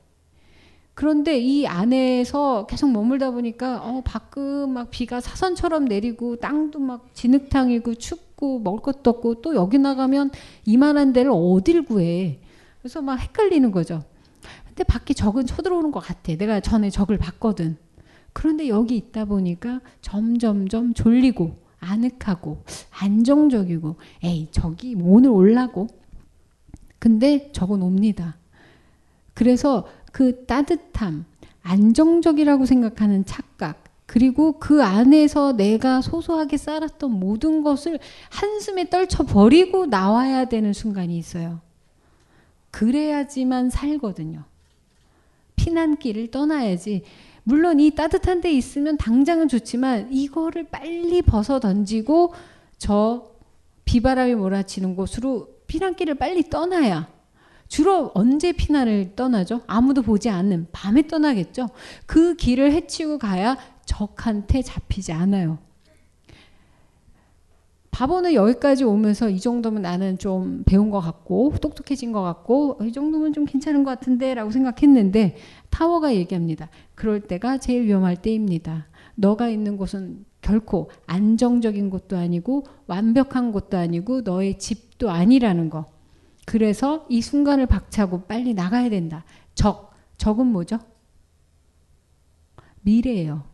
그런데 이 안에서 계속 머물다 보니까 어 밖은 막 비가 사선처럼 내리고 땅도 막 진흙탕이고 춥 고 먹을 것도 없고 또 여기 나가면 이만한 데를 어딜 구해. 그래서 막 헷갈리는 거죠. 근데 밖에 적은 쳐들어오는 것 같아. 내가 전에 적을 봤거든. 그런데 여기 있다 보니까 점점점 졸리고 아늑하고 안정적이고 에이 저기 뭐 오늘 올라고 근데 적은 옵니다. 그래서 그 따뜻함, 안정적이라고 생각하는 착각, 그리고 그 안에서 내가 소소하게 쌓았던 모든 것을 한숨에 떨쳐 버리고 나와야 되는 순간이 있어요. 그래야지만 살거든요. 피난길을 떠나야지. 물론 이 따뜻한 데 있으면 당장은 좋지만 이거를 빨리 벗어 던지고 저 비바람이 몰아치는 곳으로 피난길을 빨리 떠나야 주로 언제 피난을 떠나죠? 아무도 보지 않는 밤에 떠나겠죠. 그 길을 헤치고 가야 적한테 잡히지 않아요. 바보는 여기까지 오면서 이 정도면 나는 좀 배운 것 같고 똑똑해진 것 같고 이 정도면 좀 괜찮은 것 같은데 라고 생각했는데 타워가 얘기합니다. 그럴 때가 제일 위험할 때입니다. 너가 있는 곳은 결코 안정적인 곳도 아니고 완벽한 곳도 아니고 너의 집도 아니라는 거. 그래서 이 순간을 박차고 빨리 나가야 된다. 적. 적은 뭐죠? 미래예요.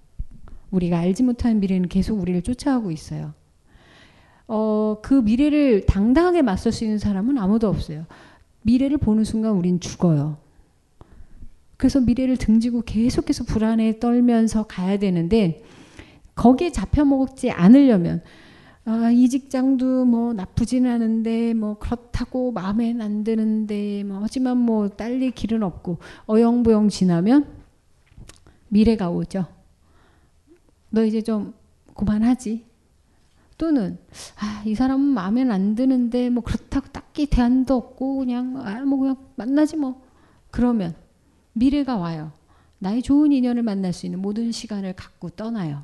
우리가 알지 못하는 미래는 계속 우리를 쫓아가고 있어요. 어, 그 미래를 당당하게 맞설 수 있는 사람은 아무도 없어요. 미래를 보는 순간 우린 죽어요. 그래서 미래를 등지고 계속해서 불안에 떨면서 가야 되는데 거기에 잡혀먹지 않으려면 아, 이 직장도 뭐 나쁘지는 않은데 뭐 그렇다고 마음엔 안 드는데 뭐 하지만 뭐 딸릴 길은 없고 어영부영 지나면 미래가 오죠. 너 이제 좀 그만하지. 또는 아, 이 사람은 마음엔 안 드는데 뭐 그렇다고 딱히 대안도 없고 그냥 아, 뭐 그냥 만나지 뭐. 그러면 미래가 와요. 나의 좋은 인연을 만날 수 있는 모든 시간을 갖고 떠나요.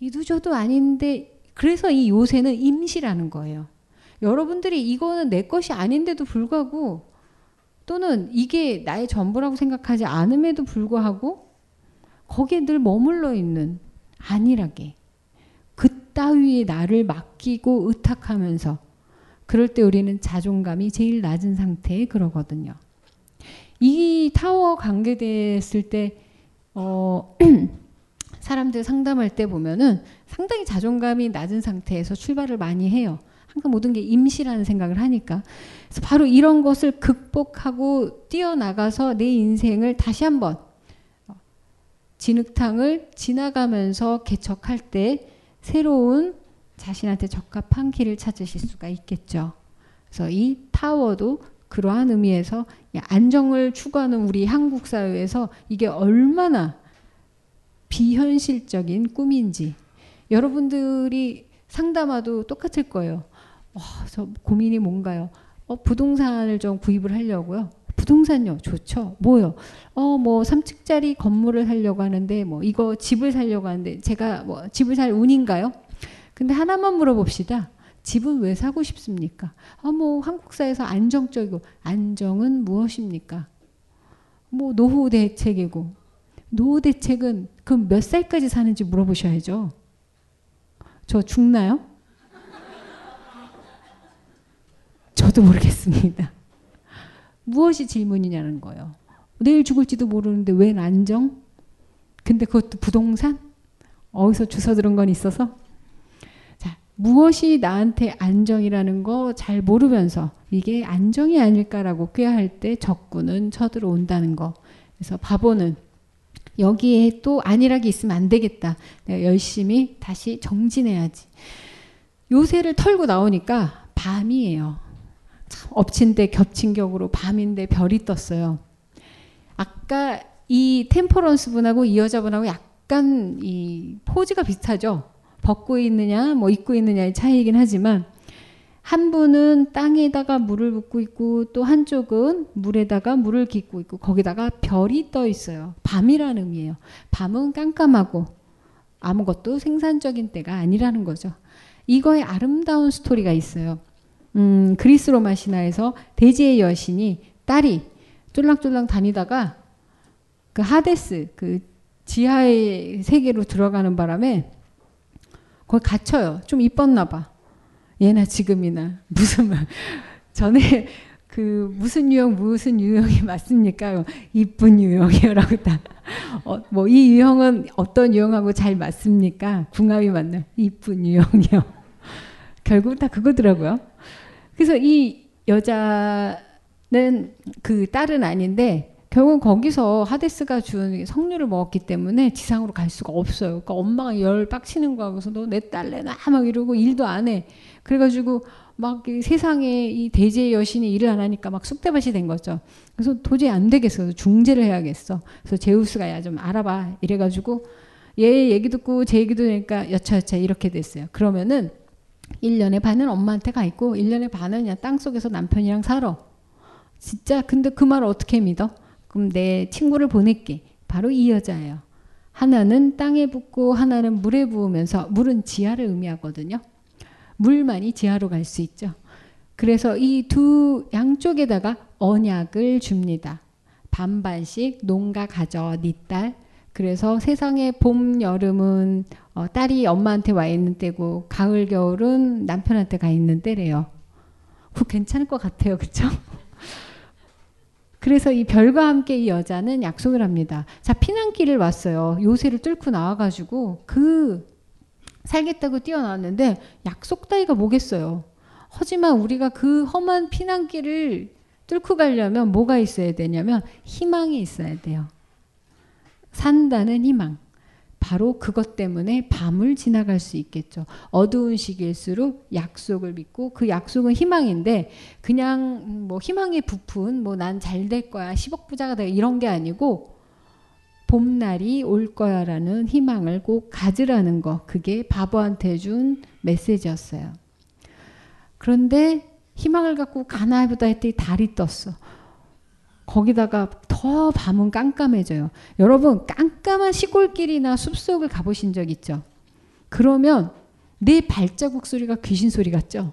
이도저도 아닌데 그래서 이 요새는 임시라는 거예요. 여러분들이 이거는 내 것이 아닌데도 불구하고 또는 이게 나의 전부라고 생각하지 않음에도 불구하고 거기에 늘 머물러 있는 안일하게 그따위의 나를 맡기고 의탁하면서 그럴 때 우리는 자존감이 제일 낮은 상태에 그러거든요. 이 타워 관계됐을 때 어, [CLEARS THROAT] 사람들 상담할 때 보면은 상당히 자존감이 낮은 상태에서 출발을 많이 해요. 항상 모든 게 임시라는 생각을 하니까. 그래서 바로 이런 것을 극복하고 뛰어나가서 내 인생을 다시 한번 진흙탕을 지나가면서 개척할 때 새로운 자신한테 적합한 길을 찾으실 수가 있겠죠. 그래서 이 타워도 그러한 의미에서 안정을 추구하는 우리 한국 사회에서 이게 얼마나 비현실적인 꿈인지 여러분들이 상담와도 똑같을 거예요. 와, 저 고민이 뭔가요? 어, 부동산을 좀 구입을 하려고요. 부동산요, 좋죠. 뭐요? 어, 뭐 3층짜리 건물을 살려고 하는데 뭐 이거 집을 살려고 하는데 제가 뭐 집을 살 운인가요? 근데 하나만 물어봅시다. 집은 왜 사고 싶습니까? 아, 뭐 한국 사회에서 안정적이고 안정은 무엇입니까? 뭐 노후 대책이고 노후 대책은 그럼 몇 살까지 사는지 물어보셔야죠. 저 죽나요? 저도 모르겠습니다. 무엇이 질문이냐는 거예요. 내일 죽을지도 모르는데 웬 안정? 근데 그것도 부동산? 어디서 주워 들은 건 있어서? 자, 무엇이 나한테 안정이라는 거 잘 모르면서 이게 안정이 아닐까라고 꾀할 때 적군은 쳐들어온다는 거. 그래서 바보는 여기에 또 안일하게 있으면 안 되겠다. 내가 열심히 다시 정진해야지. 요새를 털고 나오니까 밤이에요. 참 엎친 데 겹친 격으로 밤인데 별이 떴어요. 아까 이 Temperance 분하고 이 여자분하고 약간 이 포즈가 비슷하죠. 벗고 있느냐, 뭐 입고 있느냐의 차이이긴 하지만 한 분은 땅에다가 물을 붓고 있고 또 한쪽은 물에다가 물을 긷고 있고 거기다가 별이 떠 있어요. 밤이라는 의미예요. 밤은 깜깜하고 아무것도 생산적인 때가 아니라는 거죠. 이거에 아름다운 스토리가 있어요. 음, 그리스 로마 신화에서 대지의 여신이 딸이 쫄랑쫄랑 다니다가 그 하데스 그 지하의 세계로 들어가는 바람에 거기 갇혀요. 좀 이뻤나 봐. 예나 지금이나 [LAUGHS] 무슨 말 전에 그 무슨 유형 무슨 유형이 맞습니까? 이쁜 유형이라고 다. 어, 뭐이 유형은 어떤 유형하고 잘 맞습니까? 궁합이 맞는 이쁜 유형이요. [LAUGHS] 결국 다 그거더라고요. 그래서 이 여자는 그 딸은 아닌데 결국 거기서 하데스가 준 석류를 먹었기 때문에 지상으로 갈 수가 없어요. 그러니까 엄마가 열 빡치는. 그래서 너 내 딸 내놔 막 이러고 일도 안 해. 그래가지고 막 세상에 이 대제의 여신이 일을 안 하니까 막 쑥대밭이 된 거죠. 그래서 도저히 안 되겠어. 중재를 해야겠어. 그래서 제우스가 야 좀 알아봐. 이래가지고 얘 얘기 듣고 제 얘기 들으니까 여차여차 이렇게 됐어요. 그러면은 1년의 반은 엄마한테 가 있고 1년의 반은 그냥 땅속에서 남편이랑 살아. 진짜 근데 그 말 어떻게 믿어? 그럼 내 친구를 보낼게. 바로 이 여자예요. 하나는 땅에 붓고 하나는 물에 부으면서 물은 지하를 의미하거든요. 물만이 지하로 갈 수 있죠. 그래서 이 두 양쪽에다가 언약을 줍니다. 반반씩 농가 가져 네 딸. 그래서 세상에 봄 여름은 어, 딸이 엄마한테 와 있는 때고 가을 겨울은 남편한테 가 있는 때래요. 그 괜찮을 것 같아요, [LAUGHS] 그렇죠? 그래서 이 별과 함께 이 여자는 약속을 합니다. 자 피난길을 왔어요. 요새를 뚫고 나와가지고 그 살겠다고 뛰어나왔는데 약속 따위가 뭐겠어요. 하지만 우리가 그 험한 피난길을 뚫고 가려면 뭐가 있어야 되냐면 희망이 있어야 돼요. 산다는 희망. 바로 그것 때문에 밤을 지나갈 수 있겠죠. 어두운 시기일수록 약속을 믿고 그 약속은 희망인데 그냥 뭐 희망의 부푼 뭐 난 잘 될 거야 10억 부자가 돼 이런 게 아니고 봄날이 올 거야라는 희망을 꼭 가지라는 거 그게 바보한테 준 메시지였어요. 그런데 희망을 갖고 가나보다 했더니 달이 떴어. 거기다가 더 밤은 깜깜해져요. 여러분 깜깜한 시골길이나 숲속을 가보신 적 있죠? 그러면 내 발자국 소리가 귀신 소리 같죠?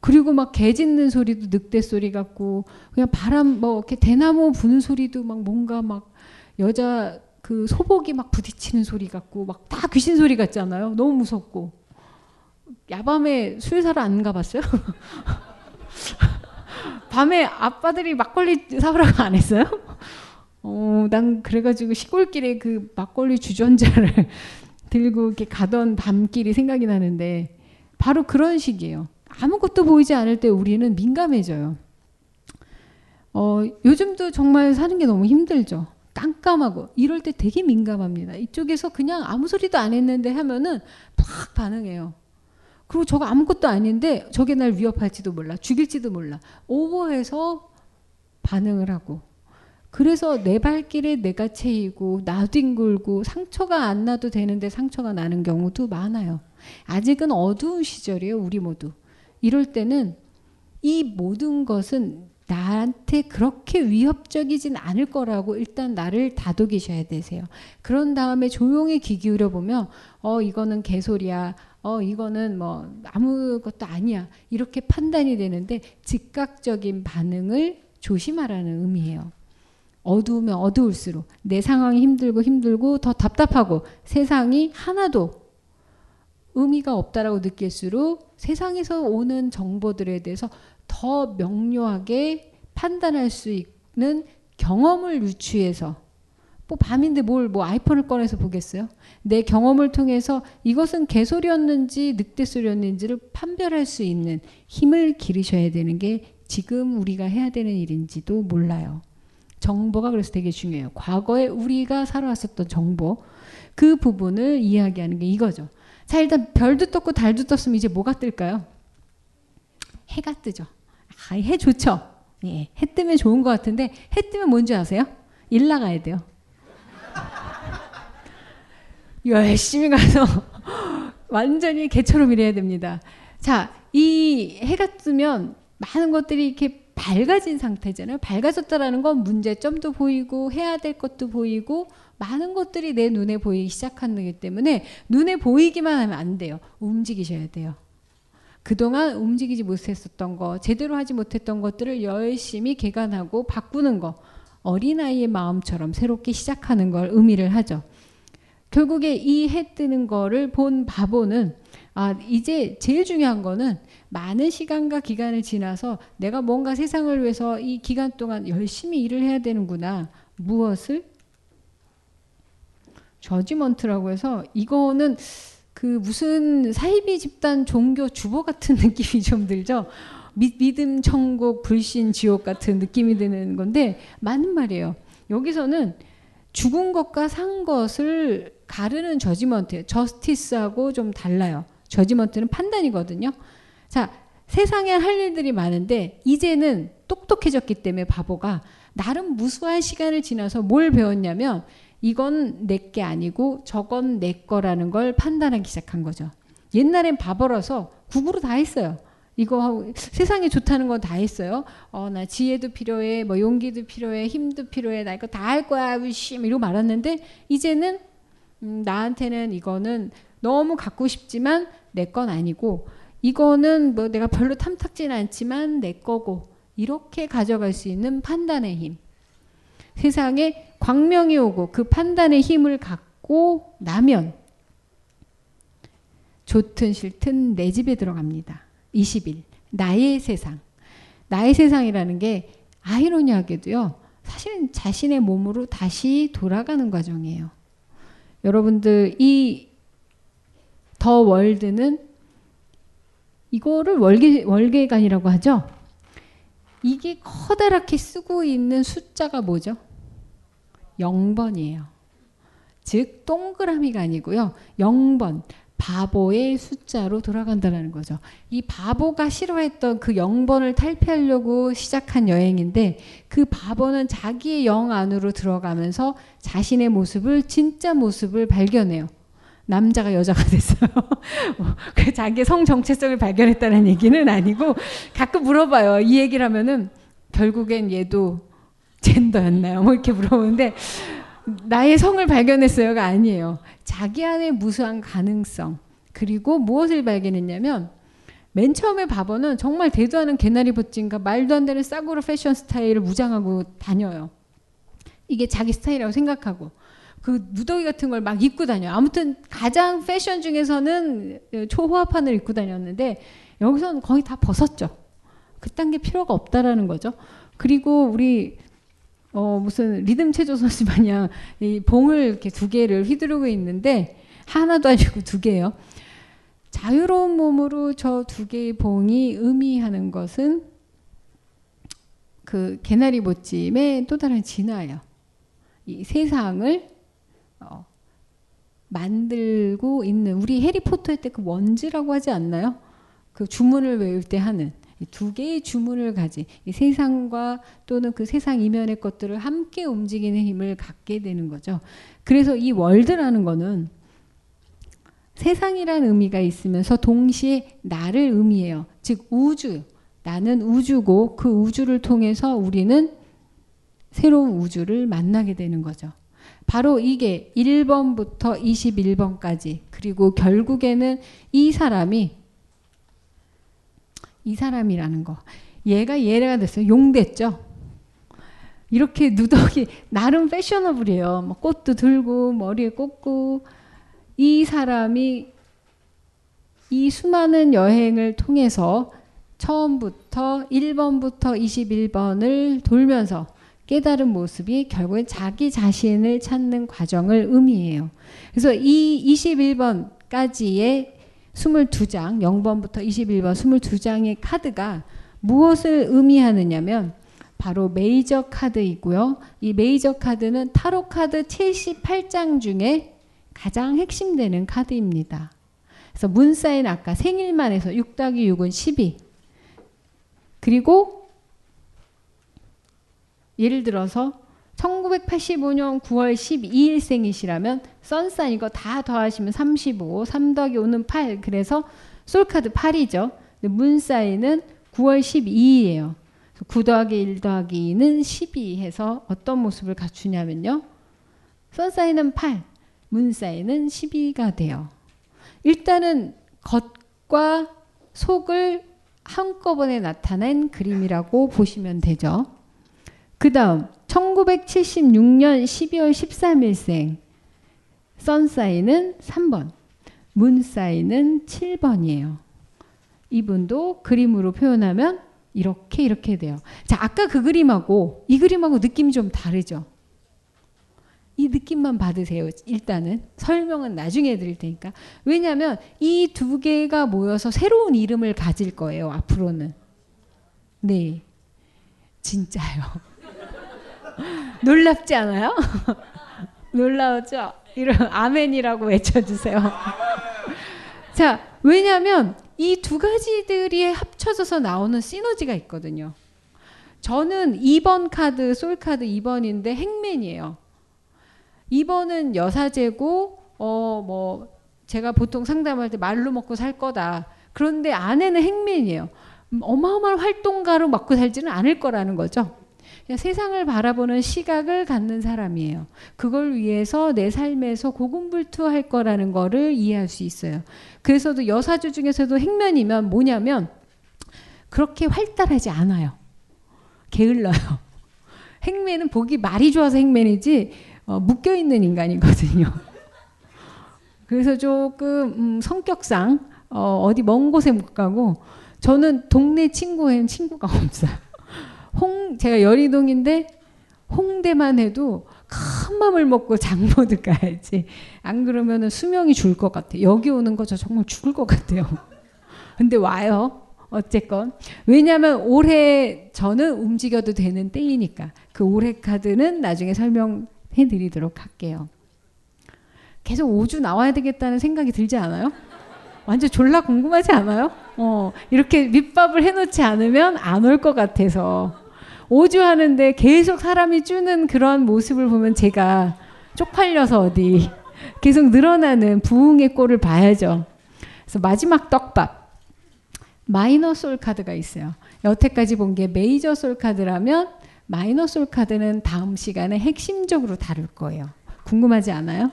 그리고 막 개 짖는 소리도 늑대 소리 같고 그냥 바람 뭐 이렇게 대나무 부는 소리도 막 뭔가 막 여자 그 소복이 막 부딪히는 소리 같고 막 다 귀신 소리 같잖아요. 너무 무섭고 야밤에 술 사러 안 가봤어요? [LAUGHS] 밤에 아빠들이 막걸리 사오라고 안 했어요? 어, 난 그래가지고 시골길에 그 막걸리 주전자를 [LAUGHS] 들고 이렇게 가던 밤길이 생각이 나는데 바로 그런 식이에요. 아무것도 보이지 않을 때 우리는 민감해져요. 어, 요즘도 정말 사는 게 너무 힘들죠. 깜깜하고 이럴 때 되게 민감합니다. 이쪽에서 그냥 아무 소리도 안 했는데 하면은 팍 반응해요. 그리고 저거 아무것도 아닌데 저게 날 위협할지도 몰라. 죽일지도 몰라. 오버해서 반응을 하고. 그래서 내 발길에 내가 채이고 나뒹굴고 상처가 안 나도 되는데 상처가 나는 경우도 많아요. 아직은 어두운 시절이에요. 우리 모두. 이럴 때는 이 모든 것은 나한테 그렇게 위협적이진 않을 거라고 일단 나를 다독이셔야 되세요. 그런 다음에 조용히 귀 기울여 보면 어 이거는 개소리야. 어 이거는 뭐 아무것도 아니야. 이렇게 판단이 되는데 즉각적인 반응을 조심하라는 의미예요. 어두우면 어두울수록 내 상황이 힘들고 힘들고 더 답답하고 세상이 하나도 의미가 없다라고 느낄수록 세상에서 오는 정보들에 대해서 더 명료하게 판단할 수 있는 경험을 유추해서 뭐 밤인데 뭘 뭐 아이폰을 꺼내서 보겠어요? 내 경험을 통해서 이것은 개소리였는지 늑대소리였는지를 판별할 수 있는 힘을 기르셔야 되는 게 지금 우리가 해야 되는 일인지도 몰라요. 정보가 그래서 되게 중요해요. 과거에 우리가 살아왔었던 정보 그 부분을 이야기하는 게 이거죠. 자 일단 별도 떴고 달도 떴으면 이제 뭐가 뜰까요? 해가 뜨죠. 아, 해 좋죠. 예, 해 뜨면 좋은 것 같은데 해 뜨면 뭔지 아세요? 일 나가야 돼요. 열심히 가서 [LAUGHS] 완전히 개처럼 일해야 됩니다. 자, 이 해가 뜨면 많은 것들이 이렇게 밝아진 상태잖아요. 밝아졌다라는 건 문제점도 보이고 해야 될 것도 보이고 많은 것들이 내 눈에 보이기 시작하기 때문에 눈에 보이기만 하면 안 돼요. 움직이셔야 돼요. 그동안 움직이지 못했었던 거, 제대로 하지 못했던 것들을 열심히 개간하고 바꾸는 거, 어린아이의 마음처럼 새롭게 시작하는 걸 의미를 하죠. 결국에 이 해 뜨는 거를 본 바보는 아, 이제 제일 중요한 거는 많은 시간과 기간을 지나서 내가 뭔가 세상을 위해서 이 기간 동안 열심히 일을 해야 되는구나. 무엇을? 저지먼트라고 해서 이거는 그 무슨 사이비 집단 종교 주보 같은 [LAUGHS] 느낌이 좀 들죠. 미, 믿음 천국 불신 지옥 같은 느낌이 드는 건데 맞는 말이에요. 여기서는 죽은 것과 산 것을 가르는 저지먼트예요. 저스티스하고 좀 달라요. 저지먼트는 판단이거든요. 자, 세상에 할 일들이 많은데 이제는 똑똑해졌기 때문에 바보가 나름 무수한 시간을 지나서 뭘 배웠냐면 이건 내 게 아니고 저건 내 거라는 걸 판단하기 시작한 거죠. 옛날엔 바보라서 국으로 다 했어요. 이거 하고 세상에 좋다는 건 다 했어요. 어, 나 지혜도 필요해, 뭐 용기도 필요해, 힘도 필요해, 나 이거 다 할 거야, 으씨, 이러고 말았는데 이제는 음, 나한테는 이거는 너무 갖고 싶지만 내 건 아니고 이거는 뭐 내가 별로 탐탁지는 않지만 내 거고 이렇게 가져갈 수 있는 판단의 힘. 세상에 광명이 오고 그 판단의 힘을 갖고 나면 좋든 싫든 내 집에 들어갑니다. 20일. 나의 세상. 나의 세상이라는 게 아이러니하게도요. 사실은 자신의 몸으로 다시 돌아가는 과정이에요. 여러분들 이 더 월드는 이거를 월계 월계관이라고 하죠. 이게 커다랗게 쓰고 있는 숫자가 뭐죠? 0번이에요. 즉 동그라미가 아니고요. 0번. 바보의 숫자로 돌아간다는 거죠. 이 바보가 싫어했던 그 0번을 탈피하려고 시작한 여행인데 그 바보는 자기의 영 안으로 들어가면서 자신의 모습을 진짜 모습을 발견해요. 남자가 여자가 됐어요. [LAUGHS] 그 자기의 성 정체성을 발견했다는 얘기는 아니고 가끔 물어봐요. 이 얘기를 하면은 결국엔 얘도 젠더였나요? 뭐 이렇게 물어보는데 나의 성을 발견했어요가 아니에요. 자기 안에 무수한 가능성 그리고 무엇을 발견했냐면 맨 처음에 바보는 정말 대도 않은 개나리 벗진과 말도 안 되는 싸구려 패션 스타일을 무장하고 다녀요. 이게 자기 스타일이라고 생각하고 그 무더기 같은 걸 막 입고 다녀요. 아무튼 가장 패션 중에서는 초호화판을 입고 다녔는데 여기서는 거의 다 벗었죠. 그딴 게 필요가 없다라는 거죠. 그리고 우리 어 무슨 리듬 체조 선수 [LAUGHS] 마냥 이 봉을 이렇게 두 개를 휘두르고 있는데 하나도 아니고 두 개요. 자유로운 몸으로 저 두 개의 봉이 의미하는 것은 그 개나리 보찜의 또 다른 진화예요. 이 세상을 어, 만들고 있는 우리 해리포터 할때그 원즈라고 하지 않나요? 그 주문을 외울 때 하는 두 개의 주문을 가진 세상과 또는 그 세상 이면의 것들을 함께 움직이는 힘을 갖게 되는 거죠. 그래서 이 월드라는 거는 세상이라는 의미가 있으면서 동시에 나를 의미해요. 즉 우주. 나는 우주고 그 우주를 통해서 우리는 새로운 우주를 만나게 되는 거죠. 바로 이게 1번부터 21번까지 그리고 결국에는 이 사람이 이 사람이라는 거. 얘가 얘가 됐어요. 용 됐죠. 이렇게 누더기 [LAUGHS] 나름 패셔너블이에요. 뭐 꽃도 들고 머리에 꽂고 이 사람이 이 수많은 여행을 통해서 처음부터 1번부터 21번을 돌면서 깨달은 모습이 결국엔 자기 자신을 찾는 과정을 의미해요. 그래서 이 21번까지의 22장, 0번부터 21번 22장의 카드가 무엇을 의미하느냐면 바로 메이저 카드이고요. 이 메이저 카드는 타로 카드 78장 중에 가장 핵심되는 카드입니다. 그래서 문사인 아까 생일만 해서 6 더하기 6은 12. 그리고 예를 들어서 1985년 9월 12일생이시라면 선사인 이거 다 더하시면 35, 3 더하기 5는 8. 그래서 솔카드 8이죠. 근데 문사인은 9월 12일이에요. 9 더하기 1 더하기 2는 12 해서 어떤 모습을 갖추냐면요. 선사인은 8, 문사인은 12가 돼요. 일단은 겉과 속을 한꺼번에 나타낸 그림이라고 보시면 되죠. 그 다음 1976년 12월 13일생 선사인은 3번 문사인은 7번이에요. 이분도 그림으로 표현하면 이렇게 이렇게 돼요. 자 아까 그 그림하고 이 그림하고 느낌이 좀 다르죠. 이 느낌만 받으세요. 일단은 설명은 나중에 드릴 테니까. 왜냐하면 이 두 개가 모여서 새로운 이름을 가질 거예요. 앞으로는. 네, 진짜요. [LAUGHS] 놀랍지 않아요? [LAUGHS] 놀라우죠? 이런 아멘이라고 외쳐주세요. [LAUGHS] 자, 왜냐하면 이 두 가지들이 합쳐져서 나오는 시너지가 있거든요. 저는 2번 카드, 솔 카드 2번인데 행맨이에요. 2번은 여사제고 어 뭐 제가 보통 상담할 때 말로 먹고 살 거다. 그런데 아내는 행맨이에요. 음, 어마어마한 활동가로 먹고 살지는 않을 거라는 거죠. 세상을 바라보는 시각을 갖는 사람이에요. 그걸 위해서 내 삶에서 고군불투할 거라는 거를 이해할 수 있어요. 그래서도 여사주 중에서도 행면이면 뭐냐면 그렇게 활달하지 않아요. 게을러요. [LAUGHS] 행맨은 보기 말이 좋아서 행맨이지 어, 묶여 있는 인간이거든요. [LAUGHS] 그래서 조금 음, 성격상 어, 어디 먼 곳에 못 가고 저는 동네 친구에는 친구가 [LAUGHS] 없어요. 홍 제가 여의동인데 홍대만 해도 큰 맘을 먹고 장모드 가야지. 안 그러면은 수명이 줄 것 같아. 여기 오는 거 저 정말 죽을 것 같아요. [LAUGHS] 근데 와요. 어쨌건 왜냐하면 올해 저는 움직여도 되는 때이니까 그 올해 카드는 나중에 설명 해드리도록 할게요. 계속 5주 나와야 되겠다는 생각이 들지 않아요? 완전 졸라 궁금하지 않아요? 어, 이렇게 밑밥을 해놓지 않으면 안 올 것 같아서. 5주 하는데 계속 사람이 주는 그런 모습을 보면 제가 쪽팔려서 어디 계속 늘어나는 부흥의 꼴을 봐야죠. 그래서 마지막 떡밥. 마이너 솔 카드가 있어요. 여태까지 본 게 메이저 솔 카드라면 마이너 솔 카드는 다음 시간에 핵심적으로 다룰 거예요. 궁금하지 않아요?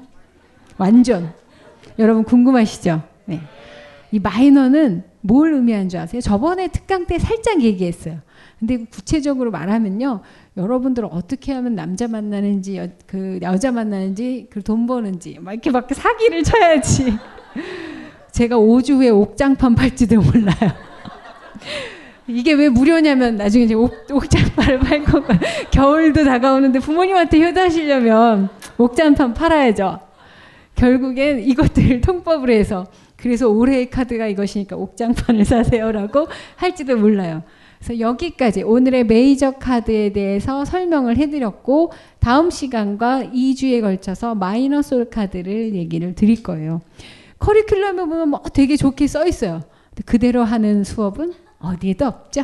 완전. 여러분 궁금하시죠? 네. 이 마이너는 뭘 의미하는 줄 아세요? 저번에 특강 때 살짝 얘기했어요. 근데 구체적으로 말하면요. 여러분들 어떻게 하면 남자 만나는지, 여, 그 여자 만나는지, 그 돈 버는지, 막 이렇게 막 사기를 쳐야지. [LAUGHS] 제가 5주 후에 옥장판 팔지도 몰라요. [LAUGHS] 이게 왜 무료냐면 나중에 이제 옥, 옥장판을 팔 거고 [LAUGHS] 겨울도 다가오는데 부모님한테 효도하시려면 옥장판 팔아야죠. 결국엔 이것들을 통법을 해서 그래서 올해의 카드가 이것이니까 옥장판을 사세요라고 할지도 몰라요. 그래서 여기까지 오늘의 메이저 카드에 대해서 설명을 해드렸고 다음 시간과 2주에 걸쳐서 마이너 솔 카드를 얘기를 드릴 거예요. 커리큘럼에 보면 뭐 되게 좋게 써 있어요. 그대로 하는 수업은 어디에도 없죠.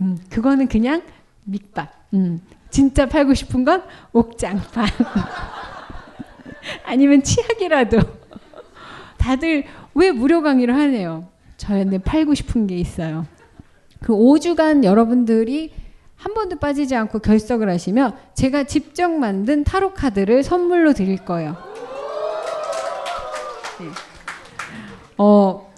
음, 그거는 그냥 밑밥. 음, 진짜 팔고 싶은 건 옥장판. [LAUGHS] 아니면 치약이라도. 다들 왜 무료 강의를 하네요. 저한테 팔고 싶은 게 있어요. 그 5주간 여러분들이 한 번도 빠지지 않고 결석을 하시면 제가 직접 만든 타로 카드를 선물로 드릴 거예요. 네. 어,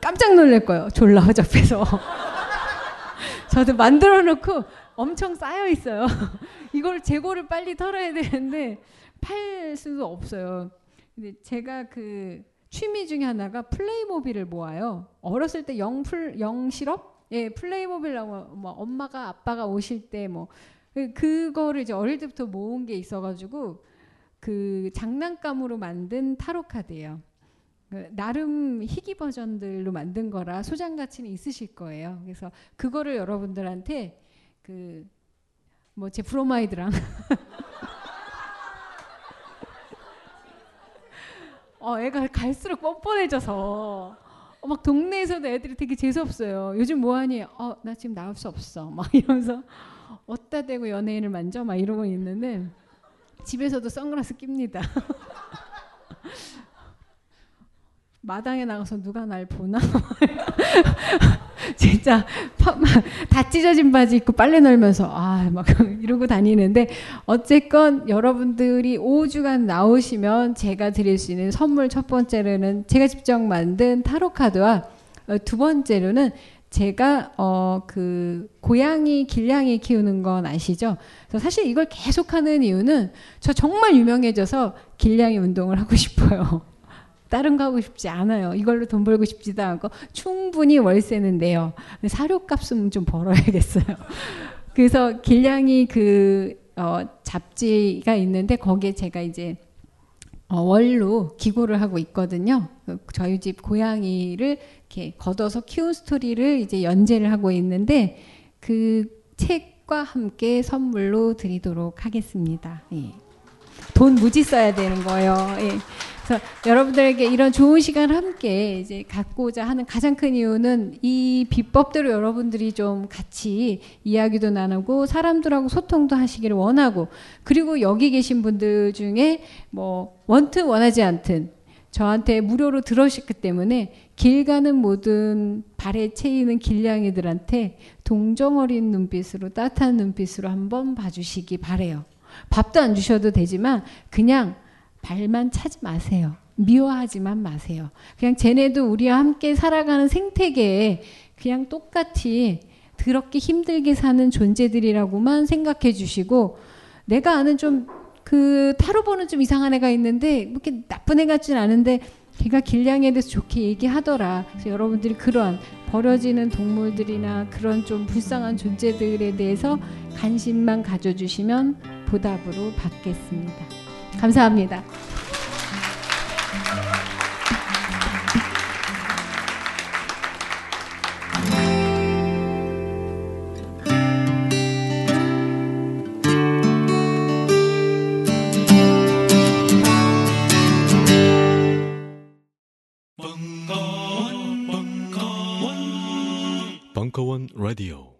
깜짝 놀랄 거예요. 졸라 허접해서. [LAUGHS] 저도 만들어 놓고 엄청 쌓여 있어요. [LAUGHS] 이걸 재고를 빨리 털어야 되는데 팔 수도 없어요. 근데 제가 그 취미 중에 하나가 플레이모빌을 모아요. 어렸을 때 영플 영실업 예 플레이모빌하고 뭐 엄마가 아빠가 오실 때 뭐 그거를 이제 어릴 때부터 모은 게 있어가지고 그 장난감으로 만든 타로 카드예요. 그 나름 희귀 버전들로 만든 거라 소장 가치는 있으실 거예요. 그래서 그거를 여러분들한테 그 뭐 제 브로마이드랑 [LAUGHS] 어 애가 갈수록 뻔뻔해져서 어, 막 동네에서도 애들이 되게 재수 없어요. 요즘 뭐하니? 어 나 지금 나올 수 없어. [LAUGHS] 막 이러면서 어디다 대고 연예인을 만져 막 이러고 있는데 집에서도 선글라스 낍니다. [LAUGHS] 마당에 나가서 누가 날 보나? [LAUGHS] 진짜 파- 다 찢어진 바지 입고 빨래 널면서 아 막 이러고 다니는데 어쨌건 여러분들이 5주간 나오시면 제가 드릴 수 있는 선물 첫 번째로는 제가 직접 만든 타로 카드와 어, 두 번째로는 제가 어 그 고양이 길냥이 키우는 건 아시죠? 사실 이걸 계속 하는 이유는 저 정말 유명해져서 길냥이 운동을 하고 싶어요. 다른 거 하고 싶지 않아요. 이걸로 돈 벌고 싶지도 않고 충분히 월세는 내요. 사료값은 좀 벌어야겠어요. [LAUGHS] 그래서 길냥이 그 어, 잡지가 있는데 거기에 제가 이제 어, 월로 기고를 하고 있거든요. 그 저희 집 고양이를 이렇게 걷어서 키운 스토리를 이제 연재를 하고 있는데 그 책과 함께 선물로 드리도록 하겠습니다. 예. 돈 무지 써야 되는 거예요. 예. 그래서 여러분들에게 이런 좋은 시간을 함께 이제 갖고자 하는 가장 큰 이유는 이 비법대로 여러분들이 좀 같이 이야기도 나누고 사람들하고 소통도 하시기를 원하고 그리고 여기 계신 분들 중에 뭐 원튼 원하지 않든 저한테 무료로 들어오셨기 때문에 길 가는 모든 발에 채이는 길냥이들한테 동정 어린 눈빛으로 따뜻한 눈빛으로 한번 봐주시기 바래요. 밥도 안 주셔도 되지만 그냥 발만 차지 마세요. 미워하지만 마세요. 그냥 쟤네도 우리와 함께 살아가는 생태계에 그냥 똑같이 더럽게 힘들게 사는 존재들이라고만 생각해 주시고 내가 아는 좀 그 타로 보는 좀 이상한 애가 있는데 뭐 이렇게 나쁜 애 같진 않은데 걔가 길냥이에 대해서 좋게 얘기하더라. 그래서 여러분들이 그런 버려지는 동물들이나 그런 좀 불쌍한 존재들에 대해서 관심만 가져주시면 보답으로 받겠습니다. 감사합니다. 벙커원 라디오